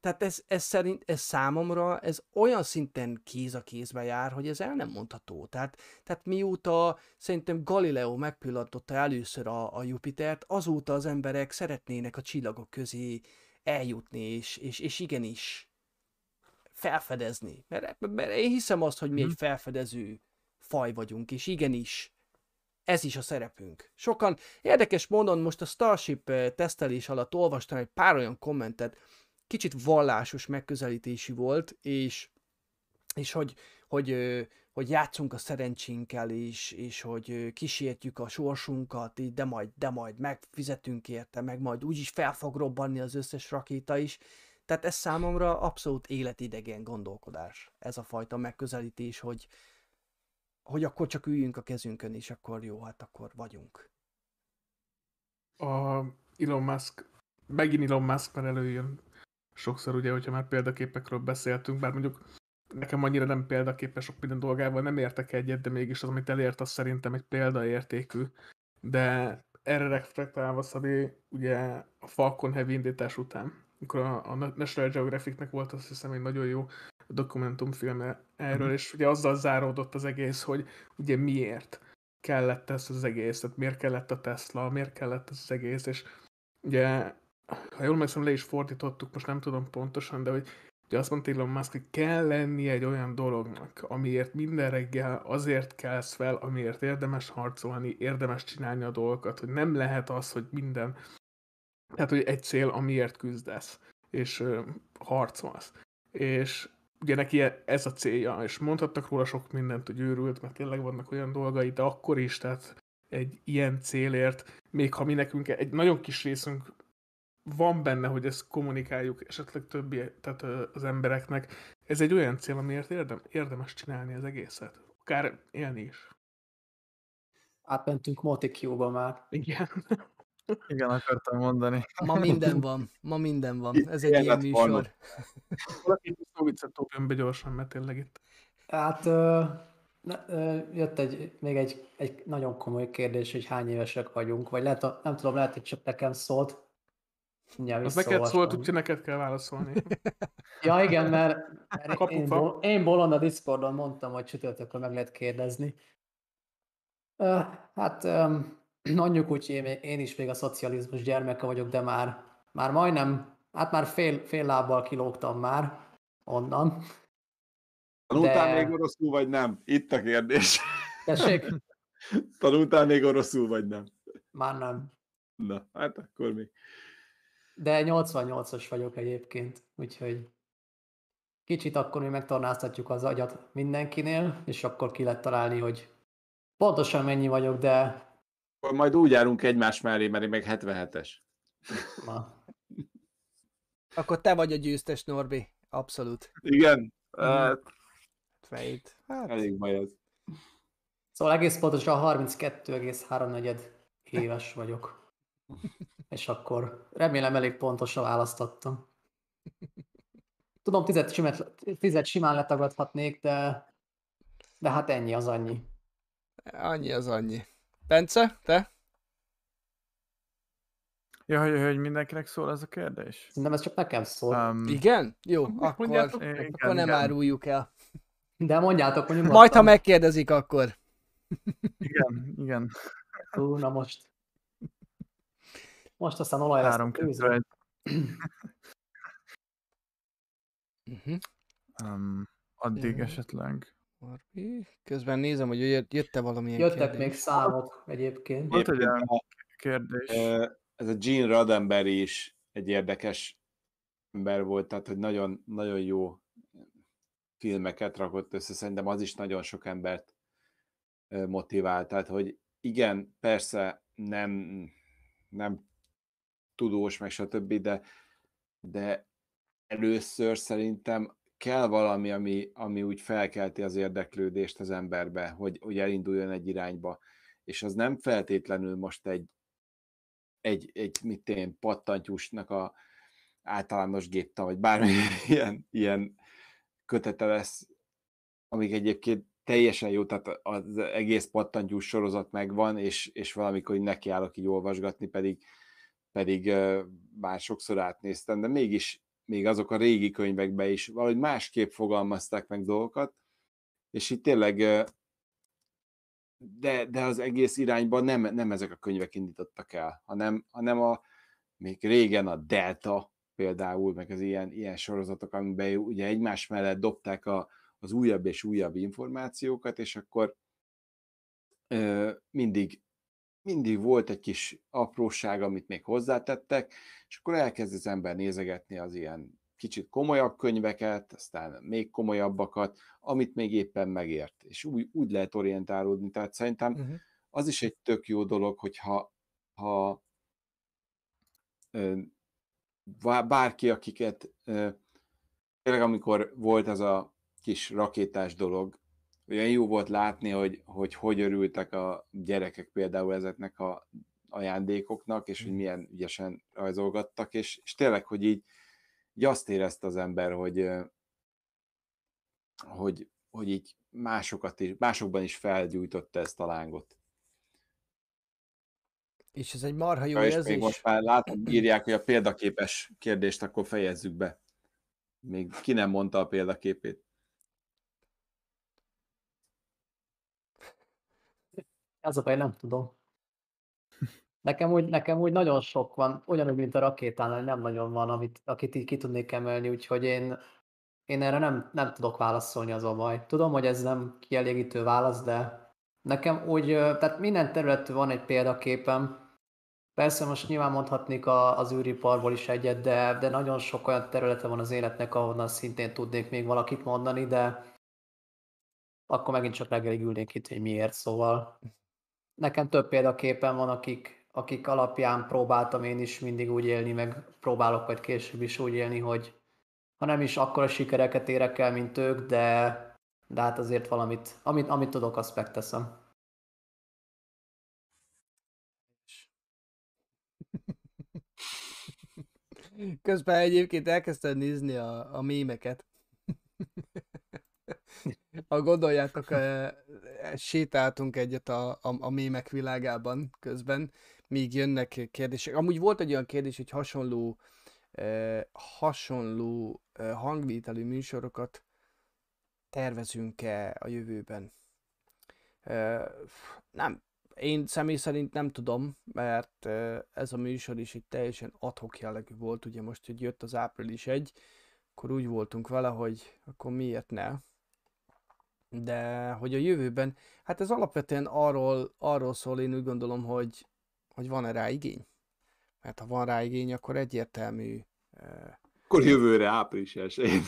Tehát ez, ez szerint, ez számomra, ez olyan szinten kéz a kézbe jár, hogy ez el nem mondható. Tehát, tehát mióta szerintem Galileo megpillantotta először a, a Jupitert, azóta az emberek szeretnének a csillagok közé eljutni, és, és, és igenis felfedezni. Mert, mert én hiszem azt, hogy mi egy felfedező faj vagyunk, és igenis, ez is a szerepünk. Sokan, érdekes módon most a Starship tesztelés alatt olvastam egy pár olyan kommentet, kicsit vallásos megközelítésű volt, és, és hogy, hogy, hogy játszunk a szerencsénkkel, és, és hogy kísértjük a sorsunkat, de majd, de majd megfizetünk érte, meg majd úgyis fel fog robbanni az összes rakéta is. Tehát ez számomra abszolút életidegen gondolkodás, ez a fajta megközelítés, hogy, hogy akkor csak üljünk a kezünkön, és akkor jó, hát akkor vagyunk. a Elon Musk, megint Elon Musk, mert előjön sokszor ugye, hogyha már példaképekről beszéltünk, bár mondjuk nekem annyira nem példaképes sok minden dolgával, nem értek egyet, de mégis az, amit elért, az szerintem egy példaértékű. De erre reflektálva Szabé, ugye a Falcon Heavy indítás után, amikor a, a National Geographicnek volt azt hiszem egy nagyon jó dokumentumfilme erről, mm. és ugye azzal záródott az egész, hogy ugye miért kellett ez az egész, tehát miért kellett a Tesla, miért kellett ez az egész, és ugye, ha jól emlékszem, le is fordítottuk, most nem tudom pontosan, de hogy ugye azt mondta Elon Musk, hogy kell lenni egy olyan dolognak, amiért minden reggel azért kelsz fel, amiért érdemes harcolni, érdemes csinálni a dolgokat, hogy nem lehet az, hogy minden, tehát hogy egy cél, amiért küzdesz, és uh, harcolsz. És ugye neki e- ez a célja, és mondhattak róla sok mindent, hogy őrült, mert tényleg vannak olyan dolgai, de akkor is, tehát egy ilyen célért, még ha mi nekünk egy nagyon kis részünk van benne, hogy ezt kommunikáljuk esetleg többi, tehát az embereknek, ez egy olyan cél, amiért érdem, érdemes csinálni az egészet. Akár élni is. Átmentünk Motikióba már. Igen. Igen, akartam mondani. Ma minden van, ma minden van. Ez egy ilyen műsor. Valaki szó viccet dobjon be gyorsan, mert tényleg itt. Hát ö, ö, jött egy, még egy, egy nagyon komoly kérdés, hogy hány évesek vagyunk, vagy lehet, nem tudom, lehet, hogy csak nekem szólt. Mindjárt Az neked szólt, úgyhogy neked kell válaszolni. ja, igen, mert, mert én, bol, én bolond a Discordon mondtam, hogy csütörtökön meg lehet kérdezni. Hát mondjuk úgy, én, én is még a szocializmus gyermeke vagyok, de már, már majdnem, hát már fél, fél lábbal kilógtam már onnan. Tanultál de... még oroszul, vagy nem? Itt a kérdés. Tessék? Tanultál még oroszul, vagy nem? Már nem. Na, hát akkor még. De 88-as vagyok egyébként, úgyhogy kicsit akkor mi megtornáztatjuk az agyat mindenkinél, és akkor ki lehet találni, hogy pontosan mennyi vagyok, de majd úgy járunk egymás mellé, mert én meg 77-es. Na. Akkor te vagy a győztes, Norbi. Abszolút. Igen. Hát... Fejt. Hát... Elég baj ez. Szóval egész pontosan 32,3 éves vagyok. És akkor remélem elég pontosan választottam. Tudom, tizet, simán, tizet simán letagadhatnék, de, de hát ennyi az annyi. Annyi az annyi. Bence, te? Ja, hogy, hogy mindenkinek szól ez a kérdés? Nem, ez csak nekem szól. Um, igen? Jó, akkor, igen, akkor nem igen. áruljuk el. De mondjátok, hogy nyugodtan. Majd, ha megkérdezik, akkor. Igen, igen. Hú, na most. Most aztán olaj lesz. Három uh-huh. um, addig uh-huh. esetleg Marbi. Közben nézem, hogy jött-e valamilyen Jöttek kérdés. még számok egyébként. Volt egy kérdés. Ez a Gene Roddenberry is egy érdekes ember volt, tehát hogy nagyon, nagyon jó filmeket rakott össze, szerintem az is nagyon sok embert motivált. Tehát, hogy igen, persze nem, nem tudós, meg stb., de, de először szerintem kell valami, ami, ami úgy felkelti az érdeklődést az emberbe, hogy, hogy elinduljon egy irányba. És az nem feltétlenül most egy, egy, egy mit én, pattantyúsnak a általános gépta, vagy bármi ilyen, ilyen kötete lesz, amik egyébként teljesen jó, tehát az egész pattantyús sorozat megvan, és, és valamikor így nekiállok így olvasgatni, pedig, pedig már sokszor átnéztem, de mégis még azok a régi könyvekben is valahogy másképp fogalmazták meg dolgokat, és itt tényleg de, de az egész irányban nem, nem ezek a könyvek indítottak el, hanem, hanem a, még régen a Delta például, meg az ilyen, ilyen sorozatok, amiben ugye egymás mellett dobták a, az újabb és újabb információkat, és akkor ö, mindig mindig volt egy kis apróság, amit még hozzátettek, és akkor elkezd az ember nézegetni az ilyen kicsit komolyabb könyveket, aztán még komolyabbakat, amit még éppen megért, és úgy, úgy lehet orientálódni. Tehát szerintem uh-huh. az is egy tök jó dolog, hogyha ha, bárki, akiket tényleg amikor volt ez a kis rakétás dolog, olyan jó volt látni, hogy hogy, hogy örültek a gyerekek például ezeknek a, ajándékoknak, és hogy milyen ügyesen rajzolgattak, és, és tényleg, hogy így, így azt érezte az ember, hogy, hogy, hogy így másokat is, másokban is felgyújtotta ezt a lángot. És ez egy marha jó Ja, és érzés. még most már látom, írják, hogy a példaképes kérdést akkor fejezzük be. Még ki nem mondta a példaképét. Ez a baj, nem tudom. Nekem úgy, nekem úgy nagyon sok van, ugyanúgy, mint a rakétánál, nem nagyon van, amit, akit így ki tudnék emelni, úgyhogy én, én erre nem, nem tudok válaszolni, az a baj. Tudom, hogy ez nem kielégítő válasz, de nekem úgy, tehát minden területről van egy példaképem. Persze most nyilván mondhatnék a, az űriparból is egyet, de, de nagyon sok olyan területe van az életnek, ahonnan szintén tudnék még valakit mondani, de akkor megint csak reggelig ülnék itt, hogy miért, szóval nekem több példaképen van, akik, akik alapján próbáltam én is mindig úgy élni, meg próbálok majd később is úgy élni, hogy ha nem is akkora sikereket érek el, mint ők, de, de hát azért valamit, amit, amit tudok, azt megteszem. Közben egyébként elkezdtem nézni a, a mémeket. Ha gondoljátok, sétáltunk egyet a, a, a mémek világában közben, míg jönnek kérdések. Amúgy volt egy olyan kérdés, hogy hasonló, eh, hasonló eh, hangvételű műsorokat tervezünk-e a jövőben? Eh, nem, én személy szerint nem tudom, mert ez a műsor is egy teljesen adhok jellegű volt, ugye most, hogy jött az április 1, akkor úgy voltunk vele, hogy akkor miért ne. De hogy a jövőben, hát ez alapvetően arról, arról szól, én úgy gondolom, hogy, hogy van-e rá igény. Mert ha van rá igény, akkor egyértelmű. Akkor jövőre április 1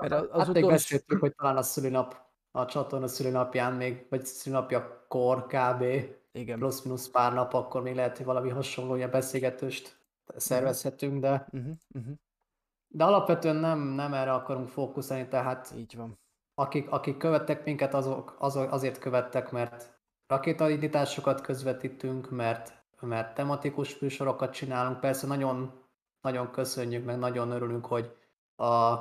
Mert az, az Hát utolsó... beszéltük, hogy talán a szülinap, a csatorna szülinapján még, vagy szülinapja kor kb. Igen. plusz-minusz pár nap, akkor még lehet, hogy valami hasonló ilyen beszélgetőst szervezhetünk, de, Uh-huh, uh-huh. de alapvetően nem, nem erre akarunk fókuszálni, tehát Így van. Akik, akik követtek minket, azok, azok azért követtek, mert rakétaindításokat közvetítünk, mert, mert tematikus műsorokat csinálunk. Persze nagyon, nagyon köszönjük, meg nagyon örülünk, hogy a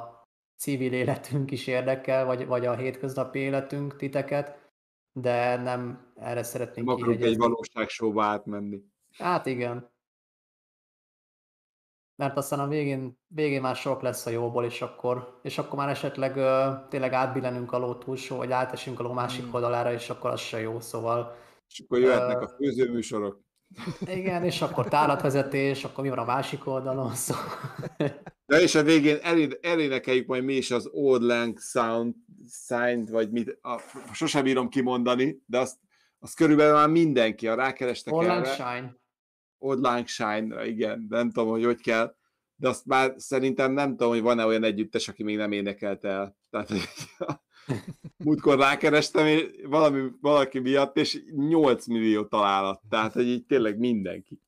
civil életünk is érdekel, vagy, vagy a hétköznapi életünk titeket, de nem erre szeretnénk Nem akarunk egy valóságsóba átmenni. Hát igen. Mert aztán a végén, végén már sok lesz a jóból, és akkor, és akkor már esetleg ö, tényleg átbillenünk a ló túlsó, vagy átesünk a ló másik Mm. oldalára, és akkor az se jó, szóval És akkor jöhetnek Ö, a főzőműsorok. igen, és akkor tárlatvezetés, akkor mi van a másik oldalon, szóval De és a végén elé, elénekeljük majd mi is az Old Lang Sound sign vagy mit, a, sosem bírom kimondani, de azt, azt körülbelül már mindenki, a rákerestek Orláng erre. Shine. Old Lang Shine, igen, nem tudom, hogy hogy kell, de azt már szerintem nem tudom, hogy van-e olyan együttes, aki még nem énekelte el. Tehát, múltkor rákerestem, valami, valaki miatt, és 8 millió találat. Tehát, hogy így tényleg mindenki.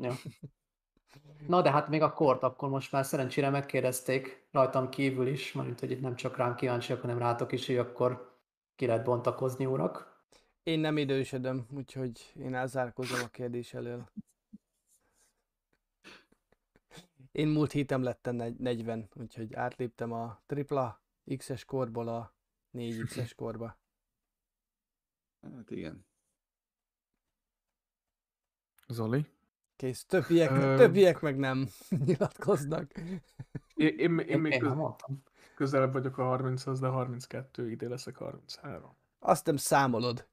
Ja. Na de hát még a kort, akkor most már szerencsére megkérdezték rajtam kívül is, mert hogy itt nem csak rám kíváncsiak, hanem rátok is, hogy akkor ki lehet bontakozni, urak. Én nem idősödöm, úgyhogy én elzárkozom a kérdés elől. Én múlt héten lettem negy- 40, úgyhogy átléptem a tripla X-es korból a 4X-es korba. Hát igen. Zoli? Kész, többiek, Ö, többiek meg nem nyilatkoznak. Én, én, én Én, még én köz, közelebb vagyok a 30-hoz, de 32, idén leszek 33. Azt nem számolod.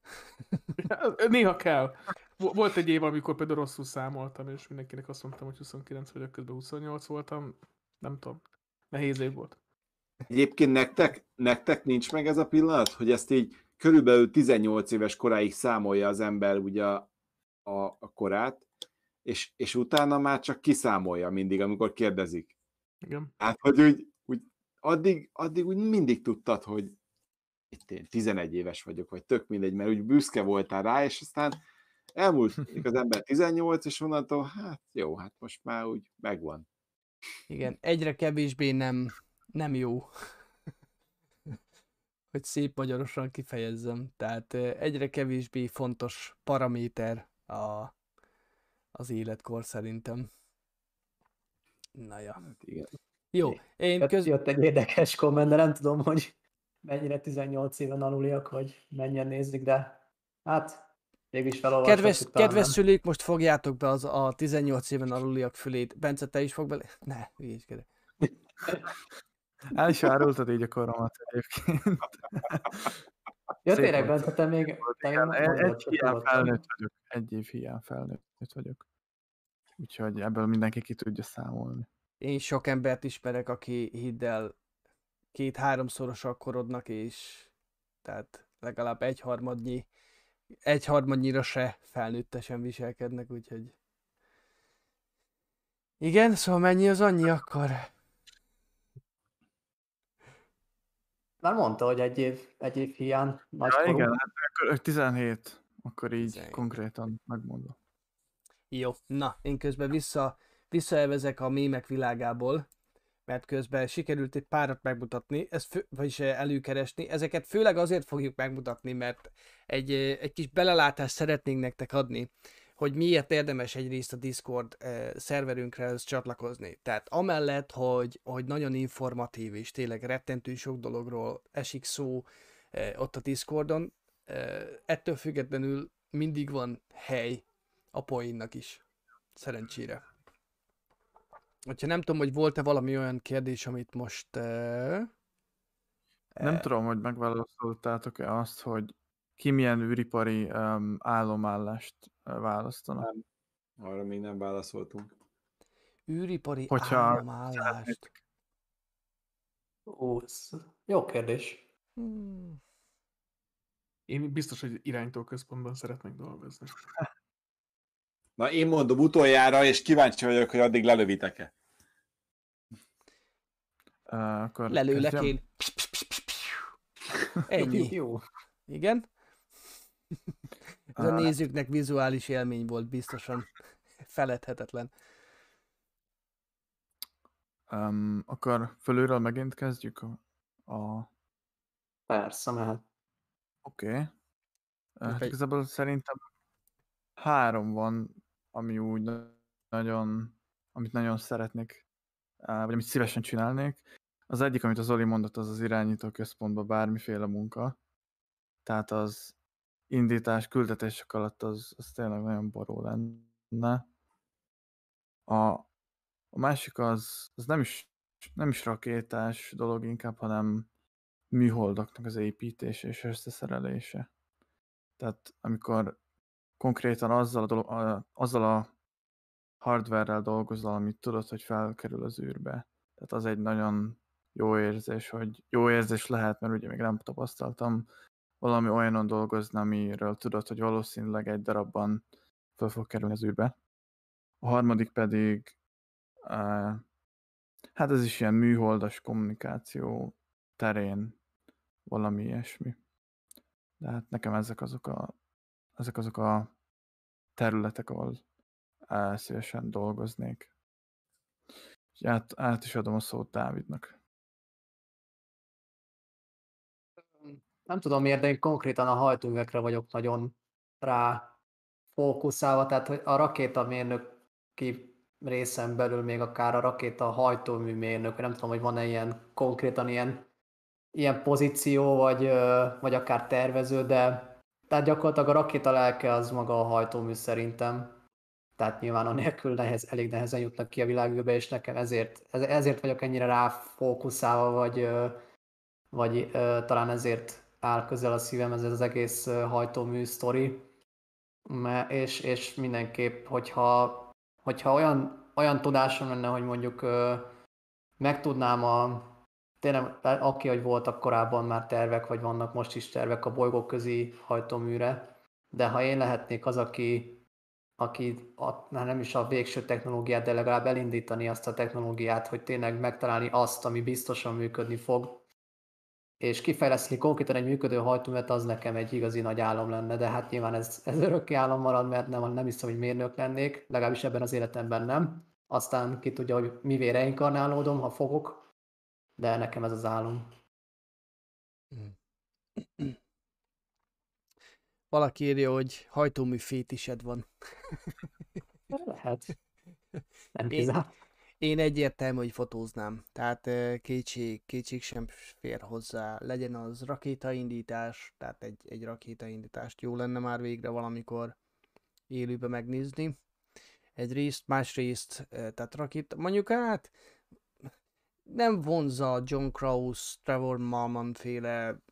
Néha kell. Vo- Volt egy év, amikor például rosszul számoltam, és mindenkinek azt mondtam, hogy 29 vagyok, közben 28 voltam. Nem tudom. Nehéz év volt. Egyébként nektek, nektek nincs meg ez a pillanat, hogy ezt így körülbelül 18 éves koráig számolja az ember ugye a, a, a korát, és, és utána már csak kiszámolja mindig, amikor kérdezik. Igen. Hát, hogy úgy, úgy addig, addig úgy mindig tudtad, hogy itt én 11 éves vagyok, vagy tök mindegy, mert úgy büszke voltál rá, és aztán elmúlt az ember 18, és onnantól, hát jó, hát most már úgy megvan. Igen, egyre kevésbé nem, nem jó. hogy szép magyarosan kifejezzem. Tehát egyre kevésbé fontos paraméter a, az életkor szerintem. Na ja. Hát igen. Jó, én Jött, köz... jött egy érdekes komment, de nem tudom, hogy mennyire 18 éven aluliak, vagy mennyien nézik, de hát mégis felolvashatjuk. Kedves, talán kedves nem. szülők, most fogjátok be az a 18 éven aluliak fülét. Bence, te is fog bele? Ne, hülyéskedek. El is árultad így a koromat egyébként. Ja, tényleg. Bence, te még, te Igen, egy csak hiány felnőtt vagyok. Egy év hiány felnőtt vagyok. Úgyhogy ebből mindenki ki tudja számolni. Én sok embert ismerek, aki hidd el két-háromszoros a korodnak, és tehát legalább egyharmadnyi, egyharmadnyira se felnőttesen viselkednek, úgyhogy... Igen, szóval mennyi az annyi akkor? Már mondta, hogy egy év, egy év hiány Ja, igen, hát akkor 17, akkor így 17. konkrétan megmondom. Jó, na, én közben vissza, visszaelvezek a mémek világából, mert közben sikerült egy párat megmutatni, ez fő, vagyis eh, előkeresni. Ezeket főleg azért fogjuk megmutatni, mert egy, eh, egy kis belelátást szeretnénk nektek adni, hogy miért érdemes egyrészt a Discord eh, szerverünkre csatlakozni. Tehát amellett, hogy, hogy nagyon informatív és tényleg rettentő sok dologról esik szó ott a Discordon, ettől függetlenül mindig van hely a poénnak is. Szerencsére. Hogyha nem tudom, hogy volt-e valami olyan kérdés, amit most... Uh, Nem tudom, hogy megválaszoltátok-e azt, hogy ki milyen űripari um, állomállást uh, választanak. Arra még nem válaszoltunk. űripari Hogyha szeretnétek. Ó, jó kérdés. Hmm. Én biztos, hogy irányító központban szeretnék dolgozni. Na én mondom utoljára, és kíváncsi vagyok, hogy addig lelövitek-e. Uh, akkor Lelőlek kezdjem? én. Ennyi. Jó. Igen? Ez a nézőknek vizuális élmény volt biztosan. Feledhetetlen. Um, akkor fölülről megint kezdjük a... a... Persze, mehet. Oké. Okay. Hát igazából szerintem három van, ami úgy na- nagyon, amit nagyon szeretnék, vagy amit szívesen csinálnék. Az egyik, amit az Oli mondott, az az irányító központban bármiféle munka. Tehát az indítás, küldetések alatt az, az tényleg nagyon boró lenne. A, a másik az, az nem is, nem is rakétás dolog inkább, hanem műholdaknak az építése és összeszerelése. Tehát amikor konkrétan azzal a, dolog, a, azzal a hardware-rel dolgozol, amit tudod, hogy felkerül az űrbe. Tehát az egy nagyon jó érzés, hogy jó érzés lehet, mert ugye még nem tapasztaltam valami olyanon dolgozni, amiről tudod, hogy valószínűleg egy darabban fel fog kerülni az űrbe. A harmadik pedig, uh, hát ez is ilyen műholdas kommunikáció terén valami ilyesmi. De hát nekem ezek azok a, ezek azok a területek, ahol szívesen dolgoznék. Úgyhogy át, át is adom a szót Dávidnak. Nem tudom miért, de én konkrétan a hajtóművekre vagyok nagyon rá fókuszálva, tehát hogy a rakétamérnöki részen belül még akár a rakéta hajtómű mérnök, nem tudom, hogy van-e ilyen konkrétan ilyen, ilyen pozíció, vagy, vagy akár tervező, de tehát gyakorlatilag a rakéta lelke az maga a hajtómű szerintem. Tehát nyilván anélkül nehez, elég nehezen jutnak ki a világűrbe, és nekem ezért, ez- ezért vagyok ennyire ráfókuszálva, vagy, vagy talán ezért áll közel a szívem ez az egész hajtómű sztori. És, és mindenképp, hogyha, hogyha olyan, olyan tudásom lenne, hogy mondjuk ö, megtudnám a, tényleg, aki, hogy voltak korábban már tervek, vagy vannak most is tervek a bolygóközi hajtóműre, de ha én lehetnék az, aki, aki a, hát nem is a végső technológiát, de legalább elindítani azt a technológiát, hogy tényleg megtalálni azt, ami biztosan működni fog, és kifejleszteni konkrétan egy működő hajtóművet, az nekem egy igazi nagy álom lenne, de hát nyilván ez, ez örökké álom marad, mert nem, nem hiszem, hogy mérnök lennék, legalábbis ebben az életemben nem. Aztán ki tudja, hogy mivé reinkarnálódom, ha fogok, de nekem ez az álom. Valaki írja, hogy hajtómű fétised van. Lehet. Nem Én- kizárt. Én egyértelmű, hogy fotóznám. Tehát kétség, kétség sem fér hozzá. Legyen az rakétaindítás, tehát egy, egy rakétaindítást jó lenne már végre valamikor élőbe megnézni. Egyrészt, másrészt, tehát rakéta, mondjuk hát nem vonza John Krause, Trevor Malman féle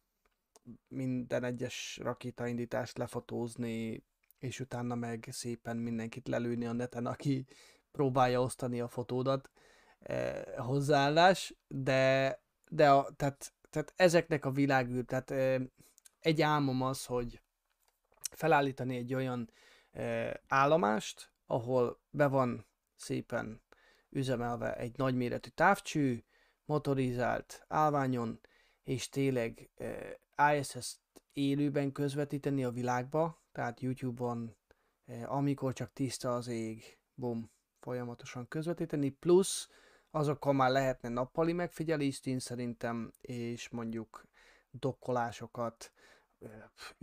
minden egyes rakétaindítást lefotózni, és utána meg szépen mindenkit lelőni a neten, aki próbálja osztani a fotódat eh, hozzáállás, de, de a, tehát, tehát ezeknek a világűr, tehát eh, egy álmom az, hogy felállítani egy olyan eh, állomást, ahol be van szépen üzemelve egy nagyméretű távcső, motorizált állványon, és tényleg eh, ISS-t élőben közvetíteni a világba, tehát YouTube-on, eh, amikor csak tiszta az ég, bum, folyamatosan közvetíteni, plusz azokkal már lehetne nappali megfigyelést én szerintem, és mondjuk dokkolásokat, ö,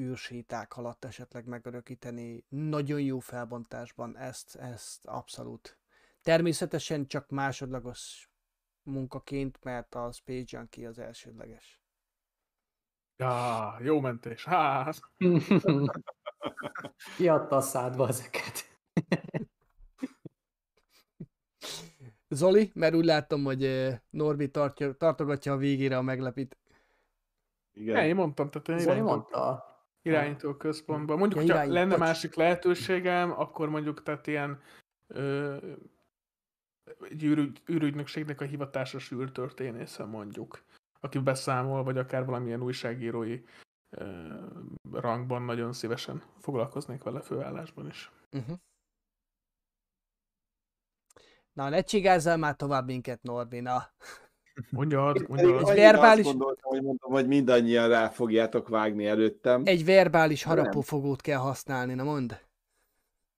űrséták alatt esetleg megörökíteni, nagyon jó felbontásban, ezt, ezt abszolút. Természetesen csak másodlagos munkaként, mert a Space Junkie az elsődleges. Ja, jó mentés. Hát, Kiadta a szádba ezeket. Zoli, mert úgy látom, hogy ö, Norbi tartja, tartogatja a végére a meglepit. Igen. én mondtam, tehát én Zoli irányító, mondta. irányító központban. Mondjuk, Ja, hogyha lenne másik lehetőségem, akkor mondjuk tehát ilyen ö, egy űrügy, űrügynökségnek a hivatásos űrtörténésze mondjuk, aki beszámol, vagy akár valamilyen újságírói ö, rangban nagyon szívesen foglalkoznék vele főállásban is. Uh-huh. Na, ne csigázzál már tovább minket, Norbi, na. Mondjad, mondjad. annyira verbális- Azt gondoltam, hogy mondom, hogy mindannyian rá fogjátok vágni előttem. Egy verbális harapófogót kell használni, na mondd.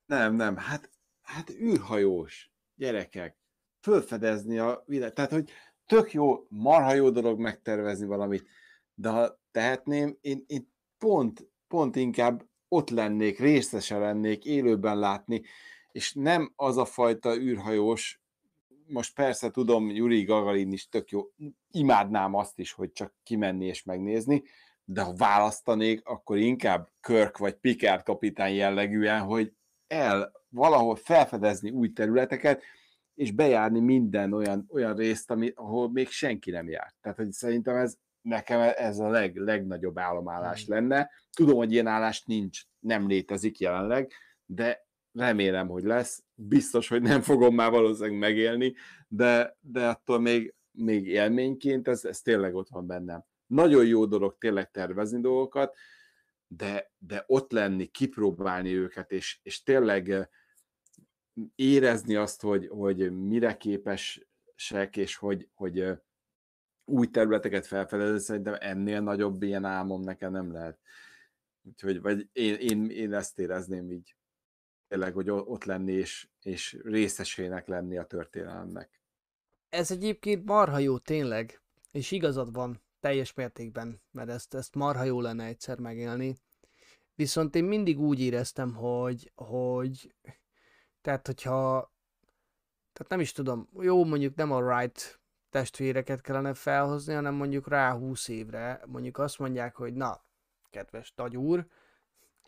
Nem, nem, hát, hát űrhajós gyerekek, fölfedezni a világ, tehát, hogy tök jó, marha jó dolog megtervezni valamit, de ha tehetném, én, én pont, pont inkább ott lennék, részese lennék, élőben látni, és nem az a fajta űrhajós, most persze tudom, Yuri Gagarin is tök jó, imádnám azt is, hogy csak kimenni és megnézni, de ha választanék, akkor inkább Körk vagy Picard kapitány jellegűen, hogy el valahol felfedezni új területeket, és bejárni minden olyan, olyan részt, ami, ahol még senki nem járt. Tehát, hogy szerintem ez nekem ez a leg, legnagyobb álomállás Hmm. lenne. Tudom, hogy ilyen állás nincs, nem létezik jelenleg, de remélem, hogy lesz. Biztos, hogy nem fogom már valószínűleg megélni, de, de attól még, még élményként ez, ez tényleg ott van bennem. Nagyon jó dolog tényleg tervezni dolgokat, de, de ott lenni, kipróbálni őket, és, és tényleg érezni azt, hogy, hogy mire képesek, és hogy, hogy új területeket felfedezni, szerintem ennél nagyobb ilyen álmom nekem nem lehet. Úgyhogy, vagy én, én, én ezt érezném így, tényleg, hogy ott lenni, és, és részesének lenni a történelemnek. Ez egyébként marha jó, tényleg. És igazad van, teljes mértékben, mert ezt, ezt marha jó lenne egyszer megélni. Viszont én mindig úgy éreztem, hogy, hogy tehát hogyha tehát nem is tudom, jó mondjuk nem a Wright testvéreket kellene felhozni, hanem mondjuk rá 20 évre, mondjuk azt mondják, hogy na, kedves nagy úr,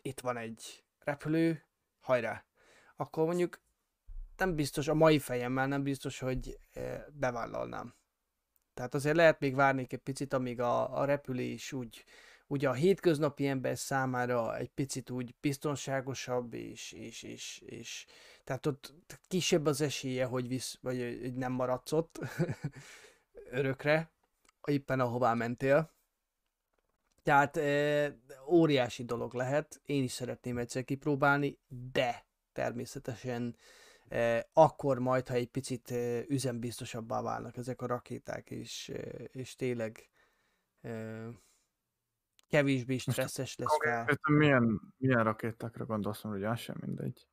itt van egy repülő, hajrá. Akkor mondjuk nem biztos, a mai fejemmel nem biztos, hogy eh, bevállalnám. Tehát azért lehet még várnék egy picit, amíg a, a repülés úgy, ugye a hétköznapi ember számára egy picit úgy biztonságosabb, és, és, és, és tehát ott kisebb az esélye, hogy, visz, vagy hogy nem maradsz ott örökre, éppen ahová mentél. Tehát e, óriási dolog lehet, én is szeretném egyszer kipróbálni, de természetesen e, akkor majd, ha egy picit e, üzembiztosabbá válnak ezek a rakéták, és, e, és tényleg e, kevésbé stresszes lesz. Konkrétan milyen, milyen rakétákra gondolsz, mert ugye az sem mindegy.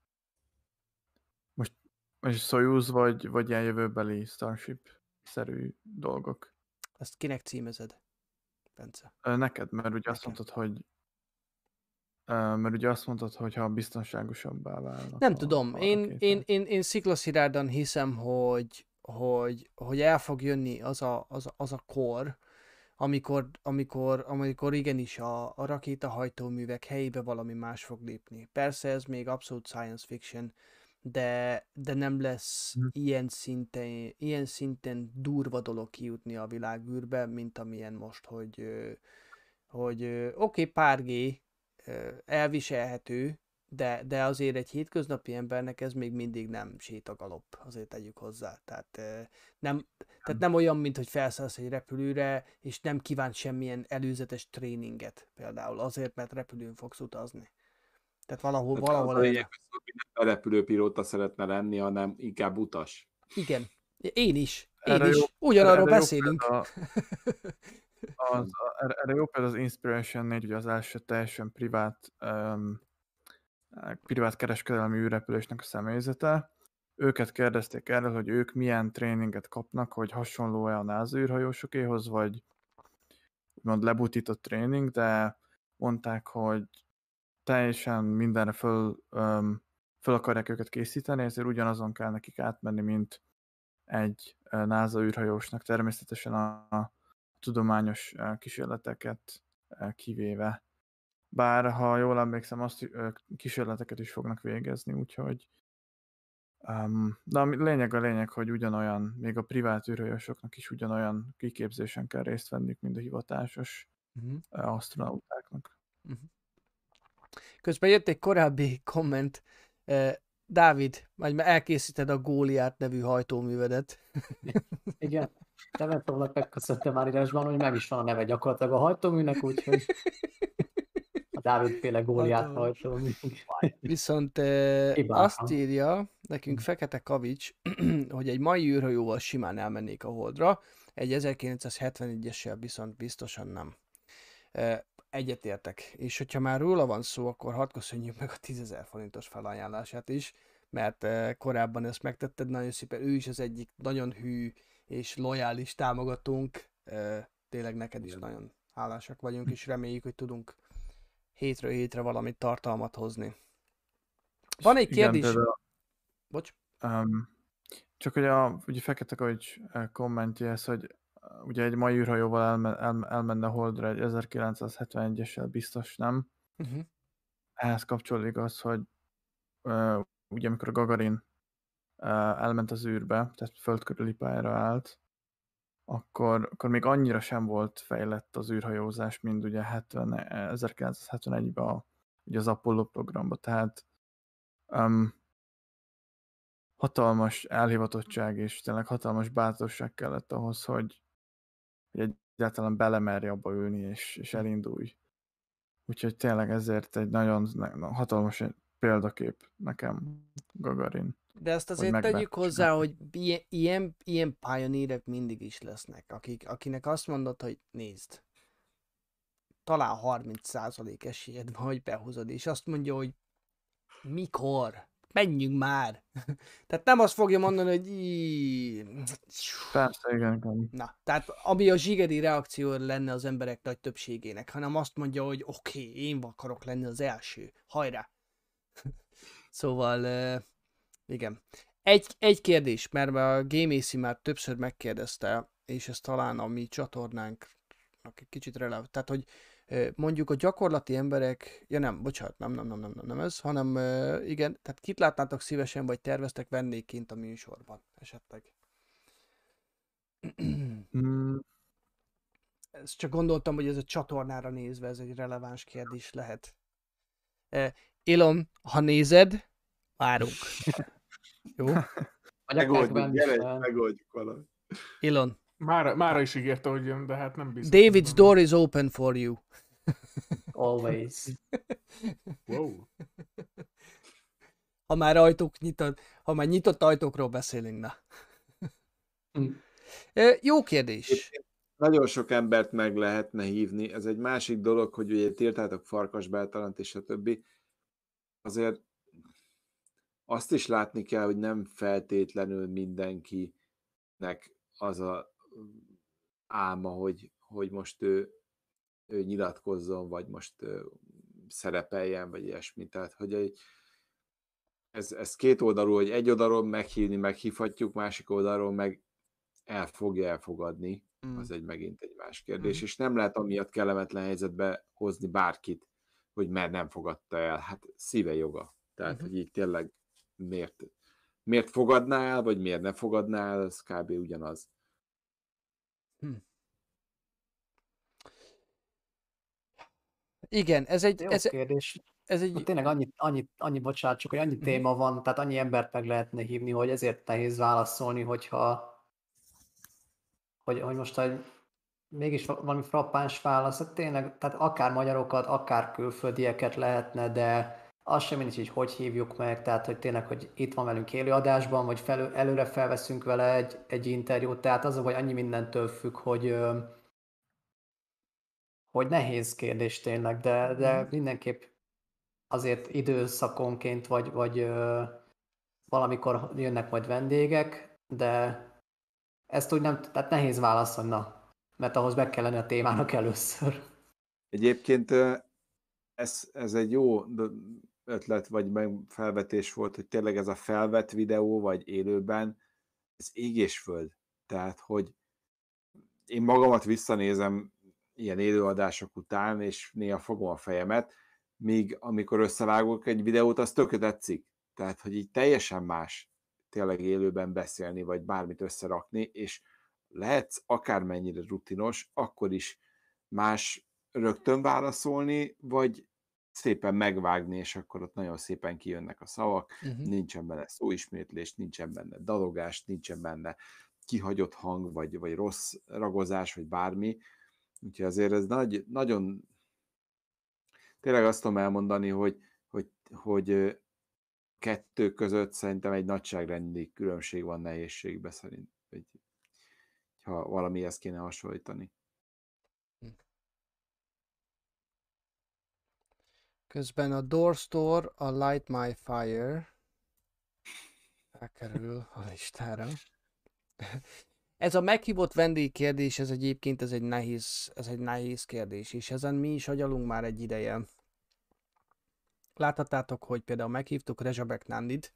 Most, most Soyuz vagy, vagy ilyen jövőbeli Starship-szerű dolgok. Ezt kinek címezed? Bence? Neked, mert ugye azt Nekem. mondtad, hogy mert ugye azt mondtad, hogy ha biztonságosabbá válnak. Nem a- tudom, a én, én, én, én sziklaszirárdan hiszem, hogy, hogy, hogy el fog jönni az a, az a, az a kor, amikor, amikor, amikor igenis a, a rakétahajtóművek helyébe valami más fog lépni. Persze ez még abszolút science fiction, de, de nem lesz Mhm. ilyen szinten, ilyen szinten durva dolog kijutni a világűrbe, mint amilyen most, hogy, hogy oké, okay, pár G elviselhető, de, de azért egy hétköznapi embernek ez még mindig nem sétagalop, azért tegyük hozzá. Tehát, nem, tehát nem olyan, mint hogy felszállsz egy repülőre, és nem kíván semmilyen előzetes tréninget például, azért, mert repülőn fogsz utazni. Tehát valahol, Tehát valahol az lényeg, hogy nem a repülőpilóta szeretne lenni, hanem inkább utas. Igen. Én is. Én Erre is. jó- Ugyanarról erre jó beszélünk. Az, a- erre, erre jó például az Inspiration 4, ugye az első teljesen privát, um, privát kereskedelmi űrrepülésnek a személyzete. Őket kérdezték erről, hogy ők milyen tréninget kapnak, hogy hasonló-e a NASA űrhajósokéhoz, vagy úgymond lebutított tréning, de mondták, hogy teljesen mindenre föl, um, föl akarják őket készíteni, ezért ugyanazon kell nekik átmenni, mint egy NASA űrhajósnak, természetesen a, a tudományos kísérleteket kivéve. Bár, ha jól emlékszem, azt kísérleteket is fognak végezni, úgyhogy um, de a lényeg a lényeg, hogy ugyanolyan, még a privát űrhajósoknak is ugyanolyan kiképzésen kell részt venniük, mint a hivatásos Mhm. ö, asztronautáknak. Közben jött egy korábbi komment. eh, Dávid, majd már elkészíted a Góliát nevű hajtóművedet. Igen. Telefonnak megköszöntem már írásban, hogy meg is van a neve gyakorlatilag a hajtóműnek, úgyhogy a Dávid féle góliát hajtómű. Viszont eh, azt írja nekünk Fekete Kavics, hogy egy mai űrhajóval simán elmennék a Holdra, egy 1971-essel viszont biztosan nem. Eh, Egyetértek. És hogyha már róla van szó, akkor hadd köszönjük meg a 10.000 forintos felajánlását is, mert eh, korábban ezt megtetted nagyon szépen. Ő is az egyik nagyon hű és lojális támogatónk. Eh, Tényleg neked is nagyon hálásak vagyunk, és reméljük, hogy tudunk hétről hétre valamit tartalmat hozni. Van egy Igen, kérdés. például- Bocs. Um, csak hogy a ugye Fekete Kavics eh, kommentje ez, hogy eh, ugye egy mai űrhajóval elme, el, elmenne Holdra egy 1971-essel biztos nem. Uh-huh. Ehhez kapcsolódik az, hogy uh, ugye amikor a Gagarin uh, elment az űrbe, tehát föld körüli pályára állt, akkor, akkor még annyira sem volt fejlett az űrhajózás, mint ugye 70, 1971-ben a, ugye az Apollo programba, tehát um, hatalmas elhivatottság és tényleg hatalmas bátorság kellett ahhoz, hogy, hogy egyáltalán belemerje abba ülni és, és elindulj. Úgyhogy tényleg ezért egy nagyon hatalmas példakép nekem Gagarin. De ezt azért meg tegyük hozzá, hogy ilyen, ilyen, ilyen pioneerek mindig is lesznek, akik, akinek azt mondod, hogy nézd, talán 30% esélyed van, hogy behozod, és azt mondja, hogy mikor? Menjünk már! Tehát nem azt fogja mondani, hogy "Í, Persze, igen, igen. Na, tehát ami a zsigeri reakció lenne az emberek nagy többségének, hanem azt mondja, hogy oké, okay, én akarok lenni az első, hajrá! szóval, igen. Egy, egy kérdés, mert a Gameacy már többször megkérdezte, és ez talán a mi csatornánk egy kicsit releváns. Tehát, hogy mondjuk a gyakorlati emberek, ja nem, bocsánat, nem, nem, nem, nem, nem, nem ez, hanem igen, tehát kit látnátok szívesen, vagy terveztek vendégként a műsorban esetleg? Mm, ezt csak gondoltam, hogy ez a csatornára nézve ez egy releváns kérdés lehet. Eh, Ilon, ha nézed, várunk. Jó? Megoldjuk, gyere, megoldjuk valamit. Ilon, Mára, mára is ígérte, hogy jön, de hát nem biztos. David's door is open for you. Always. Wow. Ha már ajtók nyitott, ha már nyitott ajtókról beszélünk, na. Eh, Jó kérdés. Nagyon sok embert meg lehetne hívni. Ez egy másik dolog, hogy ugye tiltátok farkasbáltalant és a többi. Azért azt is látni kell, hogy nem feltétlenül mindenkinek az a álma, hogy, hogy most ő ő nyilatkozzon, vagy most ö, szerepeljen, vagy ilyesmi. Tehát, hogy egy, ez, ez két oldalú, hogy egy oldalról meghívni, meghívhatjuk, másik oldalról meg el fogja elfogadni, Mm. az egy megint egy más kérdés, Mhm. és nem lehet amiatt kellemetlen helyzetbe hozni bárkit, hogy mert nem fogadta el. Hát szíve joga. Tehát, Mhm. hogy így tényleg miért, miért fogadná el, vagy miért ne fogadná el, ez kb. ugyanaz. Igen, ez egy, Jó ez, kérdés. ez egy, tényleg annyi, annyi, annyi, bocsánat, csak hogy annyi Mhm. téma van, tehát annyi embert meg lehetne hívni, hogy ezért nehéz válaszolni, hogyha hogy, hogy most egy mégis va- valami frappáns válasz, hát tényleg, tehát akár magyarokat, akár külföldieket lehetne, de az sem mindegy, hogy hogy hívjuk meg, tehát hogy tényleg, hogy itt van velünk élőadásban, vagy felő, előre felveszünk vele egy, egy interjút, tehát az, hogy annyi mindentől függ, hogy hogy nehéz kérdés tényleg, de, de mindenképp azért időszakonként, vagy, vagy valamikor jönnek majd vendégek, de ezt úgy nem, tehát nehéz válaszolni, na, mert ahhoz meg kell lenni a témának először. Egyébként ez, ez egy jó ötlet, vagy meg felvetés volt, hogy tényleg ez a felvett videó, vagy élőben, ez ég föld. Tehát, hogy én magamat visszanézem ilyen élőadások után, és néha fogom a fejemet, míg amikor összevágok egy videót, az tökre. Tehát, hogy így teljesen más tényleg élőben beszélni, vagy bármit összerakni, és lehetsz akármennyire rutinos, akkor is más rögtön válaszolni, vagy szépen megvágni, és akkor ott nagyon szépen kijönnek a szavak, uh-huh. nincsen benne szóismétlés, nincsen benne dalogás, nincsen benne kihagyott hang, vagy, vagy rossz ragozás, vagy bármi. Úgyhogy azért ez nagy, nagyon tényleg azt tudom elmondani, hogy, hogy, hogy kettő között szerintem egy nagyságrendi különbség van nehézségbe szerint, hogy, ha valamihez kéne hasonlítani. Közben a Door Store, a Light My Fire felkerül a listára. Ez a meghívott vendégkérdés, ez egyébként ez egy nehéz, ez egy nehéz kérdés, és ezen mi is agyalunk már egy ideje. Láthattátok, hogy például meghívtuk Rezsabek Nandit,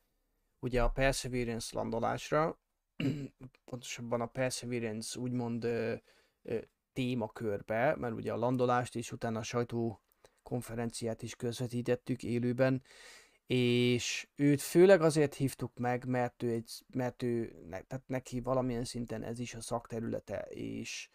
ugye a Perseverance landolásra, pontosabban a Perseverance úgymond ö, ö, témakörbe, mert ugye a landolást és utána a sajtó konferenciát is közvetítettük élőben, és őt főleg azért hívtuk meg, mert ő, egy, mert ő ne, tehát neki valamilyen szinten ez is a szakterülete, és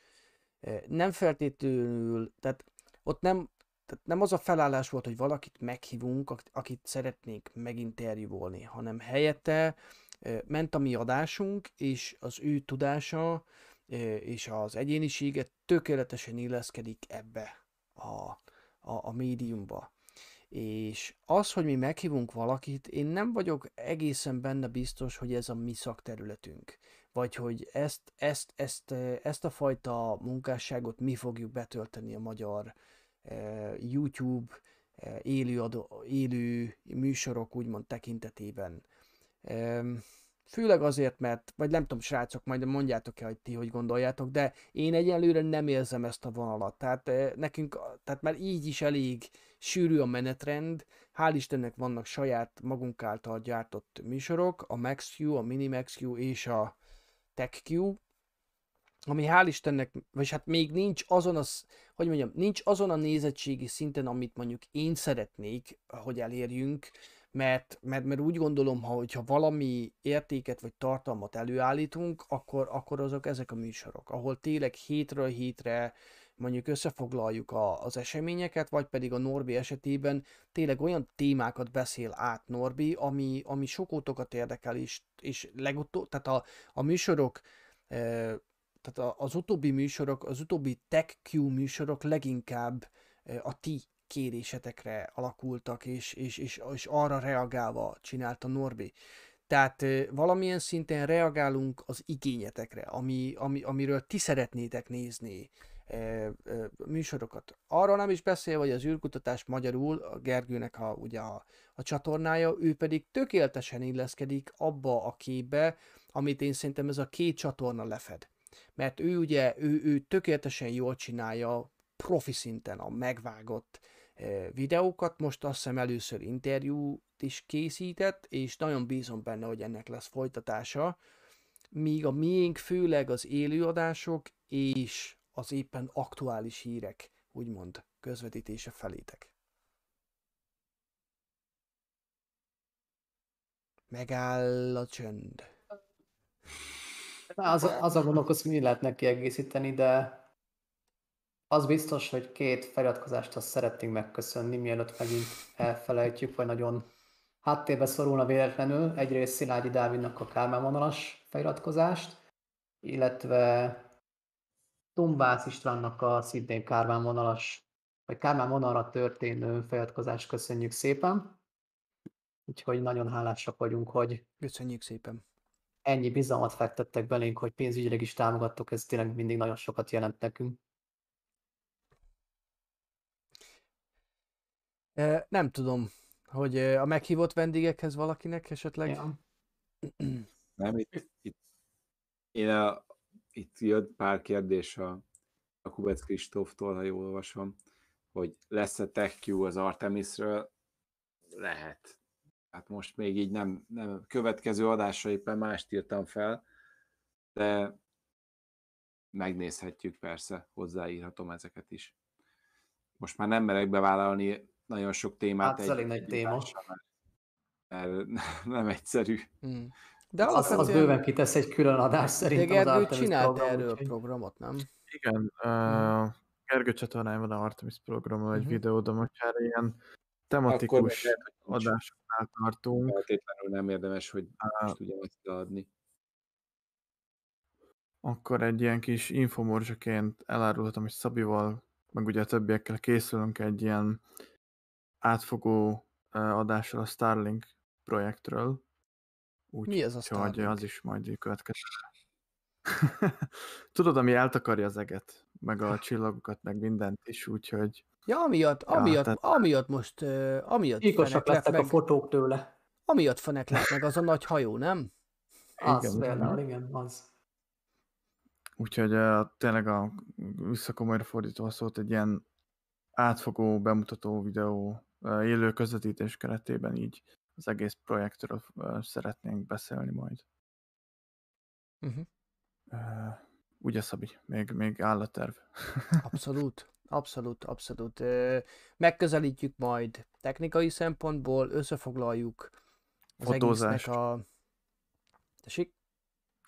eh, nem feltétlenül, tehát ott nem, tehát nem az a felállás volt, hogy valakit meghívunk, ak- akit szeretnénk meginterjúvolni, hanem helyette eh, ment a mi adásunk, és az ő tudása eh, és az egyénisége tökéletesen illeszkedik ebbe a, a, a médiumba. És az, hogy mi meghívunk valakit, én nem vagyok egészen benne biztos, hogy ez a mi szakterületünk. Vagy hogy ezt, ezt, ezt, ezt a fajta munkásságot mi fogjuk betölteni a magyar eh, YouTube eh, élő, adó, élő műsorok úgymond tekintetében. Főleg azért, mert, vagy nem tudom, srácok, majd mondjátok el, hogy ti hogy gondoljátok, de én egyelőre nem érzem ezt a vonalat. Tehát eh, nekünk, tehát már így is elég sűrű a menetrend, hál' Istennek vannak saját magunk által gyártott műsorok, a MaxQ, a MiniMaxQ és a TechQ, ami hál' Istennek, vagy hát még nincs azon a, sz- hogy mondjam, nincs azon a nézettségi szinten, amit mondjuk én szeretnék, hogy elérjünk, mert, mert, mert úgy gondolom, ha, hogyha valami értéket vagy tartalmat előállítunk, akkor, akkor azok ezek a műsorok, ahol tényleg hétről hétre mondjuk összefoglaljuk a, az eseményeket, vagy pedig a Norbi esetében tényleg olyan témákat beszél át Norbi, ami, ami sokotokat érdekel, és, és legutóbb, tehát a, a műsorok, eh, tehát az utóbbi műsorok, az utóbbi TechQ műsorok leginkább eh, a ti kérésetekre alakultak, és, és, és, és arra reagálva csinálta Norbi. Tehát valamilyen szinten reagálunk az igényetekre, ami, ami, amiről ti szeretnétek nézni ö, ö, műsorokat. Arra nem is beszél, hogy az űrkutatás magyarul, a Gergőnek a, ugye a, a csatornája, ő pedig tökéletesen illeszkedik abba a képbe, amit én szerintem ez a két csatorna lefed. Mert ő ugye, ő, ő tökéletesen jól csinálja profi szinten a megvágott videókat. Most azt hiszem először interjút is készített, és nagyon bízom benne, hogy ennek lesz folytatása. Míg a miénk főleg az élőadások és az éppen aktuális hírek, úgymond közvetítése felétek. Megáll a csönd. Na, Az, az a gondolkoz, mi lehetne kiegészíteni, de az biztos, hogy két feliratkozást azt szeretnénk megköszönni, mielőtt megint elfelejtjük, vagy nagyon háttérbe szorulna véletlenül. Egyrészt Szilágyi Dávidnak a Kármán vonalas feliratkozást, illetve Tumbász Istvánnak a szintén Kármán vonalas, vagy Kármán vonalra történő feliratkozást köszönjük szépen. Úgyhogy nagyon hálásak vagyunk, hogy Köszönjük szépen. ennyi bizalmat fektettek belénk, hogy pénzügyileg is támogattok, ez tényleg mindig nagyon sokat jelent nekünk. Nem tudom, hogy a meghívott vendégekhez valakinek esetleg... Ja. Nem, itt, itt, én a, itt jött pár kérdés a, a Kubec Kristóftól, ha jól olvasom, hogy lesz-e TechQ az Artemisről? Lehet. Hát most még így nem, nem következő adásra éppen mást írtam fel, de megnézhetjük persze, hozzáírhatom ezeket is. Most már nem merek bevállalni nagyon sok témát. Hát ez elég nagy téma. Mert, nem egyszerű. Hmm. De Az, az alapvetően bőven kitesz egy külön adás de szerintem az Gergő csinált program, erről úgyhogy- programot, nem? Igen, uh, Gergő csatornán van a Artemis programon egy Mhm. videó, de most már ilyen Akkor tematikus adásoknál tartunk. Feltétlenül nem érdemes, hogy Á. most ugyanezt adni. Akkor egy ilyen kis infomorzsaként elárulhatom, hogy Szabival, meg ugye a többiekkel készülünk egy ilyen átfogó adással a Starlink projektről. Úgy, Mi ez a Hogy Starlink? az is majd így következik. Tudod, ami eltakarja az eget, meg a csillagokat, meg mindent is, úgyhogy Ja, amiatt, amiatt, tehát- amiatt most, uh, amiatt feneklek lettek meg, a fotók tőle. amiatt feneklek meg az a nagy hajó, nem? Az Igen. például, igen, az. Úgyhogy uh, tényleg a visszakomolyra fordítva a szót egy ilyen átfogó, bemutató videó élő közvetítés keretében így az egész projektről szeretnénk beszélni majd. Uh-huh. Uh, ugye Szabi, még, még áll a terv. Abszolút, abszolút, abszolút. Megközelítjük majd technikai szempontból, összefoglaljuk az Fotózás. egésznek a... Tessék?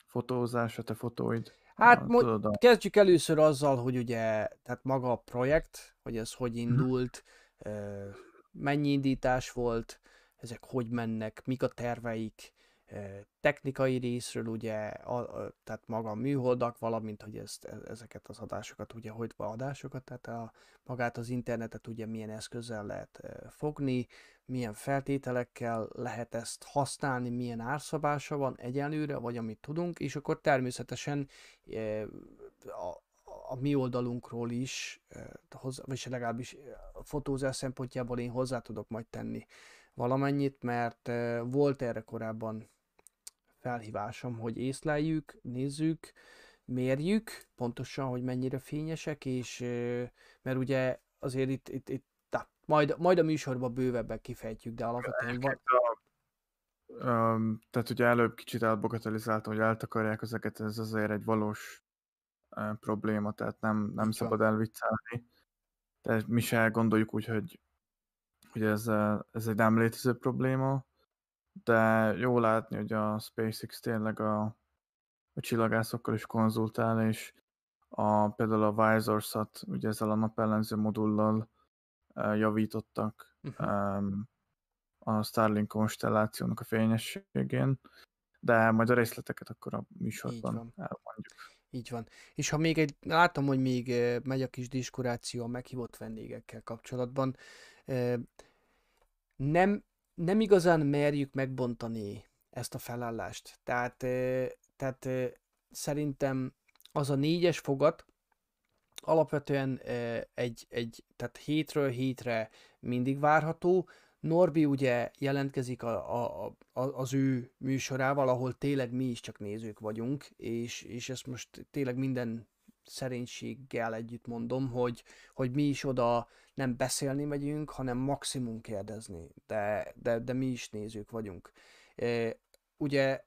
Fotózás, a te fotóid. Hát mo- tudod, a, kezdjük először azzal, hogy ugye, tehát maga a projekt, hogy ez hogy indult, ö, mennyi indítás volt, ezek hogy mennek, mik a terveik, ö, technikai részről ugye, a, a, tehát maga a műholdak, valamint, hogy ezt, e- ezeket az adásokat, ugye, hogy adásokat, tehát a, magát az internetet ugye milyen eszközzel lehet ö, fogni, milyen feltételekkel lehet ezt használni, milyen árszabása van egyenlőre, vagy amit tudunk, és akkor természetesen eh, a, a mi oldalunkról is, hozzá, vagy legalábbis fotózás szempontjából én hozzá tudok majd tenni valamennyit, mert volt erre korábban felhívásom, hogy észleljük, nézzük, mérjük pontosan, hogy mennyire fényesek, és mert ugye azért itt, itt, itt na, majd, majd a műsorban bővebben kifejtjük, de alapvetően van, um, tehát ugye előbb kicsit elbogatelizáltam, hogy eltakarják az eget, ez azért egy valós probléma, tehát nem, nem szabad elviccelni. De mi se gondoljuk úgy, hogy, hogy ez, ez egy nem létező probléma, de jó látni, hogy a SpaceX tényleg a, a csillagászokkal is konzultál, és a, például a Visorsat, ugye ezzel a napellenző modullal javítottak um, a Starlink konstellációnak a fényességén, de majd a részleteket akkor a műsorban elmondjuk. Így van. És ha még egy, látom, hogy még megy a kis diskuráció a meghívott vendégekkel kapcsolatban, nem, nem igazán merjük megbontani ezt a felállást. Tehát, eh, tehát eh, szerintem az a négyes fogat alapvetően egy, egy, tehát hétről hétre mindig várható. Norbi ugye jelentkezik a, a, a, az ő műsorával, ahol tényleg mi is csak nézők vagyunk, és, és ezt most tényleg minden szerénységgel együtt mondom, hogy, hogy mi is oda nem beszélni megyünk, hanem maximum kérdezni, de, de, de mi is nézők vagyunk. E, ugye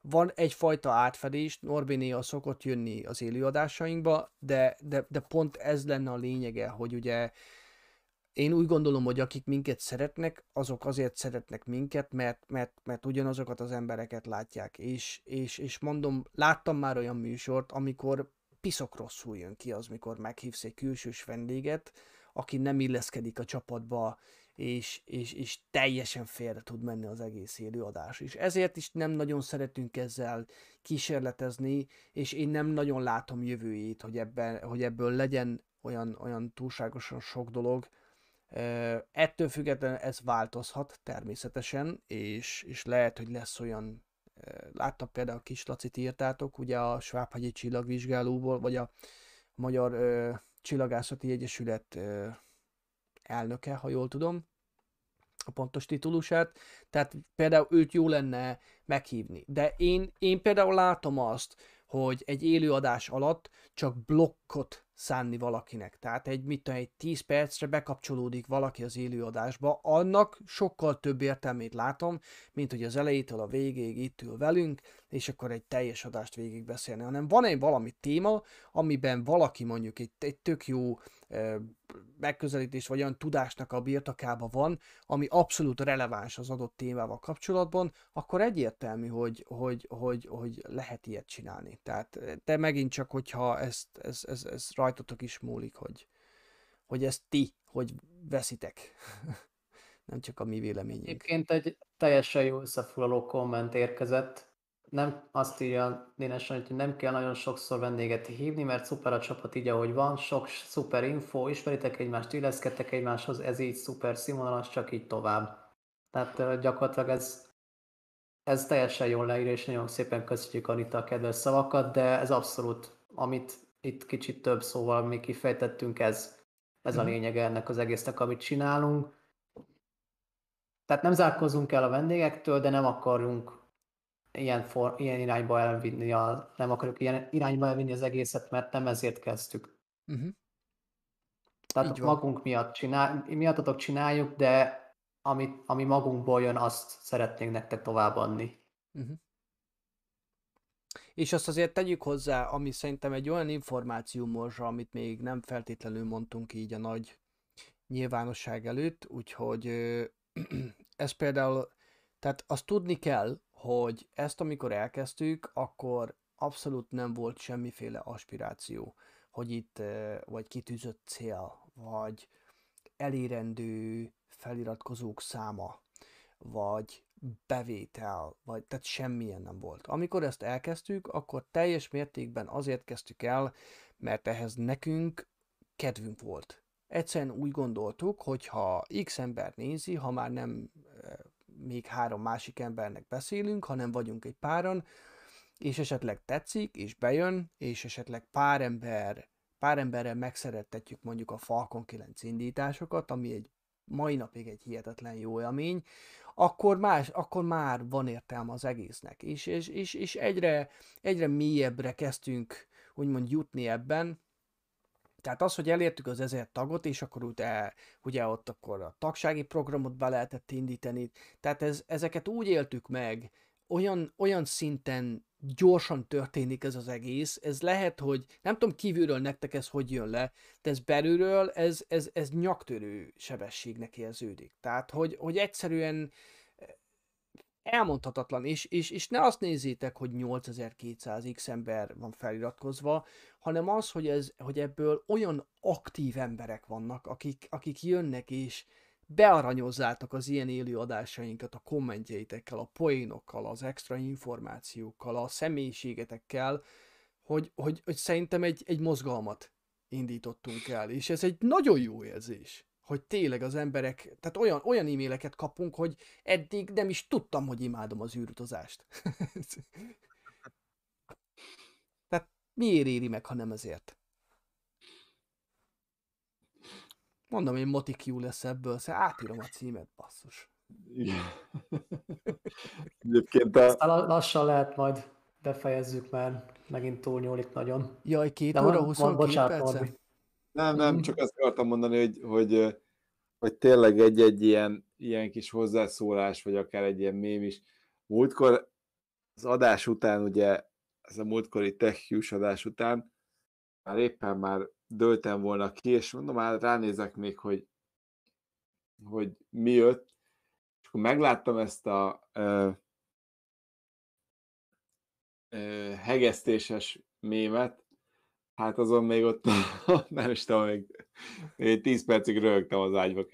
van egyfajta átfedés, Norbinéa szokott jönni az élőadásainkba, de, de, de pont ez lenne a lényege, hogy ugye én úgy gondolom, hogy akik minket szeretnek, azok azért szeretnek minket, mert, mert, mert ugyanazokat az embereket látják. És, és, és mondom, láttam már olyan műsort, amikor piszok rosszul jön ki az, mikor meghívsz egy külsős vendéget, aki nem illeszkedik a csapatba, és, és, és teljesen félre tud menni az egész élőadás. És ezért is nem nagyon szeretünk ezzel kísérletezni, és én nem nagyon látom jövőjét, hogy, ebben, hogy ebből legyen olyan, olyan túlságosan sok dolog, Ettől függetlenül ez változhat természetesen, és, és lehet, hogy lesz olyan, láttam például kis Lacit írtátok, ugye a Svábhegyi csillagvizsgálóból, vagy a Magyar ö, Csillagászati Egyesület ö, elnöke, ha jól tudom, a pontos titulusát, tehát például őt jó lenne meghívni. De én, én például látom azt, hogy egy élőadás alatt csak blokkot szánni valakinek. Tehát egy, mit tudom, egy 10 percre bekapcsolódik valaki az élőadásba, annak sokkal több értelmét látom, mint hogy az elejétől a végéig itt ül velünk, és akkor egy teljes adást végig beszélni, hanem van egy valami téma, amiben valaki mondjuk egy, egy tök jó e, megközelítés, vagy olyan tudásnak a birtokába van, ami abszolút releváns az adott témával kapcsolatban, akkor egyértelmű, hogy, hogy, hogy, hogy lehet ilyet csinálni. Tehát te megint csak, hogyha ezt, ez, ez, ez rajtatok is múlik, hogy, hogy ezt ti, hogy veszitek. Nem csak a mi véleményünk. Egyébként egy teljesen jó összefoglaló komment érkezett. Nem azt írja Dénes, hogy nem kell nagyon sokszor vendéget hívni, mert szuper a csapat így, ahogy van, sok szuper info, ismeritek egymást, illeszkedtek egymáshoz, ez így szuper színvonalas, csak így tovább. Tehát gyakorlatilag ez, ez teljesen jól leír, és nagyon szépen köszönjük Anita a kedves szavakat, de ez abszolút, amit itt kicsit több szóval mi kifejtettünk, ez, ez a mhm. lényege ennek az egésznek, amit csinálunk. Tehát nem zárkozunk el a vendégektől, de nem akarunk ilyen, for, ilyen irányba elvinni, a, nem akarjuk ilyen irányba elvinni az egészet, mert nem ezért kezdtük. Uh-huh. Tehát magunk miatt csinál, miattatok csináljuk, de ami, ami magunkból jön, azt szeretnénk nektek továbbadni. Uh-huh. És azt azért tegyük hozzá, ami szerintem egy olyan információ morzsa, amit még nem feltétlenül mondtunk így a nagy nyilvánosság előtt, úgyhogy ez például, tehát azt tudni kell, hogy ezt amikor elkezdtük, akkor abszolút nem volt semmiféle aspiráció, hogy itt, vagy kitűzött cél, vagy elérendő feliratkozók száma, vagy bevétel, vagy tehát semmilyen nem volt. Amikor ezt elkezdtük, akkor teljes mértékben azért kezdtük el, mert ehhez nekünk kedvünk volt. Egyszerűen úgy gondoltuk, hogy ha X ember nézi, ha már nem még három másik embernek beszélünk, hanem vagyunk egy páran, és esetleg tetszik, és bejön, és esetleg pár ember, pár emberrel megszerettetjük mondjuk a Falcon 9 indításokat, ami egy mai napig egy hihetetlen jó élmény, akkor, más, akkor már van értelme az egésznek. És, és, és, és egyre, egyre mélyebbre kezdtünk úgymond jutni ebben, tehát az, hogy elértük az ezer tagot, és akkor ugye, ugye ott akkor a tagsági programot be lehetett indítani, tehát ez, ezeket úgy éltük meg, olyan, olyan szinten gyorsan történik ez az egész, ez lehet, hogy nem tudom kívülről nektek ez hogy jön le, de ez belülről, ez, ez, ez nyaktörő sebességnek érződik. Tehát, hogy, hogy egyszerűen eh, elmondhatatlan, és, és, és ne azt nézzétek, hogy 8200 x ember van feliratkozva, hanem az, hogy, ez, hogy ebből olyan aktív emberek vannak, akik, akik jönnek és, bearanyozzátok az ilyen élő adásainkat a kommentjeitekkel, a poénokkal, az extra információkkal, a személyiségetekkel, hogy, hogy, hogy szerintem egy, egy mozgalmat indítottunk el, és ez egy nagyon jó érzés, hogy tényleg az emberek, tehát olyan, olyan e-maileket kapunk, hogy eddig nem is tudtam, hogy imádom az űrutazást. tehát miért éri meg, ha nem ezért? Mondom, én Motikiu lesz ebből, szóval átírom a címet, basszus. Egyébként a... Aztán lassan lehet majd befejezzük, mert megint túlnyúlik nagyon. Jaj, két De óra van- 22 van- bocsánat, perce? Norbi. Nem, nem, Mhm. csak azt akartam mondani, hogy, hogy, hogy tényleg egy-egy ilyen, ilyen kis hozzászólás, vagy akár egy ilyen mém is. Múltkor az adás után, ugye, ez a múltkori Tech adás után, már éppen már döltem volna ki, és mondom, már ránézek még, hogy, hogy mi jött, és akkor megláttam ezt a ö, ö, hegesztéses mémet, Hát azon még ott, nem is tudom, még, még 10 percig rögtem az ágyba kb.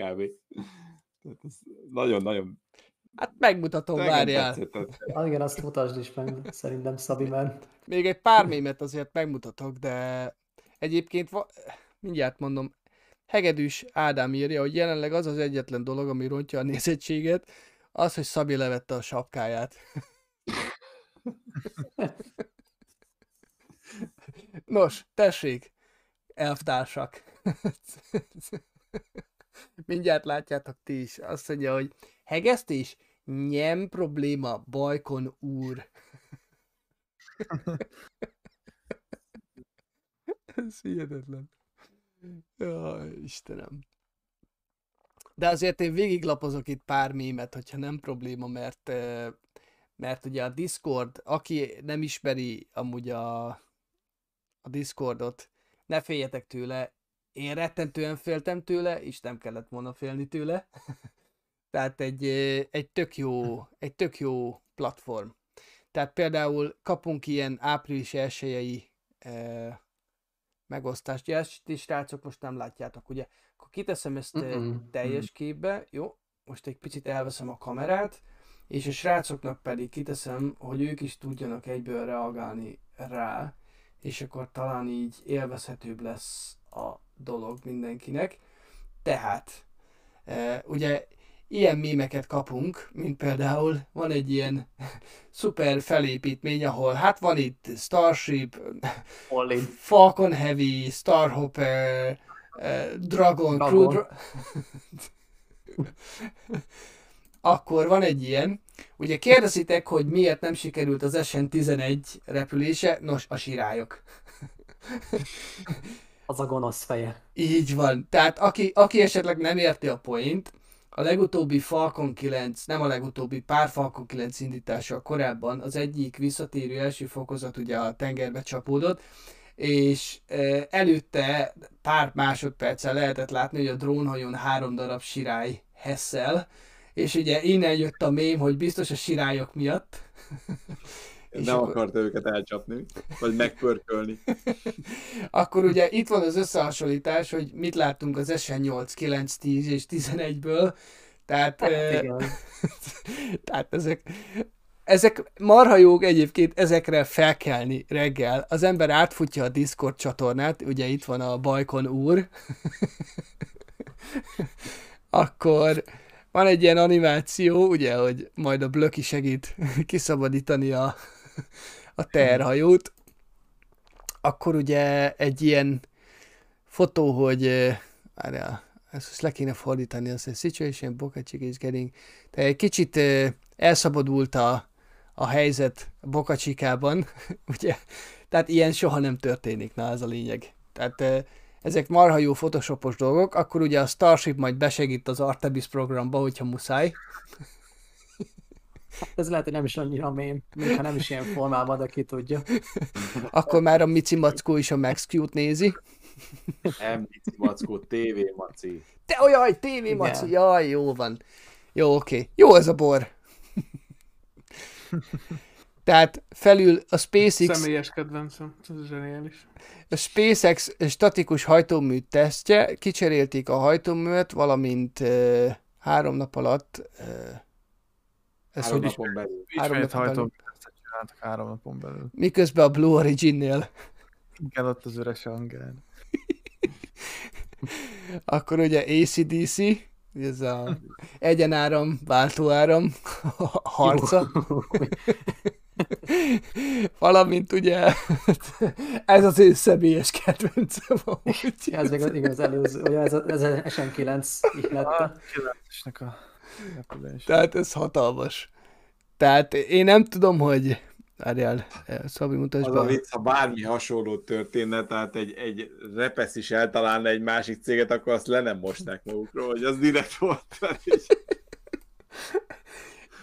Tehát ez nagyon-nagyon Hát megmutatom, nekem várjál. Ah, igen, azt mutasd is meg, szerintem Szabi, mert Még egy pár mémet azért megmutatok, de egyébként va- mindjárt mondom, Hegedűs Ádám írja, hogy jelenleg az az egyetlen dolog, ami rontja a nézettséget, az, hogy Szabi levette a sapkáját. Nos, tessék, elvtársak. Mindjárt látjátok ti is. Azt mondja, hogy hegesztés? Nem probléma, Bajkon úr. Ez hihetetlen. Jaj, Istenem. De azért én végiglapozok itt pár mémet, hogyha nem probléma, mert, mert ugye a Discord, aki nem ismeri amúgy a, a Discordot, ne féljetek tőle, én rettentően féltem tőle, és nem kellett volna félni tőle. Tehát egy, egy tök jó, egy tök jó platform. Tehát például kapunk ilyen április elsőjei eh, megosztást. Ugye ezt is, srácok, most nem látjátok, ugye? Akkor kiteszem ezt eh, Mm-mm, teljes képbe, jó? Most egy picit elveszem a kamerát, és a srácoknak pedig kiteszem, hogy ők is tudjanak egyből reagálni rá, és akkor talán így élvezhetőbb lesz a dolog mindenkinek. Tehát, e, ugye ilyen mémeket kapunk, mint például van egy ilyen szuper felépítmény, ahol hát van itt Starship, Olli. Falcon Heavy, Starhopper, eh, Dragon, Dragon. Crew Dra- Akkor van egy ilyen. Ugye kérdezitek, hogy miért nem sikerült az SN11 repülése? Nos, a sirályok. Az a gonosz feje. Így van. Tehát aki, aki esetleg nem érti a point, a legutóbbi Falcon 9, nem a legutóbbi, pár Falcon 9 indítása korábban, az egyik visszatérő első fokozat ugye a tengerbe csapódott, és e, előtte pár másodperccel lehetett látni, hogy a drónhajón három darab sirály hesszel, és ugye innen jött a mém, hogy biztos a sirályok miatt. És Nem akkor- akarta őket elcsapni, vagy megpörkölni. akkor ugye itt van az összehasonlítás, hogy mit láttunk az SN8, 9, 10 és 11-ből, tehát, Hát, eh, tehát ezek, ezek marha jók egyébként ezekre felkelni reggel. Az ember átfutja a Discord csatornát, ugye itt van a Bajkon úr, akkor van egy ilyen animáció, ugye, hogy majd a Blöki segít kiszabadítani a, a terhajót, akkor ugye egy ilyen fotó, hogy várjál, ezt le kéne fordítani, az a situation, Boca Chica is getting, de egy kicsit elszabadult a, a helyzet Boca Chicában, ugye, tehát ilyen soha nem történik, na ez a lényeg. Tehát eh, ezek marha jó photoshopos dolgok, akkor ugye a Starship majd besegít az Artemis programba, hogyha muszáj. Ez lehet, hogy nem is annyira mém, még ha nem is ilyen formában, de ki tudja. Akkor már a Mici Mackó is a Max Q-t nézi. Nem, Mici Mackó, TV Maci. Te olyan, TV Maci, jaj, jó van. Jó, oké. Jó ez a bor. Tehát felül a SpaceX, Személyes kedvencem, ez zseniális. a SpaceX statikus hajtómű tesztje, kicserélték a hajtóművet, valamint uh, három nap alatt uh, ez Három hogy is, napon belül. három Ismét napon belül. hajtóművesztet csináltak három napon belül. miközben a Blue Origin-nél Igen, ott az üres hangár. Akkor ugye ACDC, ez a egyenáram, váltóáram harca. Valamint ugye, ez az én személyes kedvencem amúgy. Ez még az, igen, az előző, ugye ez, a- ez a SN9 ihlette. Kilencesnek a repülés. Tehát ez hatalmas. Tehát én nem tudom, hogy Várjál, eh, Szabi, mutasd Az a be. vicc, ha bármi hasonló történne, tehát egy, egy repesz is eltalálna egy másik céget, akkor azt le nem mosták magukról, hogy az direkt volt.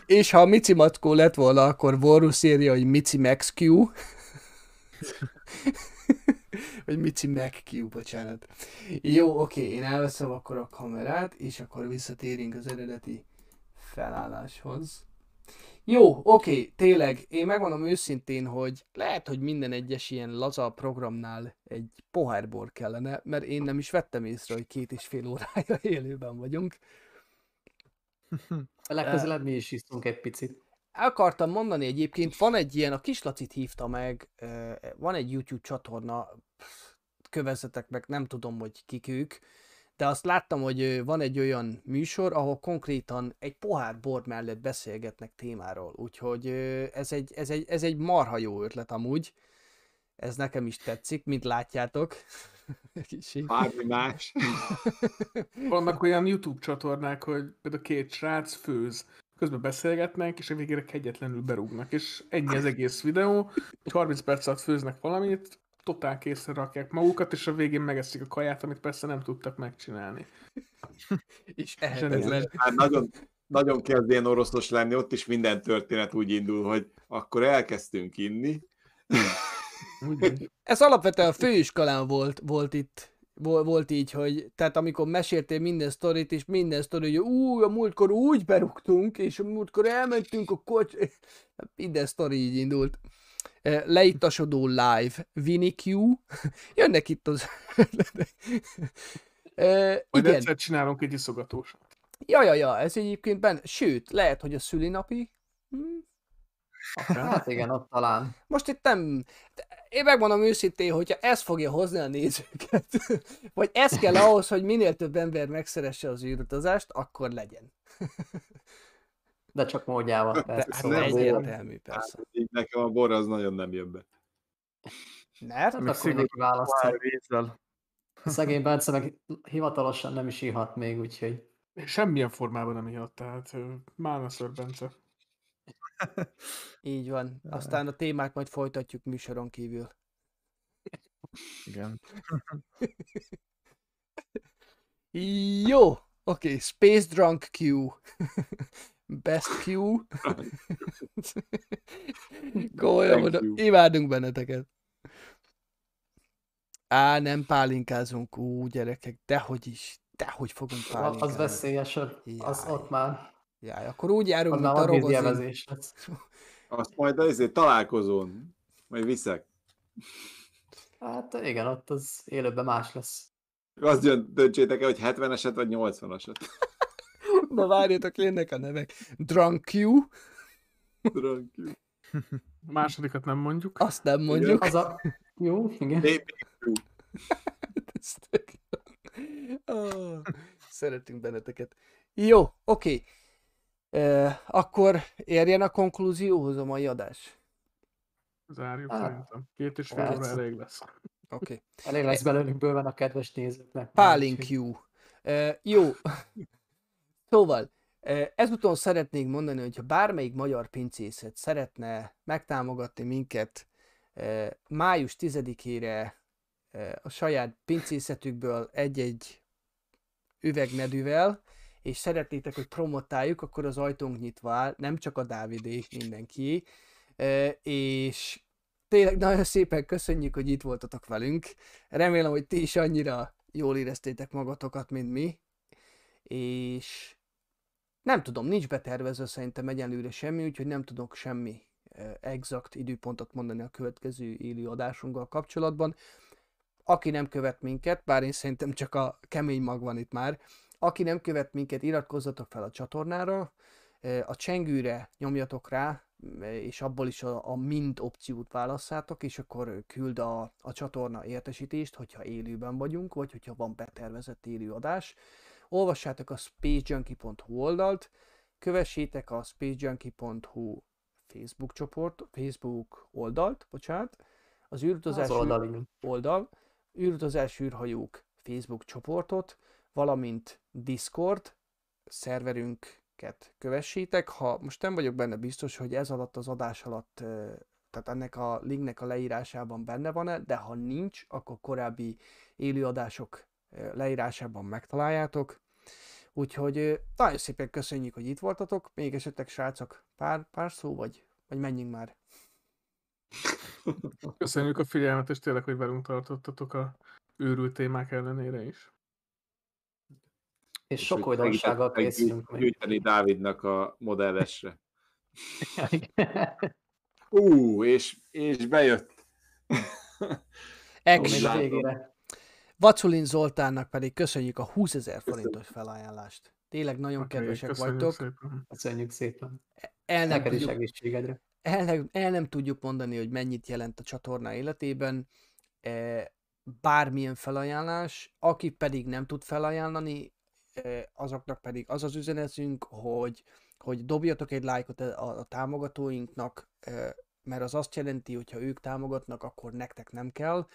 És ha a Mici Mackó lett volna, akkor Vorus írja, hogy Mici Max Q. Vagy Mici Mac Q, bocsánat. Jó, oké, én elveszem akkor a kamerát, és akkor visszatérünk az eredeti felálláshoz. Jó, oké, tényleg, én megmondom őszintén, hogy lehet, hogy minden egyes ilyen laza programnál egy pohár bor kellene, mert én nem is vettem észre, hogy két és fél órája élőben vagyunk. Legközelebb mi is isztunk egy picit. El akartam mondani egyébként, van egy ilyen, a kislacit hívta meg, van egy YouTube csatorna, kövezzetek meg, nem tudom, hogy kik ők, de azt láttam, hogy van egy olyan műsor, ahol konkrétan egy pohár bor mellett beszélgetnek témáról, úgyhogy ez egy, ez, egy, ez egy marha jó ötlet amúgy, ez nekem is tetszik, mint látjátok. Bármi más. Vannak olyan YouTube csatornák, hogy például két srác főz, közben beszélgetnek, és a végére kegyetlenül berúgnak, és ennyi az egész videó, hogy 30 perc alatt főznek valamit, totál készre rakják magukat, és a végén megeszik a kaját, amit persze nem tudtak megcsinálni. És ehetetlen. Hát nagyon, nagyon kezd ilyen oroszos lenni, ott is minden történet úgy indul, hogy akkor elkezdtünk inni, Úgy, Ez alapvetően a főiskolán volt, volt itt, volt így, hogy tehát amikor meséltél minden sztorit, és minden sztori, hogy ú, a múltkor úgy berúgtunk, és a múltkor elmentünk a kocs... Minden sztori így indult. Eh, Leittasodó live, Winnie Q, jönnek itt az... Eh, Majd igen, egyszer csinálunk egy iszogatósat. ja, ja, ja, ez egyébként benne, sőt, lehet, hogy a szülinapi, hm, Hát igen, ott talán. Most itt nem... de Én megmondom őszintén, hogyha ez fogja hozni a nézőket, vagy ez kell ahhoz, hogy minél több ember megszeresse az űrutazást, akkor legyen. De csak módjával. Persze, Hát szóval egyértelmű, persze. így nekem a bor az nagyon nem jön be. Mert? Hát akkor mindenki választja. Szegény Bence meg hivatalosan nem is ihat még, úgyhogy Semmilyen formában nem ihat, tehát ö, Mána Ször Bence. Így van. Aztán a témát majd folytatjuk műsoron kívül. Igen. Jó, oké, okay. Space Drunk Q. Best Q. Komolyan mondom, imádunk benneteket. Á, nem pálinkázunk, ú, gyerekek, dehogy is, dehogy fogunk az pálinkázni. veszélyes, az Jaj. ott már, Jaj, akkor úgy járunk, ott mint a lesz. Azt majd azért találkozón, majd viszek. Hát igen, ott az élőben más lesz. Azt dönt- döntsétek el, hogy 70-eset vagy 80-asat. Na várjatok, jönnek a nevek. Drunk Q, Tudom ki. A másodikat nem mondjuk. azt nem mondjuk. Az a... Jó, igen. Baby. Ó, Szeretünk benneteket. Jó, oké. E, akkor érjen a konklúzióhoz a mai adás. Zárjuk Hát, szerintem. Két és fél óra elég lesz. Oké. Elég lesz belőlük bőven a kedves nézőknek. Pálink Q. Jó. Szóval, ezúton szeretnék mondani, hogyha bármelyik magyar pincészet szeretne megtámogatni minket május 10-ére e, a saját pincészetükből egy-egy üvegnedűvel, és szeretnétek, hogy promotáljuk, akkor az ajtónk nyitva áll, nem csak a Dávidé, mindenki. És tényleg nagyon szépen köszönjük, hogy itt voltatok velünk. Remélem, hogy ti is annyira jól éreztétek magatokat, mint mi. És nem tudom, nincs betervezve szerintem egyenlőre semmi, úgyhogy nem tudok semmi exakt időpontot mondani a következő élő adásunkkal kapcsolatban. Aki nem követ minket, bár én szerintem csak a kemény mag van itt már, aki nem követ minket, iratkozzatok fel a csatornára, a csengőre nyomjatok rá, és abból is a, a mind opciót válasszátok, és akkor küld a, a csatorna értesítést, hogyha élőben vagyunk, vagy hogyha van betervezett élő adás. Olvassátok a spacejunkie.hu oldalt, kövessétek a spacejunkie.hu Facebook csoport, Facebook oldalt, bocsánat, az űrutazás Az oldalin. oldal, űrutazás űrhajók Facebook csoportot, valamint Discord szerverünket kövessétek. Ha most nem vagyok benne biztos, hogy ez alatt az adás alatt tehát ennek a linknek a leírásában benne van-e, de ha nincs, akkor korábbi élőadások leírásában megtaláljátok. Úgyhogy nagyon szépen köszönjük, hogy itt voltatok. Még esetleg srácok, pár, pár szó, vagy, vagy menjünk már. Köszönjük a figyelmet, és tényleg, hogy velünk tartottatok a őrült témák ellenére is. És sok hogy újdonsággal készülünk. Gyűjteni Dávidnak a modellesre. Ú, és, és bejött. Ex. Még a Látom. végére. Vaculin Zoltánnak pedig köszönjük a 20 ezer forintos felajánlást. Tényleg nagyon Oké, kedvesek köszönjük vagytok. szépen. Köszönjük szépen. El nem, tudjuk, egészségedre. el, nem, el nem tudjuk mondani, hogy mennyit jelent a csatorna életében. E, Bármilyen felajánlás, aki pedig nem tud felajánlani, azoknak pedig az az üzenetünk, hogy, hogy dobjatok egy lájkot a, a támogatóinknak, mert az azt jelenti, hogy ha ők támogatnak, akkor nektek nem kell.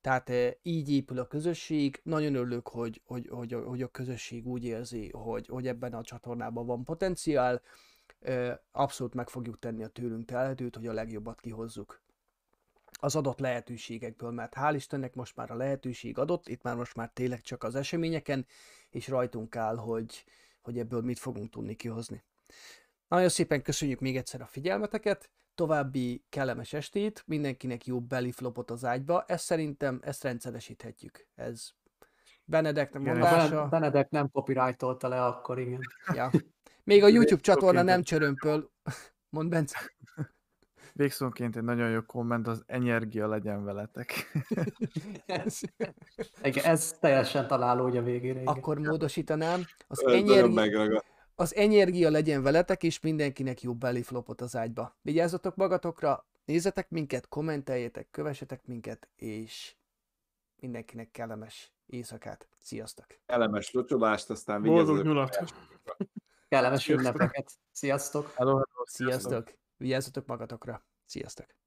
Tehát eh, így épül a közösség. Nagyon örülök, hogy, hogy, hogy, hogy a közösség úgy érzi, hogy, hogy ebben a csatornában van potenciál. Abszolút meg fogjuk tenni a tőlünk telhetőt, hogy a legjobbat kihozzuk az adott lehetőségekből, mert hál' Istennek most már a lehetőség adott, itt már most már tényleg csak az eseményeken, és rajtunk áll, hogy, hogy ebből mit fogunk tudni kihozni. Nagyon szépen köszönjük még egyszer a figyelmeteket, további kellemes estét, mindenkinek jó belly flopot az ágyba, ezt szerintem, ezt rendszeresíthetjük. Ez Benedek Ha mondása. Ben- Benedek nem copyrightolta le, akkor igen. Ja. Még a YouTube csatorna nem csörömpöl. Mond Bence. Végszónként egy nagyon jó komment, az energia legyen veletek. igen. Ez teljesen találó ugye a végére. Igen. Akkor módosítanám. Az energia, az energia legyen veletek, és mindenkinek jó belly flopot az ágyba. Vigyázzatok magatokra, nézzetek minket, kommenteljetek, kövessetek minket, és mindenkinek kellemes éjszakát. Sziasztok! Elemes locsolást, aztán Boldog vigyázzatok. nyulat! Kellemes Sziasztok. ünnepeket. Sziasztok! Hello, hello, Sziasztok! Vigyázzatok magatokra! Sziasztok!